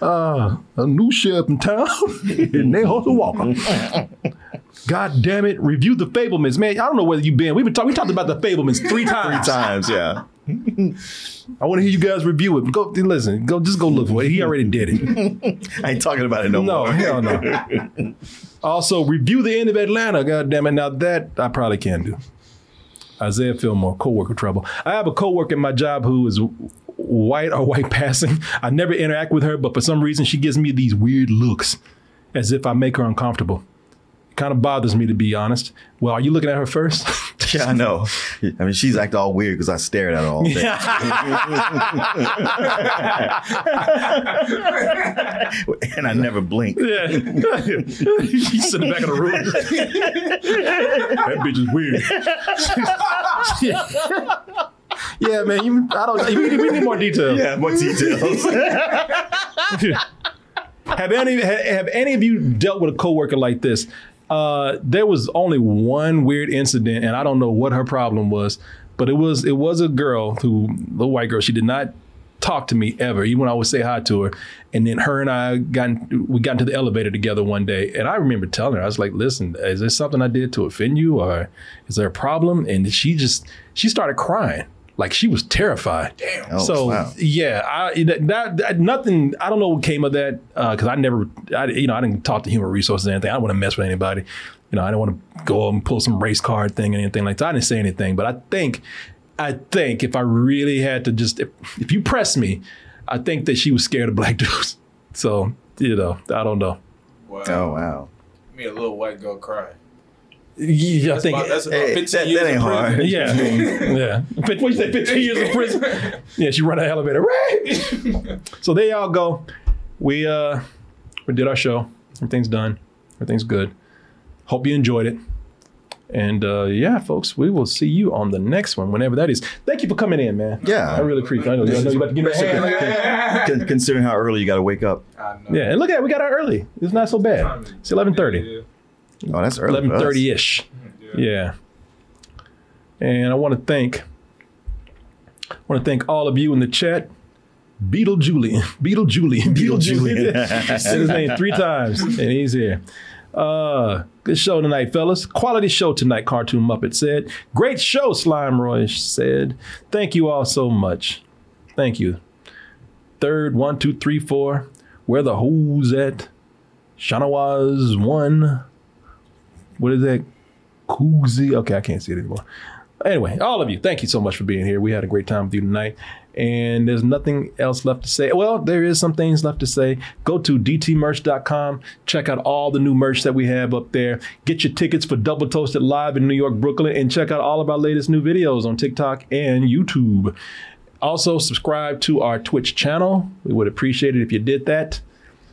A: Uh, a new sheriff in town, and they also walker. God damn it! Review the Fabelmans, man. I don't know whether you've been. We've been talking. We talked about the Fabelmans three times.
B: Three times, yeah.
A: I want to hear you guys review it. Go listen. Go just go look for it. He already did it.
B: I ain't talking about it no, more.
A: No,
B: more.
A: hell no. Also, review the end of Atlanta. God damn it! Now that I probably can do. Isaiah Fillmore, coworker trouble. I have a coworker at my job who is white or white passing. I never interact with her, but for some reason she gives me these weird looks, as if I make her uncomfortable. It Kind of bothers me to be honest. Well, are you looking at her first?
B: Yeah, I know. I mean, she's acting all weird because I stared at her all day. and I never blinked.
A: Yeah. you sit in the back of the room. that bitch is weird. Yeah, man. You, I don't. We need, we need more details.
B: Yeah, more details.
A: have any have, have any of you dealt with a coworker like this? Uh, there was only one weird incident, and I don't know what her problem was, but it was it was a girl who, the white girl. She did not talk to me ever, even when I would say hi to her. And then her and I got we got into the elevator together one day, and I remember telling her, I was like, "Listen, is there something I did to offend you, or is there a problem?" And she just she started crying. Like she was terrified. Damn.
B: Oh,
A: so
B: wow.
A: yeah, I that, that, that- nothing. I don't know what came of that uh, because I never, I, you know, I didn't talk to human resources or anything. I don't want to mess with anybody. You know, I didn't want to go and pull some race card thing or anything like that. I didn't say anything, but I think, I think if I really had to just, if, if you press me, I think that she was scared of black dudes. So you know, I don't know.
J: Wow.
B: Oh, wow.
J: Me a little white girl cry.
A: Yeah, I think
J: about, that's about
B: Hey,
J: 15
B: that-
J: years
B: that ain't
J: in prison.
B: hard.
A: Yeah, yeah. Fif- What you say? Fifteen years in prison. Yeah, she run an elevator. Right. so there y'all go. We uh, we did our show. Everything's done. Everything's good. Hope you enjoyed it. And uh, yeah, folks, we will see you on the next one, whenever that is. Thank you for coming in, man.
B: Yeah.
A: I really appreciate. it. I know, I know you about to give me a hand. Look
B: Con- Considering how early you got to wake up.
A: Yeah, and look at it. We got out early. It's not so bad. It's eleven thirty.
B: Oh, that's early. for
A: Eleven
B: us.
A: thirty ish. Yeah. And I want to thank I want to thank all of you in the chat. Beetle Julian. Beetle Julian. Beetle Julian. Said his name three times. And he's here. Uh good show tonight, fellas. Quality show tonight, Cartoon Muppet said. Great show, Slime Roy said. Thank you all so much. Thank you. Third, one, two, three, four. Where the who's at? Shanawaz one. What is that? Koozie. Okay, I can't see it anymore. Anyway, all of you, thank you so much for being here. We had a great time with you tonight. And there's nothing else left to say. Well, there is some things left to say. Go to dtmerch.com. Check out all the new merch that we have up there. Get your tickets for Double Toasted Live in New York, Brooklyn, and check out all of our latest new videos on TikTok and YouTube. Also, subscribe to our Twitch channel. We would appreciate it if you did that.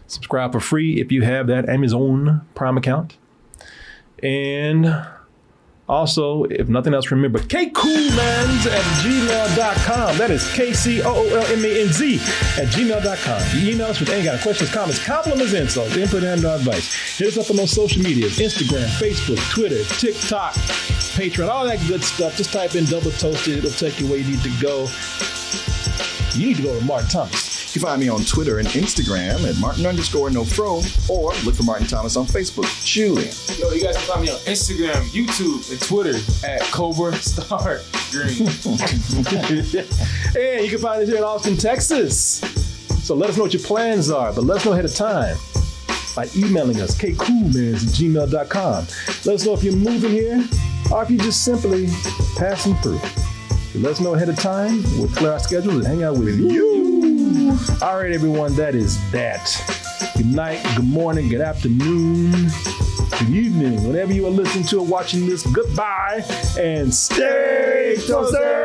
A: Subscribe for free if you have that Amazon Prime account. And also, if nothing else, remember kcoolmanz at gmail.com. That is K C O O L M A N Z at gmail.com. You email us with any kind of questions, comments, compliments, insults, input, and advice. Hit us up on those social medias Instagram, Facebook, Twitter, TikTok, Patreon, all that good stuff. Just type in double toasted, it'll take you where you need to go. You need to go to Martin Thomas.
B: You can find me on Twitter and Instagram at Martin underscore no fro or look for Martin Thomas on Facebook. Julian.
J: Yo, you guys can find me on Instagram, YouTube, and Twitter at Cobra Star Green.
A: and you can find us here in Austin, Texas. So let us know what your plans are, but let us know ahead of time by emailing us, kcoolmanz at gmail.com. Let us know if you're moving here or if you're just simply passing through. Let us know ahead of time. We'll clear our schedules and hang out with you. All right, everyone, that is that. Good night, good morning, good afternoon, good evening. Whenever you are listening to or watching this, goodbye and stay toasty.